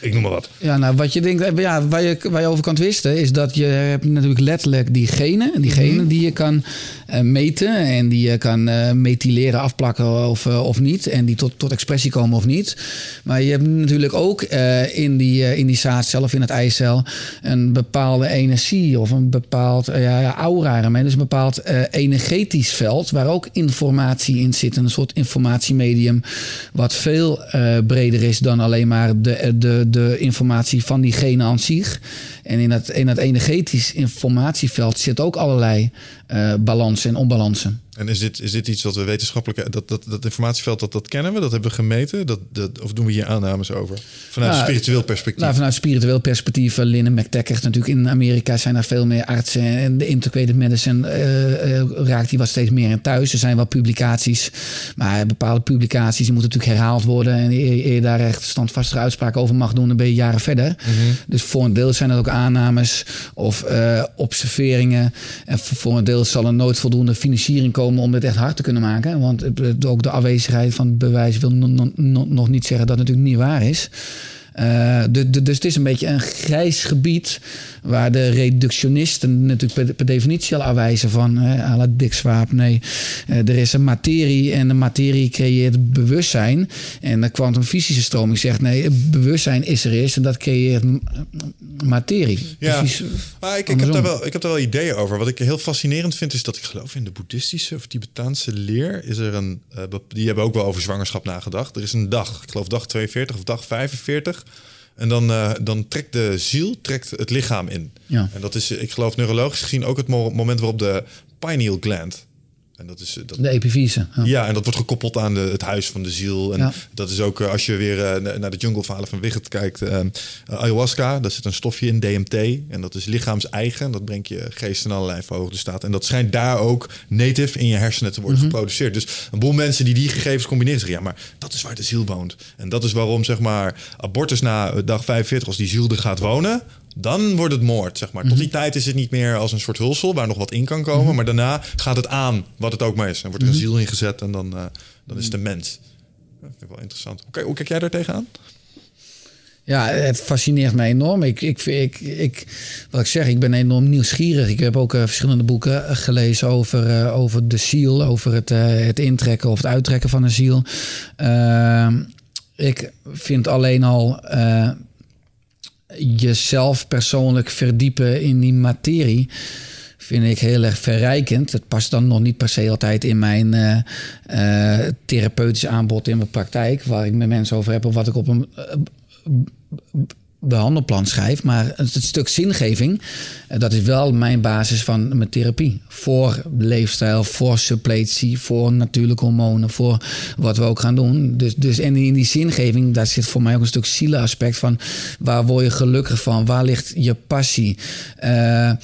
Ik noem maar wat. Ja, nou, wat je denkt, ja, waar, je, waar je over kan twisten, is dat je hebt natuurlijk letterlijk die genen, die genen mhm. die je kan uh, meten en die je kan uh, methyleren, afplakken of, uh, of niet. En die tot, tot expressie komen of niet. Maar je hebt natuurlijk ook in, die, in die zaadcel of in het eicel een bepaalde energie of een bepaald ja, aura ermee. Dus een bepaald energetisch veld waar ook informatie in zit. Een soort informatiemedium wat veel breder is dan alleen maar de, de, de informatie van die genen aan zich. En in dat, in dat energetisch informatieveld zit ook allerlei uh, balansen en onbalansen. En is dit, is dit iets wat we wetenschappelijk... Dat, dat, dat informatieveld, dat, dat kennen we? Dat hebben we gemeten? Dat, dat, of doen we hier aannames over? Vanuit nou, spiritueel perspectief? Nou, vanuit spiritueel perspectief. Uh, Linne McTaggart natuurlijk. In Amerika zijn er veel meer artsen. En de integrated medicine uh, raakt die wat steeds meer in thuis. Er zijn wel publicaties. Maar bepaalde publicaties die moeten natuurlijk herhaald worden. En eer je daar echt standvastige uitspraak over mag doen... dan ben je jaren verder. Mm -hmm. Dus voor een deel zijn er ook aannames of observeringen. En voor een deel zal er nooit voldoende financiering komen om dit echt hard te kunnen maken. Want ook de afwezigheid van bewijs wil nog niet zeggen dat het natuurlijk niet waar is. Uh, de, de, dus het is een beetje een grijs gebied waar de reductionisten natuurlijk per, per definitie al aanwijzen van la Dick Swaap. Nee, uh, er is een materie en de materie creëert bewustzijn. En de kwantumfysische stroming zegt nee, bewustzijn is er eerst en dat creëert materie. Ja, ah, ik, ik, heb daar wel, ik heb daar wel ideeën over. Wat ik heel fascinerend vind is dat ik geloof in de boeddhistische of Tibetaanse leer is er een, die hebben ook wel over zwangerschap nagedacht. Er is een dag, ik geloof dag 42 of dag 45 En dan, eh, dan trekt de ziel trekt het lichaam in. Ja. En dat is, ik geloof, neurologisch gezien ook het mo- moment waarop de pineal gland. En dat is, eh, dat, De epifyse. Ja. ja, en dat wordt gekoppeld aan de, het huis van de ziel. En Ja. dat is ook eh, als je weer eh, na- naar de jungle-verhalen van Wigget kijkt. eh, eh, ayahuasca, daar zit een stofje in, DMT. En dat is lichaams-eigen. Dat brengt je geest in allerlei verhoogde staat. En dat schijnt daar ook native in je hersenen te worden geproduceerd. Dus een boel mensen die die gegevens combineren zeggen... ja, maar dat is waar de ziel woont. En dat is waarom, zeg maar, abortus na dag 45... als die ziel er gaat wonen... Dan wordt het moord, zeg maar. Tot die tijd is het niet meer als een soort hulsel waar nog wat in kan komen. Maar daarna gaat het aan wat het ook maar is. Dan wordt er een ziel ingezet en dan, eh, dan is het een mens. Dat vind ik wel interessant. Oké, hoe kijk jij daar tegenaan? Ja, het fascineert mij enorm. Ik, ik, ik, ik, wat ik zeg, ik ben enorm nieuwsgierig. Ik heb ook eh, verschillende boeken eh, gelezen over, over de ziel, over het, het intrekken of het uittrekken van een ziel. Ehm, ik vind alleen al jezelf persoonlijk verdiepen in die materie. Vind ik heel erg verrijkend. Het past dan nog niet per se altijd in mijn eh eh, therapeutische aanbod in mijn praktijk, waar ik met mensen over heb of wat ik op een eh, behandelplan schrijf. Maar het, het stuk zingeving, eh, dat is wel mijn basis van mijn therapie. Voor leefstijl, voor suppletie, voor natuurlijke hormonen, voor wat we ook gaan doen. Dus, dus en in die zingeving, daar zit voor mij ook een stuk zielenaspect van waar word je gelukkig van? Waar ligt je passie? Eh, eh,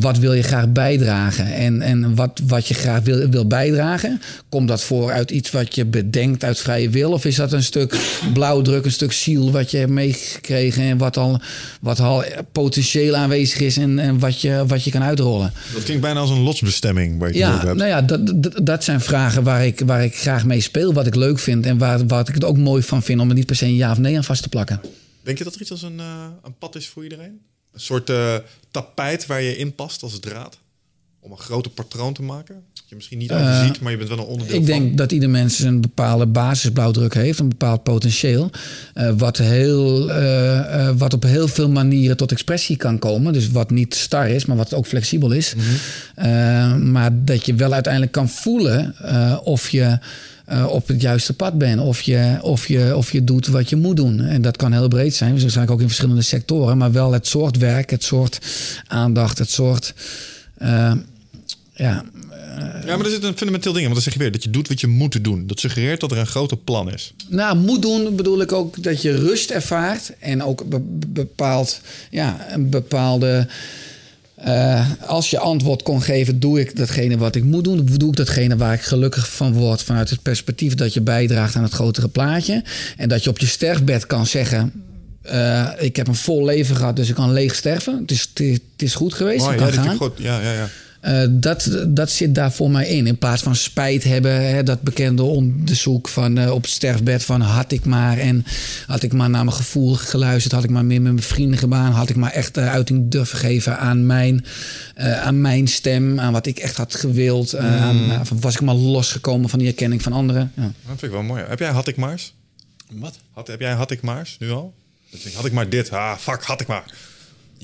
wat wil je graag bijdragen? En, en wat, wat je graag wil, wil bijdragen, komt dat voor uit iets wat je bedenkt uit vrije wil? Of is dat een stuk blauwdruk, een stuk ziel wat je hebt meegekregen en wat al, wat al potentieel aanwezig is en, en wat, je, wat je kan uitrollen? Dat klinkt bijna als een lotsbestemming waar je Ja, nou ja, dat, dat, dat zijn vragen waar ik, waar ik graag mee speel, wat ik leuk vind en waar, waar ik het ook mooi van vind om er niet per se een ja of nee aan vast te plakken. Denk je dat er iets als een, eh, een pad is voor iedereen? Een soort eh, tapijt waar je in past als draad? Om een grote patroon te maken? Je misschien niet overziet, maar je bent wel een onderdeel Ik van. denk dat ieder mens een bepaalde basisblauwdruk heeft, een bepaald potentieel, eh, wat, heel, eh, eh, wat op heel veel manieren tot expressie kan komen. Dus wat niet star is, maar wat ook flexibel is. Eh, maar dat je wel uiteindelijk kan voelen eh, of je eh, op het juiste pad bent, of je, of, je, of je doet wat je moet doen. En dat kan heel breed zijn, waarschijnlijk ook in verschillende sectoren, maar wel het soort werk, het soort aandacht, het soort. eh, ja, Ja, maar er zit een fundamenteel ding in. Want dan zeg je weer dat je doet wat je moet doen. Dat suggereert dat er een groter plan is. Nou, moet doen bedoel ik ook dat je rust ervaart en ook be- bepaald, ja, een bepaalde. eh, als je antwoord kon geven, doe ik datgene wat ik moet doen. Doe ik datgene waar ik gelukkig van word vanuit het perspectief dat je bijdraagt aan het grotere plaatje. En dat je op je sterfbed kan zeggen. eh, ik heb een vol leven gehad, dus ik kan leeg sterven. Het is, het is, goed geweest. Mooi, ik kan gaan. goed. Ja, ja, ja. Eh, dat, dat zit daar voor mij in. In plaats van spijt hebben, hè, dat bekende onderzoek van eh, op het sterfbed van had ik maar en had ik maar naar mijn gevoel geluisterd, had ik maar meer met mijn vrienden gedaan, had ik maar echt eh, uiting durven geven aan mijn, eh, aan mijn stem, aan wat ik echt had gewild, eh, aan, van was ik maar losgekomen van die erkenning van anderen. Ja. Dat vind ik wel mooi. Heb jij had ik maars? Wat? Had, heb jij had ik maars nu al? Had ik maar dit? Ah, fuck, had ik maar.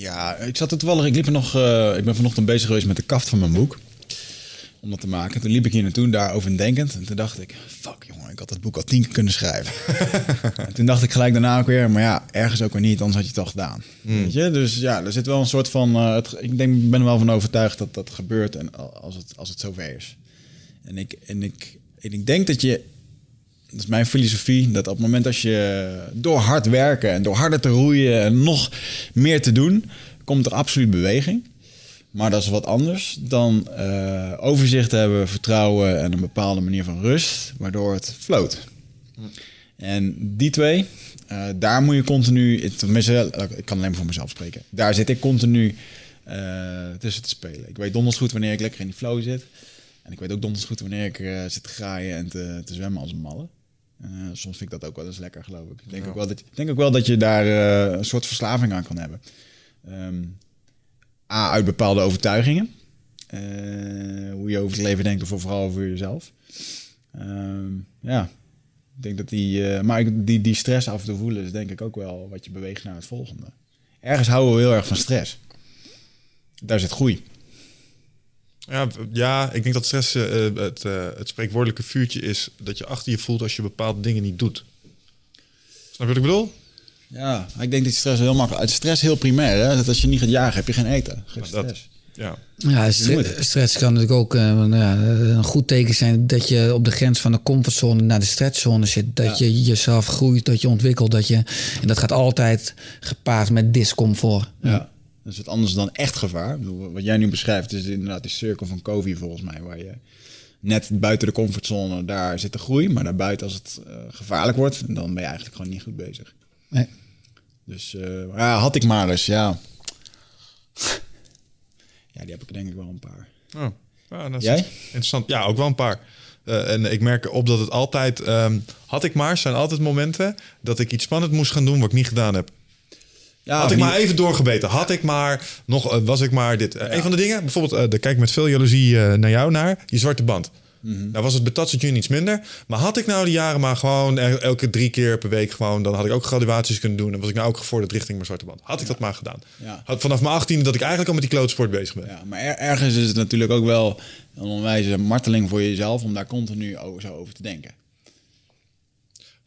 Ja, ik zat er toevallig. Ik liep er nog. eh, ik ben vanochtend bezig geweest met de kaft van mijn boek. Om dat te maken. Toen liep ik hier naartoe, daarover denkend. En toen dacht ik, fuck jongen, ik had dat boek al tien keer kunnen schrijven. en toen dacht ik gelijk daarna ook weer, maar ja, ergens ook weer niet, anders had je het al gedaan. Weet je? Dus ja, er zit wel een soort van. eh, het, ik denk, ik ben er wel van overtuigd dat dat gebeurt en als het, als het zover is. En ik, en ik, en ik denk dat je dat is mijn filosofie. Dat op het moment als je door hard werken en door harder te roeien en nog meer te doen, komt er absoluut beweging. Maar dat is wat anders dan eh, overzicht hebben, vertrouwen en een bepaalde manier van rust, waardoor het floot. En die twee, eh, daar moet je continu, tenminste, ik kan alleen maar voor mezelf spreken. Daar zit ik continu eh, tussen te spelen. Ik weet donders goed wanneer ik lekker in die flow zit. En ik weet ook donders goed wanneer ik eh, zit te graaien en te, te zwemmen als een malle. Eh, soms vind ik dat ook wel eens lekker, geloof ik. Ik denk, ook, wel dat, ik denk ook wel dat je daar eh, een soort verslaving aan kan hebben. Ehm, A, uit bepaalde overtuigingen. Eh, hoe je over het leven denkt of vooral over jezelf. Ehm, ja, ik denk dat die... maar die, die stress af en toe voelen is denk ik ook wel wat je beweegt naar het volgende. Ergens houden we heel erg van stress. Daar zit groei. Ja, ja, ik denk dat stress eh, eh, het, eh, het spreekwoordelijke vuurtje is dat je achter je voelt als je bepaalde dingen niet doet. Snap je wat ik bedoel? Ja, ik denk dat stress heel makkelijk... Het stress heel primair, hè? Dat als je niet gaat jagen, heb je geen eten. Geen Dat- stress. Ja. Ja, stre- stress kan natuurlijk ook eh, nou ja, een goed teken zijn dat je op de grens van de comfortzone naar de stretchzone zit. Dat je jezelf groeit, dat je ontwikkelt. Dat je, en dat gaat altijd gepaard met discomfort. Ja. Dat is wat anders dan echt gevaar. Ik bedoel, wat jij nu beschrijft is inderdaad die cirkel van Covey volgens mij. Waar je net buiten de comfortzone, daar zit de groei. Maar daarbuiten als het eh, gevaarlijk wordt, dan ben je eigenlijk gewoon niet goed bezig. Nee. Dus eh, ja, had ik maar eens, ja. Ja, die heb ik denk ik wel een paar. Oh. Ja, dat is Jij? Interessant. Ja, ook wel een paar. Eh, en ik merk op dat het altijd... ehm, had ik maar, zijn altijd momenten... dat ik iets spannend moest gaan doen wat ik niet gedaan heb. Ja, had ik maar even doorgebeten. Had ik maar nog... eh, was ik maar dit. Eh, Een van de dingen, bijvoorbeeld... eh daar kijk ik met veel jaloezie naar jou naar. Je zwarte band. Mhm. Nou was het bij Touch iets minder. Maar had ik nou die jaren maar gewoon... el- elke drie keer per week gewoon... dan had ik ook graduaties kunnen doen. En was ik nou ook gevorderd richting mijn zwarte band. Had ik dat maar gedaan. Ja. Had vanaf mijn 18 dat ik eigenlijk al met die klootsport bezig ben. Ja, maar er- ergens is het natuurlijk ook wel een onwijze marteling voor jezelf om daar continu over, zo over te denken.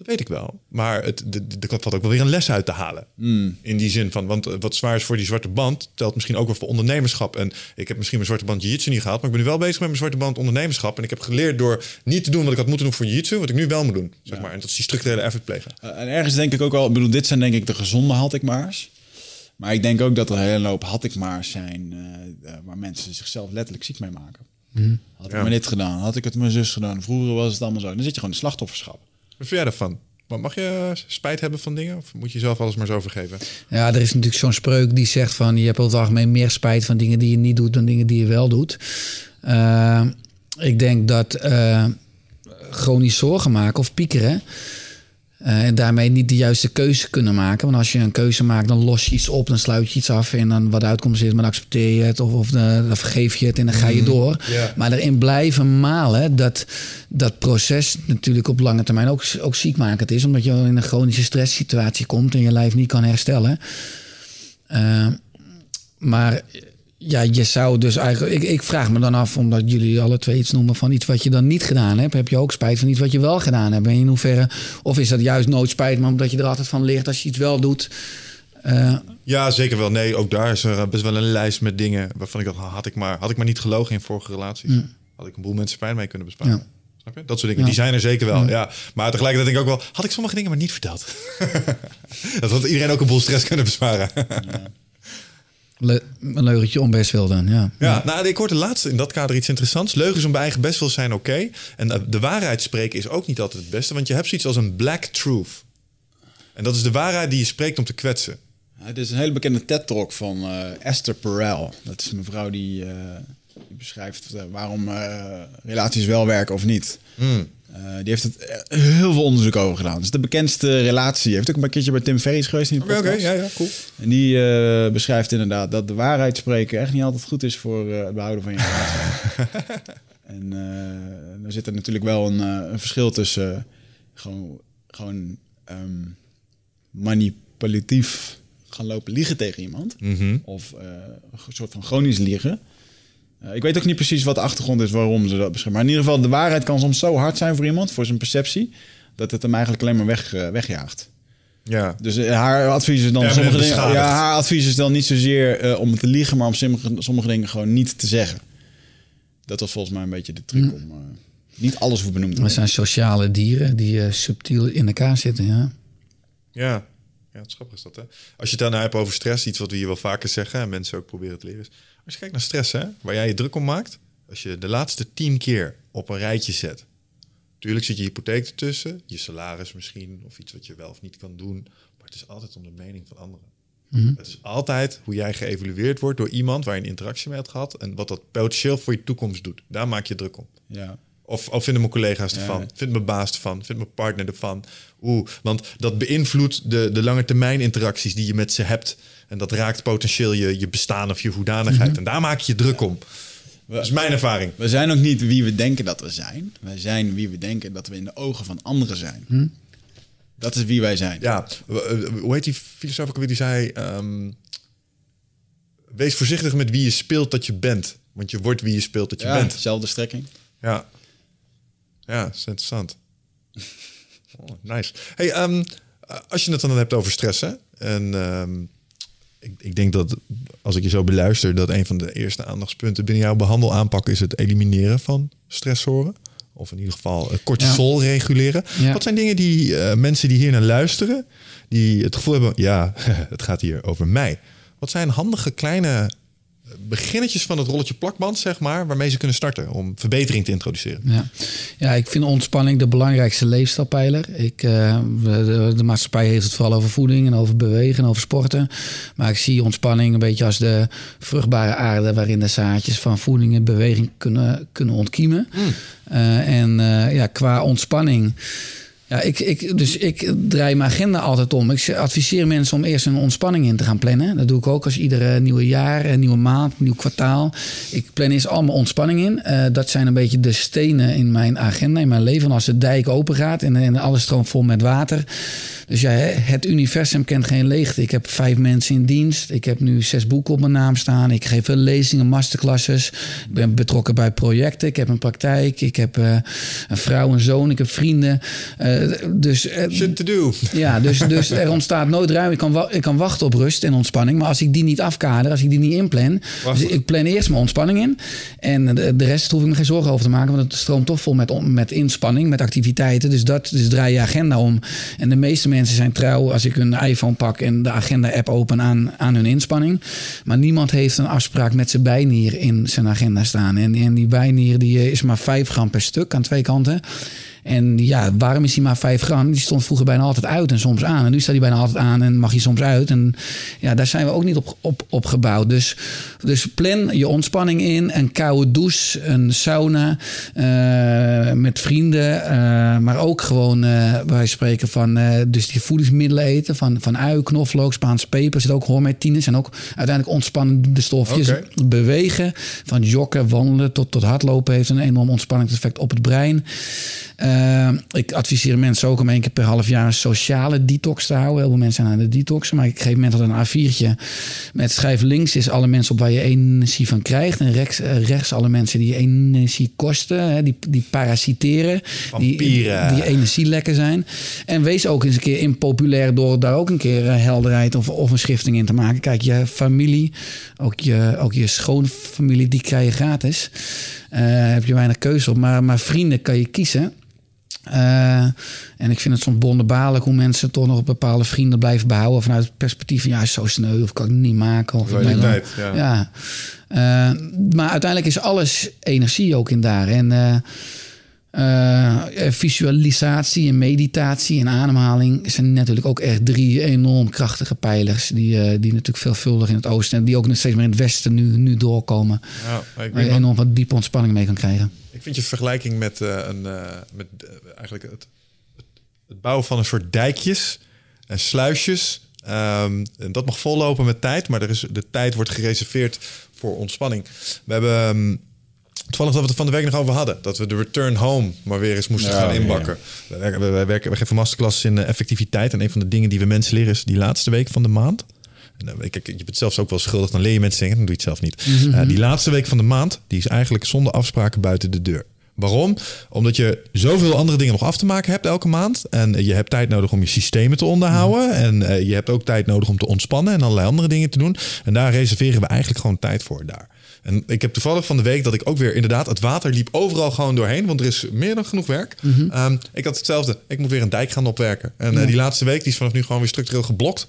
Dat weet ik wel. Maar het, de, de, er valt ook wel weer een les uit te halen. In die zin van, want eh, wat zwaar is voor die zwarte band, telt misschien ook wel voor ondernemerschap. En ik heb misschien mijn zwarte band jiu-jitsu niet gehaald, maar ik ben nu wel bezig met mijn zwarte band ondernemerschap. En ik heb geleerd door niet te doen wat ik had moeten doen voor jiu-jitsu, wat ik nu wel moet doen. Zeg maar. En dat is die structurele effort plegen. Uh, en ergens denk ik ook wel, ik bedoel, dit zijn denk ik de gezonde had ik maar's. Maar ik denk ook dat er een hele hoop had ik maar's zijn eh, eh, waar mensen zichzelf letterlijk ziek mee maken. Had ik Ja. maar dit gedaan, had ik het mijn zus gedaan. Vroeger was het allemaal zo. Dan zit je gewoon in slachtofferschap. Wat vind jij? Maar Mag je spijt hebben van dingen? Of moet je jezelf alles maar zo vergeven? Ja, er is natuurlijk zo'n spreuk die zegt van je hebt over het algemeen meer spijt van dingen die je niet doet dan dingen die je wel doet. Eh, ik denk dat eh, chronisch zorgen maken of piekeren eh, en daarmee niet de juiste keuze kunnen maken. Want als je een keuze maakt, dan los je iets op, dan sluit je iets af en dan wat de uitkomst is, maar dan accepteer je het of, of eh, dan vergeef je het en dan ga je door. Ja. Maar erin blijven malen, dat, dat proces natuurlijk op lange termijn ook, ook ziekmakend is, omdat je in een chronische stresssituatie komt en je lijf niet kan herstellen. Uh, maar ja, je zou dus eigenlijk. Ik, ik, vraag me dan af, omdat jullie alle twee iets noemen van iets wat je dan niet gedaan hebt. Heb je ook spijt van iets wat je wel gedaan hebt? En in hoeverre. Of is dat juist nooit spijt, maar omdat je er altijd van leert als je iets wel doet? Uh, ja, zeker wel. Nee, ook daar is er best wel een lijst met dingen waarvan ik dacht, had ik maar, had ik maar niet gelogen in vorige relaties. Mm. Had ik een boel mensen pijn mee kunnen besparen. Ja. Snap je? Dat soort dingen. Ja. Die zijn er zeker wel. Ja. ja. Maar tegelijkertijd denk ik ook wel, had ik sommige dingen maar niet verteld. dat had iedereen ook een boel stress kunnen besparen. Le een leugentje om best wil dan, ja. Ja, nou, ik hoorde laatst in dat kader iets interessants. Leugens om bij eigen best wil zijn oké. Okay. En de, de waarheid spreken is ook niet altijd het beste. Want je hebt zoiets als een black truth. En dat is de waarheid die je spreekt om te kwetsen. Ja, het is een hele bekende TED-talk van uh, Esther Perel. Dat is een mevrouw die, uh, die beschrijft uh, waarom relaties wel werken of niet. Mm. Die heeft het heel veel onderzoek over gedaan. Het is de bekendste relatie. Heeft ook een keertje bij Tim Ferriss geweest in Oké, okay, ja, ja, cool. En die uh, beschrijft inderdaad dat de waarheid spreken echt niet altijd goed is voor uh, het behouden van je relatie. en uh, er zit er natuurlijk wel een, een verschil tussen gewoon, gewoon um, manipulatief gaan lopen liegen tegen iemand. Mm -hmm. Of een soort van chronisch liegen. Uh, ik weet ook niet precies wat de achtergrond is waarom ze dat beschrijven. Maar in ieder geval, de waarheid kan soms zo hard zijn voor iemand, voor zijn perceptie, dat het hem eigenlijk alleen maar weg, uh, wegjaagt. Ja. Dus uh, haar advies is dan sommige dingen, ja, haar advies is dan niet zozeer om te liegen, maar om sommige, sommige dingen gewoon niet te zeggen. Dat was volgens mij een beetje de truc mm. om niet alles voor benoemd te worden. We zijn sociale dieren die subtiel in elkaar zitten, ja. Ja. Ja, het grappig is dat, hè? Als je het dan nou hebt over stress, iets wat we hier wel vaker zeggen... en mensen ook proberen te leren... is als je kijkt naar stress, hè, waar jij je druk om maakt... als je de laatste tien keer op een rijtje zet... Tuurlijk zit je hypotheek ertussen, je salaris misschien... of iets wat je wel of niet kan doen... maar het is altijd om de mening van anderen. Mhm. Mm -hmm. Het is altijd hoe jij geëvalueerd wordt door iemand... waar je een interactie mee hebt gehad... en wat dat potentieel voor je toekomst doet. Daar maak je druk om. Ja. Of, of vinden mijn collega's ervan? Ja. Vindt mijn baas ervan? Vindt mijn partner ervan? Oeh, want dat beïnvloedt de, de lange termijn interacties die je met ze hebt. En dat raakt potentieel je, je bestaan of je hoedanigheid. Mhm. Mm -hmm. En daar maak je druk om. Dat is mijn ervaring. We zijn ook niet wie we denken dat we zijn. Wij zijn wie we denken dat we in de ogen van anderen zijn. Hm? Dat is wie wij zijn. Ja, hoe heet die filosoof ook weer die zei... Um, wees voorzichtig met wie je speelt dat je bent. Want je wordt wie je speelt dat je ja, bent. Dezelfde strekking. Ja. Ja, dat is interessant. Oh, nice. Hey, um, als je het dan hebt over stress, hè? En ehm, ik, ik denk dat als ik je zo beluister, dat een van de eerste aandachtspunten binnen jouw behandelaanpak is het elimineren van stressoren. Of in ieder geval uh, cortisol reguleren. Ja. Wat zijn dingen die eh, mensen die hier naar luisteren, die het gevoel hebben, ja, het gaat hier over mij. Wat zijn handige kleine beginnetjes van het rolletje plakband, zeg maar, waarmee ze kunnen starten om verbetering te introduceren? Ja, ja ik vind ontspanning de belangrijkste leefstijlpijler. Ik, uh, de, de, maatschappij heeft het vooral over voeding en over bewegen en over sporten. Maar ik zie ontspanning een beetje als de vruchtbare aarde waarin de zaadjes van voeding en beweging kunnen, kunnen ontkiemen. Mm. Uh, en uh, ja, qua ontspanning. Ja, ik, ik, dus ik draai mijn agenda altijd om. Ik adviseer mensen om eerst een ontspanning in te gaan plannen. Dat doe ik ook als iedere nieuwe jaar, nieuwe maand, nieuw kwartaal. Ik plan eerst allemaal ontspanning in. Uh, dat zijn een beetje de stenen in mijn agenda, in mijn leven. Als de dijk open gaat en, en alles stroomt vol met water. Dus ja, het universum kent geen leegte. Ik heb vijf mensen in dienst. Ik heb nu zes boeken op mijn naam staan. Ik geef veel lezingen, masterclasses. Ik ben betrokken bij projecten. Ik heb een praktijk. Ik heb uh, een vrouw, een zoon. Ik heb vrienden. Dus, Shit to do. Ja, dus, dus er ontstaat nooit ruimte. Ik kan, ik kan wachten op rust en ontspanning. Maar als ik die niet afkader, als ik die niet inplan. Dus ik plan eerst mijn ontspanning in. En de, de rest hoef ik me geen zorgen over te maken. Want het stroomt toch vol met, met inspanning, met activiteiten. Dus dat dus draai je agenda om. En de meeste mensen zijn trouw als ik een iPhone pak en de agenda-app open aan, aan hun inspanning. Maar niemand heeft een afspraak met zijn bijnier in zijn agenda staan. En, en die bijnier die is maar 5 gram per stuk aan twee kanten. En ja, waarom is hij maar 5 gram? Die stond vroeger bijna altijd uit en soms aan. En nu staat hij bijna altijd aan en mag hij soms uit. En ja, daar zijn we ook niet op, op, op gebouwd. Dus, dus plan je ontspanning in. Een koude douche, een sauna uh, met vrienden. Uh, maar ook gewoon, uh, wij spreken van dus die voedingsmiddelen eten. Van, van ui, knoflook, Spaanse peper. Zit ook hormetine. Zijn ook uiteindelijk ontspannende stofjes. Bewegen, van joggen, wandelen tot, tot hardlopen... heeft een enorm ontspanningseffect op het brein. Uh, ik adviseer mensen ook om één keer per half jaar een sociale detox te houden. Heel veel mensen zijn aan de detoxen, maar ik geef mensen een A4'tje met schrijf links is alle mensen op waar je energie van krijgt. En rechts, uh, rechts alle mensen die energie kosten, hè, die, die parasiteren, die, die, die energielekker zijn. En wees ook eens een keer impopulair door daar ook een keer uh, helderheid of, of een schifting in te maken. Kijk, je familie, ook je, ook je schoonfamilie, die krijg je gratis. Uh, heb je weinig keuze op. Maar, maar vrienden kan je kiezen. Uh, en ik vind het soms wonderbaarlijk hoe mensen toch nog bepaalde vrienden blijven behouden vanuit het perspectief van ja, is zo sneu of kan ik niet maken. Of Loyaliteit, ja. ja. Uh, maar uiteindelijk is alles energie ook in daar. En uh, visualisatie en meditatie en ademhaling zijn natuurlijk ook echt drie enorm krachtige pijlers die, die natuurlijk veelvuldig in het oosten en die ook nog steeds meer in het westen nu, nu doorkomen. Ja, ik waar je enorm wat diepe ontspanning mee kan krijgen. Ik vind je vergelijking met, uh, een, uh, met uh, eigenlijk het, het, bouwen van een soort dijkjes en sluisjes. Um, en dat mag vollopen met tijd, maar er is, de tijd wordt gereserveerd voor ontspanning. We hebben um, toevallig dat we het van de week nog over hadden. Dat we de return home maar weer eens moesten ja, gaan inbakken. Ja. We, werken, we, we, werken, we geven masterclasses in effectiviteit. En een van de dingen die we mensen leren is die laatste week van de maand. Nou, kijk, je bent zelfs ook wel schuldig. Dan leer je mensen dingen, dan doe je het zelf niet. Mm -hmm. uh, die laatste week van de maand, die is eigenlijk zonder afspraken buiten de deur. Waarom? Omdat je zoveel andere dingen nog af te maken hebt elke maand. En je hebt tijd nodig om je systemen te onderhouden. En uh, je hebt ook tijd nodig om te ontspannen en allerlei andere dingen te doen. En daar reserveren we eigenlijk gewoon tijd voor daar. En ik heb toevallig van de week dat ik ook weer inderdaad... het water liep overal gewoon doorheen, want er is meer dan genoeg werk. Mm -hmm. um, ik had hetzelfde. Ik moet weer een dijk gaan opwerken. En uh, ja. die laatste week die is vanaf nu gewoon weer structureel geblokt.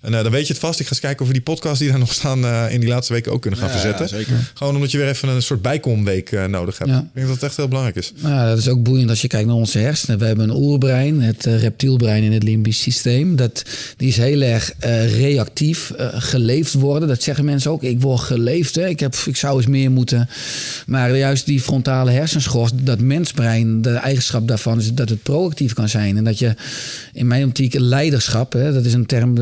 En uh, dan weet je het vast. Ik ga eens kijken of we die podcast die daar nog staan uh, in die laatste weken ook kunnen gaan ja, verzetten. Ja, zeker. Gewoon omdat je weer even een soort bijkomweek uh, nodig hebt. Ja. Ik denk dat het echt heel belangrijk is. Nou ja, dat is ook boeiend als je kijkt naar onze hersenen. We hebben een oerbrein, het reptielbrein in het limbisch systeem. Dat, die is heel erg reactief, geleefd worden. Dat zeggen mensen ook. Ik word geleefd. Hè. Ik, heb, ik zou eens meer moeten. Maar juist die frontale hersenschors, dat mensbrein, de eigenschap daarvan is dat het proactief kan zijn. En dat je in mijn optiek leiderschap, hè, dat is een term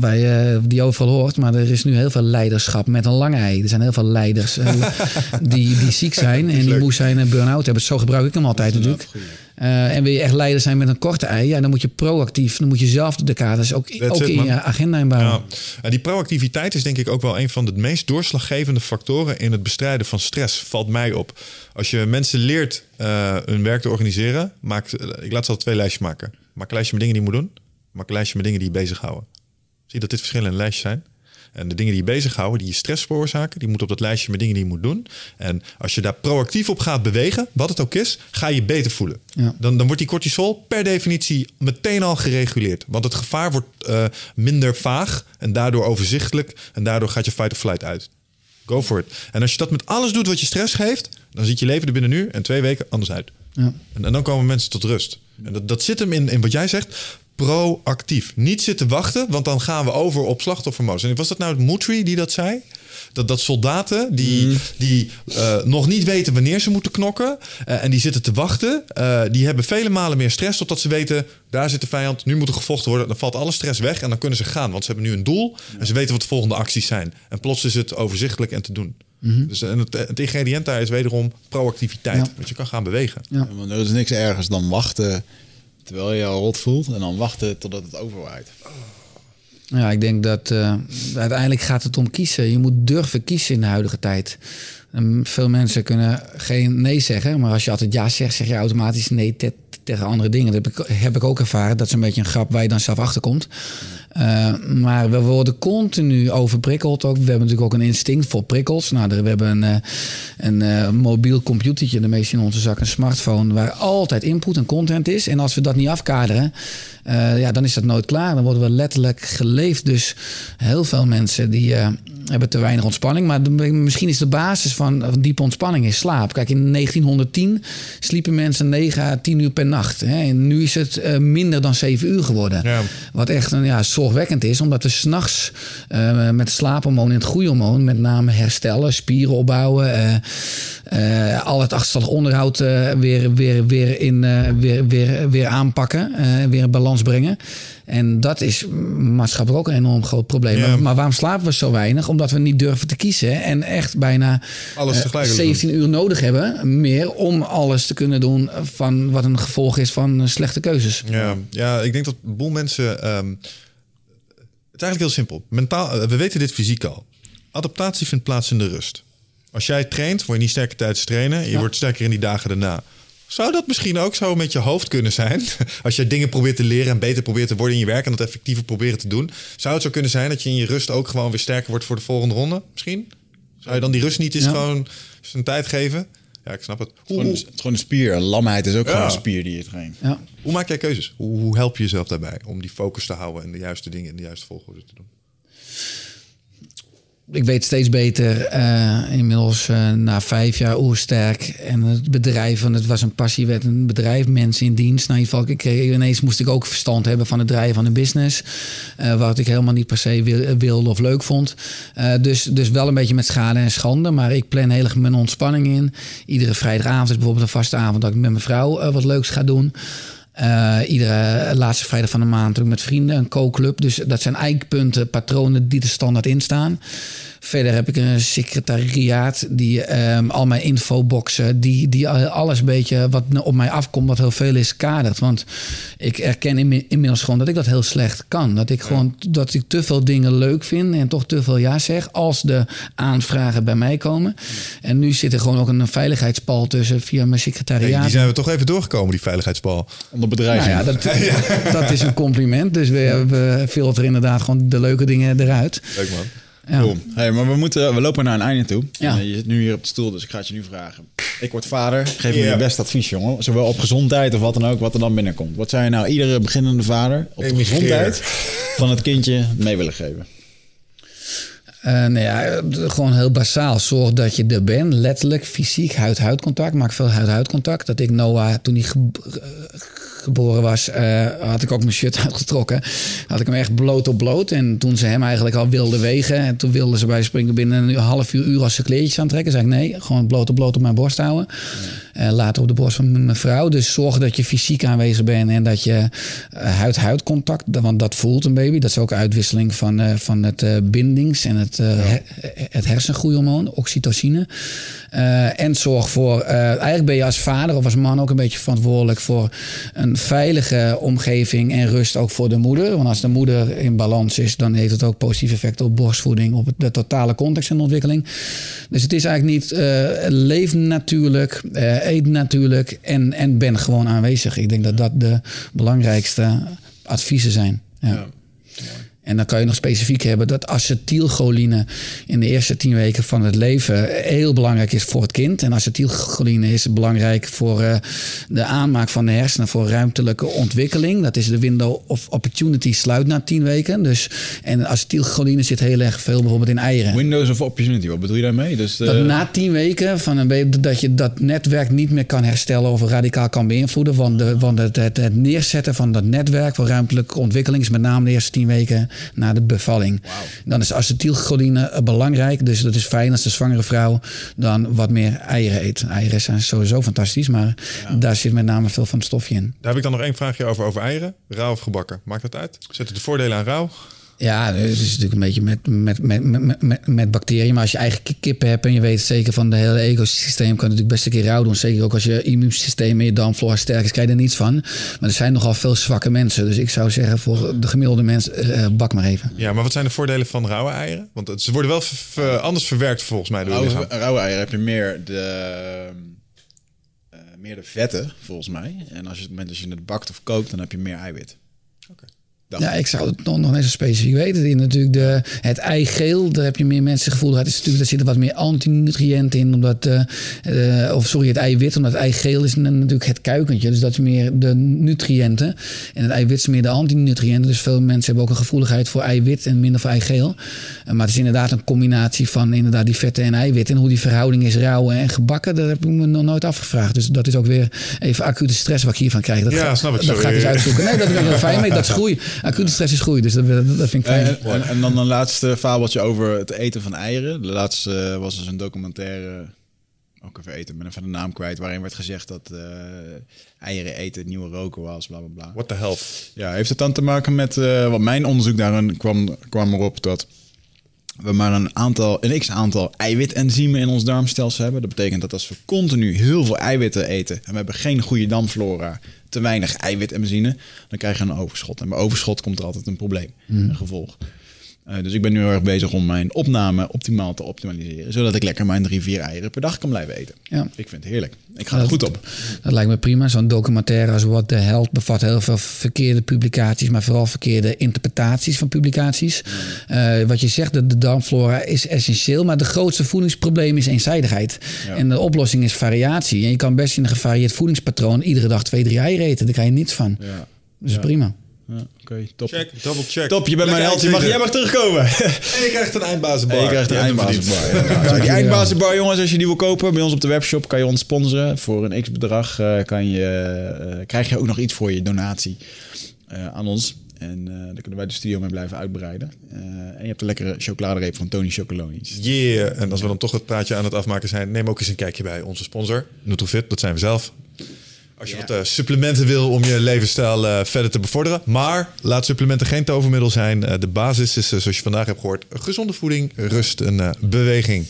waar je die overal hoort. Maar er is nu heel veel leiderschap met een lange ei. Er zijn heel veel leiders uh, die, die ziek zijn en die moe zijn en burn-out hebben. Zo gebruik ik hem altijd natuurlijk. Uh, en wil je echt leider zijn met een korte ei, ja, dan moet je proactief, dan moet je zelf de kaders ook, ook it, in man. je agenda inbouwen. Ja. Die proactiviteit is denk ik ook wel een van de meest doorslaggevende factoren in het bestrijden van stress, valt mij op. Als je mensen leert uh, hun werk te organiseren, maak, ik laat ze al twee lijstjes maken. Maak een lijstje met dingen die je moet doen. Maak een lijstje met dingen die je bezighouden. Zie je dat dit verschillende lijstjes zijn? En de dingen die je bezighouden, die je stress veroorzaken, die moeten op dat lijstje met dingen die je moet doen. En als je daar proactief op gaat bewegen, wat het ook is, ga je je beter voelen. Ja. Dan, dan wordt die cortisol per definitie meteen al gereguleerd. Want het gevaar wordt eh, minder vaag en daardoor overzichtelijk. En daardoor gaat je fight or flight uit. Go for it. En als je dat met alles doet wat je stress geeft, dan ziet je leven er binnen nu en twee weken anders uit. Ja. En, en dan komen mensen tot rust. En dat, dat zit hem in, in wat jij zegt. Proactief. Niet zitten wachten, want dan gaan we over op slachtoffermodus. En was dat nou Moutry die dat zei? Dat, dat soldaten die, die eh, nog niet weten wanneer ze moeten knokken. eh, en die zitten te wachten. eh, die hebben vele malen meer stress. Totdat ze weten, daar zit de vijand. Nu moet er gevochten worden. Dan valt alle stress weg. En dan kunnen ze gaan. Want ze hebben nu een doel. En ze weten wat de volgende acties zijn. En plots is het overzichtelijk en te doen. Dus en het, het ingrediënt daar is wederom proactiviteit. Ja. Want je kan gaan bewegen. Ja. Want er is niks ergers dan wachten terwijl je al rot voelt. En dan wachten totdat het overwaait. Ja, ik denk dat eh, uiteindelijk gaat het om kiezen. Je moet durven kiezen in de huidige tijd. Veel mensen kunnen geen nee zeggen, maar als je altijd ja zegt, zeg je automatisch nee te- tegen andere dingen. Dat heb ik, ook ervaren. Dat is een beetje een grap waar je dan zelf achter komt. Eh, maar we worden continu overprikkeld. Ook. We hebben natuurlijk ook een instinct voor prikkels. Nou, we hebben een, eh, een eh, mobiel computertje, de meeste in onze zak, een smartphone, waar altijd input en content is. En als we dat niet afkaderen, ja, dan is dat nooit klaar. Dan worden we letterlijk geleefd. Dus heel veel mensen die hebben te weinig ontspanning. Maar de- misschien is de basis van van diepe ontspanning is slaap. Kijk, in 1910 sliepen mensen 9 à 10 uur per nacht. Hè. En nu is het eh, minder dan 7 uur geworden. Ja. Wat echt een, ja, zorgwekkend is, omdat we s'nachts uh, met slaaphormoon en het groeihormoon met name herstellen, spieren opbouwen, eh, al het achterstallig onderhoud weer, weer, weer, in, weer, weer, weer aanpakken, weer in balans brengen. En dat is maatschappelijk ook een enorm groot probleem. Ja. Maar, waarom slapen we zo weinig? Omdat we niet durven te kiezen en echt bijna Alles eh, tegelijk willen 17 uur nodig hebben, meer om alles te kunnen doen van wat een gevolg is van eh, slechte keuzes. Ja, ja, ik denk dat een boel mensen. ehm, het is eigenlijk heel simpel. Mentaal, eh, we weten dit fysiek al. Adaptatie vindt plaats in de rust. Als jij traint, word je niet sterker tijdens trainen. Je Ja. wordt sterker in die dagen daarna. Zou dat misschien ook zo met je hoofd kunnen zijn? Als je dingen probeert te leren en beter probeert te worden in je werk en dat effectiever proberen te doen. Zou het zo kunnen zijn dat je in je rust ook gewoon weer sterker wordt voor de volgende ronde? Misschien? Zou je dan die rust niet eens Ja. gewoon zijn tijd geven? Ja, ik snap het. Hoe, Gewoon, hoe, het is gewoon een spier. Lamheid is ook Ja. gewoon een spier die je traint. Ja. hoe maak jij keuzes? Hoe, hoe help je jezelf daarbij om die focus te houden en de juiste dingen in de juiste volgorde te doen? Ik weet steeds beter, eh, inmiddels eh, na vijf jaar oersterk. En het bedrijf, en het was een passie, werd een bedrijf, mensen in dienst. Nou, in ieder geval, ik, kreeg- ineens moest ik ook verstand hebben van het draaien van een business. eh, wat ik helemaal niet per se wil, wilde of leuk vond. Dus, dus wel een beetje met schade en schande. Maar ik plan heel erg mijn ontspanning in. Iedere vrijdagavond is bijvoorbeeld een vaste avond dat ik met mijn vrouw wat leuks ga doen. Eh, iedere laatste vrijdag van de maand doe ik met vrienden een co-club. Dus dat zijn eikpunten, patronen die er standaard in staan. Verder heb ik een secretariaat die ehm, al mijn infoboxen, die, die alles een beetje wat op mij afkomt, wat heel veel is, kadert. Want ik erken inmi- inmiddels gewoon dat ik dat heel slecht kan. Dat ik gewoon dat ik te veel dingen leuk vind en toch te veel ja zeg als de aanvragen bij mij komen. En nu zit er gewoon ook een veiligheidspal tussen via mijn Hey, secretariaat. die zijn we toch even doorgekomen, die veiligheidspal. Onder bedrijven. Nou ja, dat, dat is een compliment. Dus we, we filteren inderdaad gewoon de leuke dingen eruit. Leuk man. Ja. Cool. Hey, maar we, moeten, we lopen naar een einde toe. Ja. Eh, je zit nu hier op de stoel, dus ik ga het je nu vragen. Ik word vader. Geef me Ja. je best advies, jongen. Zowel op gezondheid of wat dan ook, wat er dan binnenkomt. Wat zou je nou iedere beginnende vader op de gezondheid van het kindje mee willen geven? Eh, nou ja, eh, gewoon heel basaal. Zorg dat je er bent. Letterlijk, fysiek, huid-huid contact. Maak veel huid-huid contact. Dat ik Noah, toen hij ge- geboren was, eh, had ik ook mijn shirt uitgetrokken. Had ik hem echt bloot op bloot. En toen ze hem eigenlijk al wilden wegen. En toen wilden ze bij springen binnen een half uur, uur als ze kleedjes aantrekken. Zei ik nee, gewoon bloot op bloot op mijn borst houden. En later op de borst van mijn vrouw. Dus zorg dat je fysiek aanwezig bent en dat je eh, huid-huid contact, want dat voelt een baby. Dat is ook uitwisseling van, van het bindings- en het, her- het hersengroeihormoon, oxytocine. En zorg voor, eigenlijk ben je als vader of als man ook een beetje verantwoordelijk voor een veilige omgeving en rust ook voor de moeder. Want als de moeder in balans is, dan heeft het ook positief effect op borstvoeding, op de totale context en ontwikkeling. Dus het is eigenlijk niet eh, leef natuurlijk, eh, eet natuurlijk en, en ben gewoon aanwezig. Ik denk dat dat de belangrijkste adviezen zijn. Ja. En dan kan je nog specifiek hebben dat acetylcholine in de eerste tien weken van het leven heel belangrijk is voor het kind. En acetylcholine is belangrijk voor uh, de aanmaak van de hersenen voor ruimtelijke ontwikkeling. Dat is de window of opportunity sluit na tien weken. Dus, en acetylcholine zit heel erg veel bijvoorbeeld in eieren. Windows of opportunity, wat bedoel je daarmee? Dus, uh... Dat na tien weken van een baby dat je dat netwerk niet meer kan herstellen of radicaal kan beïnvloeden. Want, de, want het, het, het neerzetten van dat netwerk voor ruimtelijke ontwikkeling is met name de eerste tien weken na de bevalling. Dan is acetylcholine belangrijk. Dus dat is fijn als de zwangere vrouw dan wat meer eieren eet. Eieren zijn sowieso fantastisch, maar daar zit met name veel van het stofje in. Daar heb ik dan nog één vraagje over, over eieren. Rauw of gebakken? Maakt dat uit? Zetten de voordelen aan rauw? Ja, het is natuurlijk een beetje met, met, met, met, met, bacteriën. Maar als je eigen kippen hebt en je weet zeker van het hele ecosysteem, kan het natuurlijk best een keer rauw doen. Zeker ook als je immuunsysteem en je darmflora sterk is, krijg je er niets van. Maar er zijn nogal veel zwakke mensen. Dus ik zou zeggen voor de gemiddelde mens, uh, bak maar even. Ja, maar wat zijn de voordelen van rauwe eieren? Want ze worden wel anders verwerkt volgens mij door rauwe, rauwe eieren heb je meer de, uh, meer de vetten, volgens mij. En als je, het moment dat je het bakt of kookt, dan heb je meer eiwit. Oké. Ja, ik zou het nog, nog niet zo specifiek weten. In natuurlijk de, het eigeel, daar heb je meer mensen gevoel. Dat is natuurlijk, daar zitten wat meer antinutriënten in. Omdat, uh, of sorry, het eiwit, omdat het eigeel is natuurlijk het kuikentje. Dus dat is meer de nutriënten. En het eiwit is meer de antinutriënten. Dus veel mensen hebben ook een gevoeligheid voor eiwit en minder voor eigeel. Uh, maar het is inderdaad een combinatie van inderdaad die vetten en eiwit. En hoe die verhouding is rauw en gebakken, dat heb ik me nog nooit afgevraagd. Dus dat is ook weer even acute stress wat ik hiervan krijg. Dat ja, ga, snap ik. Dat ga ik eens uitzoeken. Nee, dat ben ik wel fijn mee. Dat is groei acute stress is groei, dus dat, dat vind ik fijn. En, en, en, dan een laatste fabeltje over het eten van eieren. De laatste was dus een documentaire, ook even eten, ben even de naam kwijt, waarin werd gezegd dat uh, eieren eten het nieuwe roken was, bla bla bla. What the hell? Ja, heeft het dan te maken met, uh, wat mijn onderzoek daarin kwam, kwam erop dat we maar een aantal, een x aantal eiwitenzymen in ons darmstelsel hebben. Dat betekent dat als we continu heel veel eiwitten eten en we hebben geen goede darmflora, te weinig eiwit en benzine, dan krijg je een overschot. En bij overschot komt er altijd een probleem, een gevolg. Uh, dus ik ben nu heel erg bezig om mijn opname optimaal te optimaliseren. Zodat ik lekker mijn drie, vier eieren per dag kan blijven eten. Ja. Ik vind het heerlijk. Ik ga er goed op. Dat lijkt me prima. Zo'n documentaire als What the Health bevat heel veel verkeerde publicaties, maar vooral verkeerde interpretaties van publicaties. Uh, wat je zegt, de, de darmflora is essentieel, maar de grootste voedingsprobleem is eenzijdigheid. Ja. En de oplossing is variatie. En je kan best in een gevarieerd voedingspatroon iedere dag twee, drie eieren eten. Daar krijg je niets van. Ja. Dus Ja. prima. Ja, Oké, top. Check, double check. Top, je bent mijn held. Je mag, jij mag terugkomen. En je krijgt een eindbazenbar. En je krijgt een eindbazenbar. Ja. Ja, die eindbazenbar, jongens, als je die wil kopen bij ons op de webshop, kan je ons sponsoren. Voor een x-bedrag eh, kan je, eh, krijg je ook nog iets voor je donatie eh, aan ons. En eh daar kunnen wij de studio mee blijven uitbreiden. Eh, en je hebt een lekkere chocoladereep van Tony Chocolonies. Yeah, en als we dan toch het praatje aan het afmaken zijn, neem ook eens een kijkje bij onze sponsor, Nutrofit. Dat zijn we zelf. Als je Ja. wat eh, supplementen wil om je levensstijl eh, verder te bevorderen. Maar laat supplementen geen tovermiddel zijn. Eh, de basis is, zoals je vandaag hebt gehoord, gezonde voeding, rust en eh, beweging.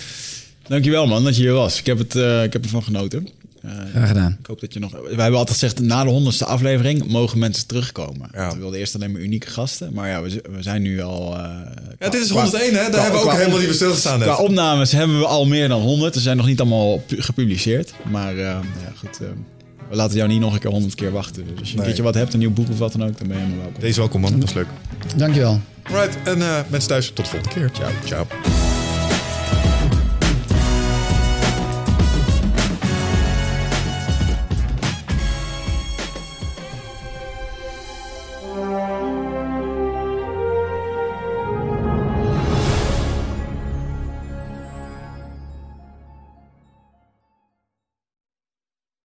Dankjewel man dat je hier was. Ik heb, het, eh, ik heb ervan genoten. Eh, Graag gedaan. ik hoop dat je nog... Wij hebben altijd gezegd, na de honderdste aflevering mogen mensen terugkomen. Ja. We wilden eerst alleen maar unieke gasten. Maar ja, we, zijn nu al... eh, Ja, dit is qua- 101 hè, daar qua- hebben we ook helemaal niet bij stilgestaan. Qua opnames hebben we al meer dan 100. Ze zijn nog niet allemaal pu- gepubliceerd. Maar ja, goed, we laten jou niet nog een keer 100 keer wachten. Dus als je een Nee. keertje wat hebt, een nieuw boek of wat dan ook, dan ben je helemaal welkom. Deze welkom man, dat is leuk. Dankjewel. Right, en eh, mensen thuis, tot de volgende keer. Ciao. Ciao.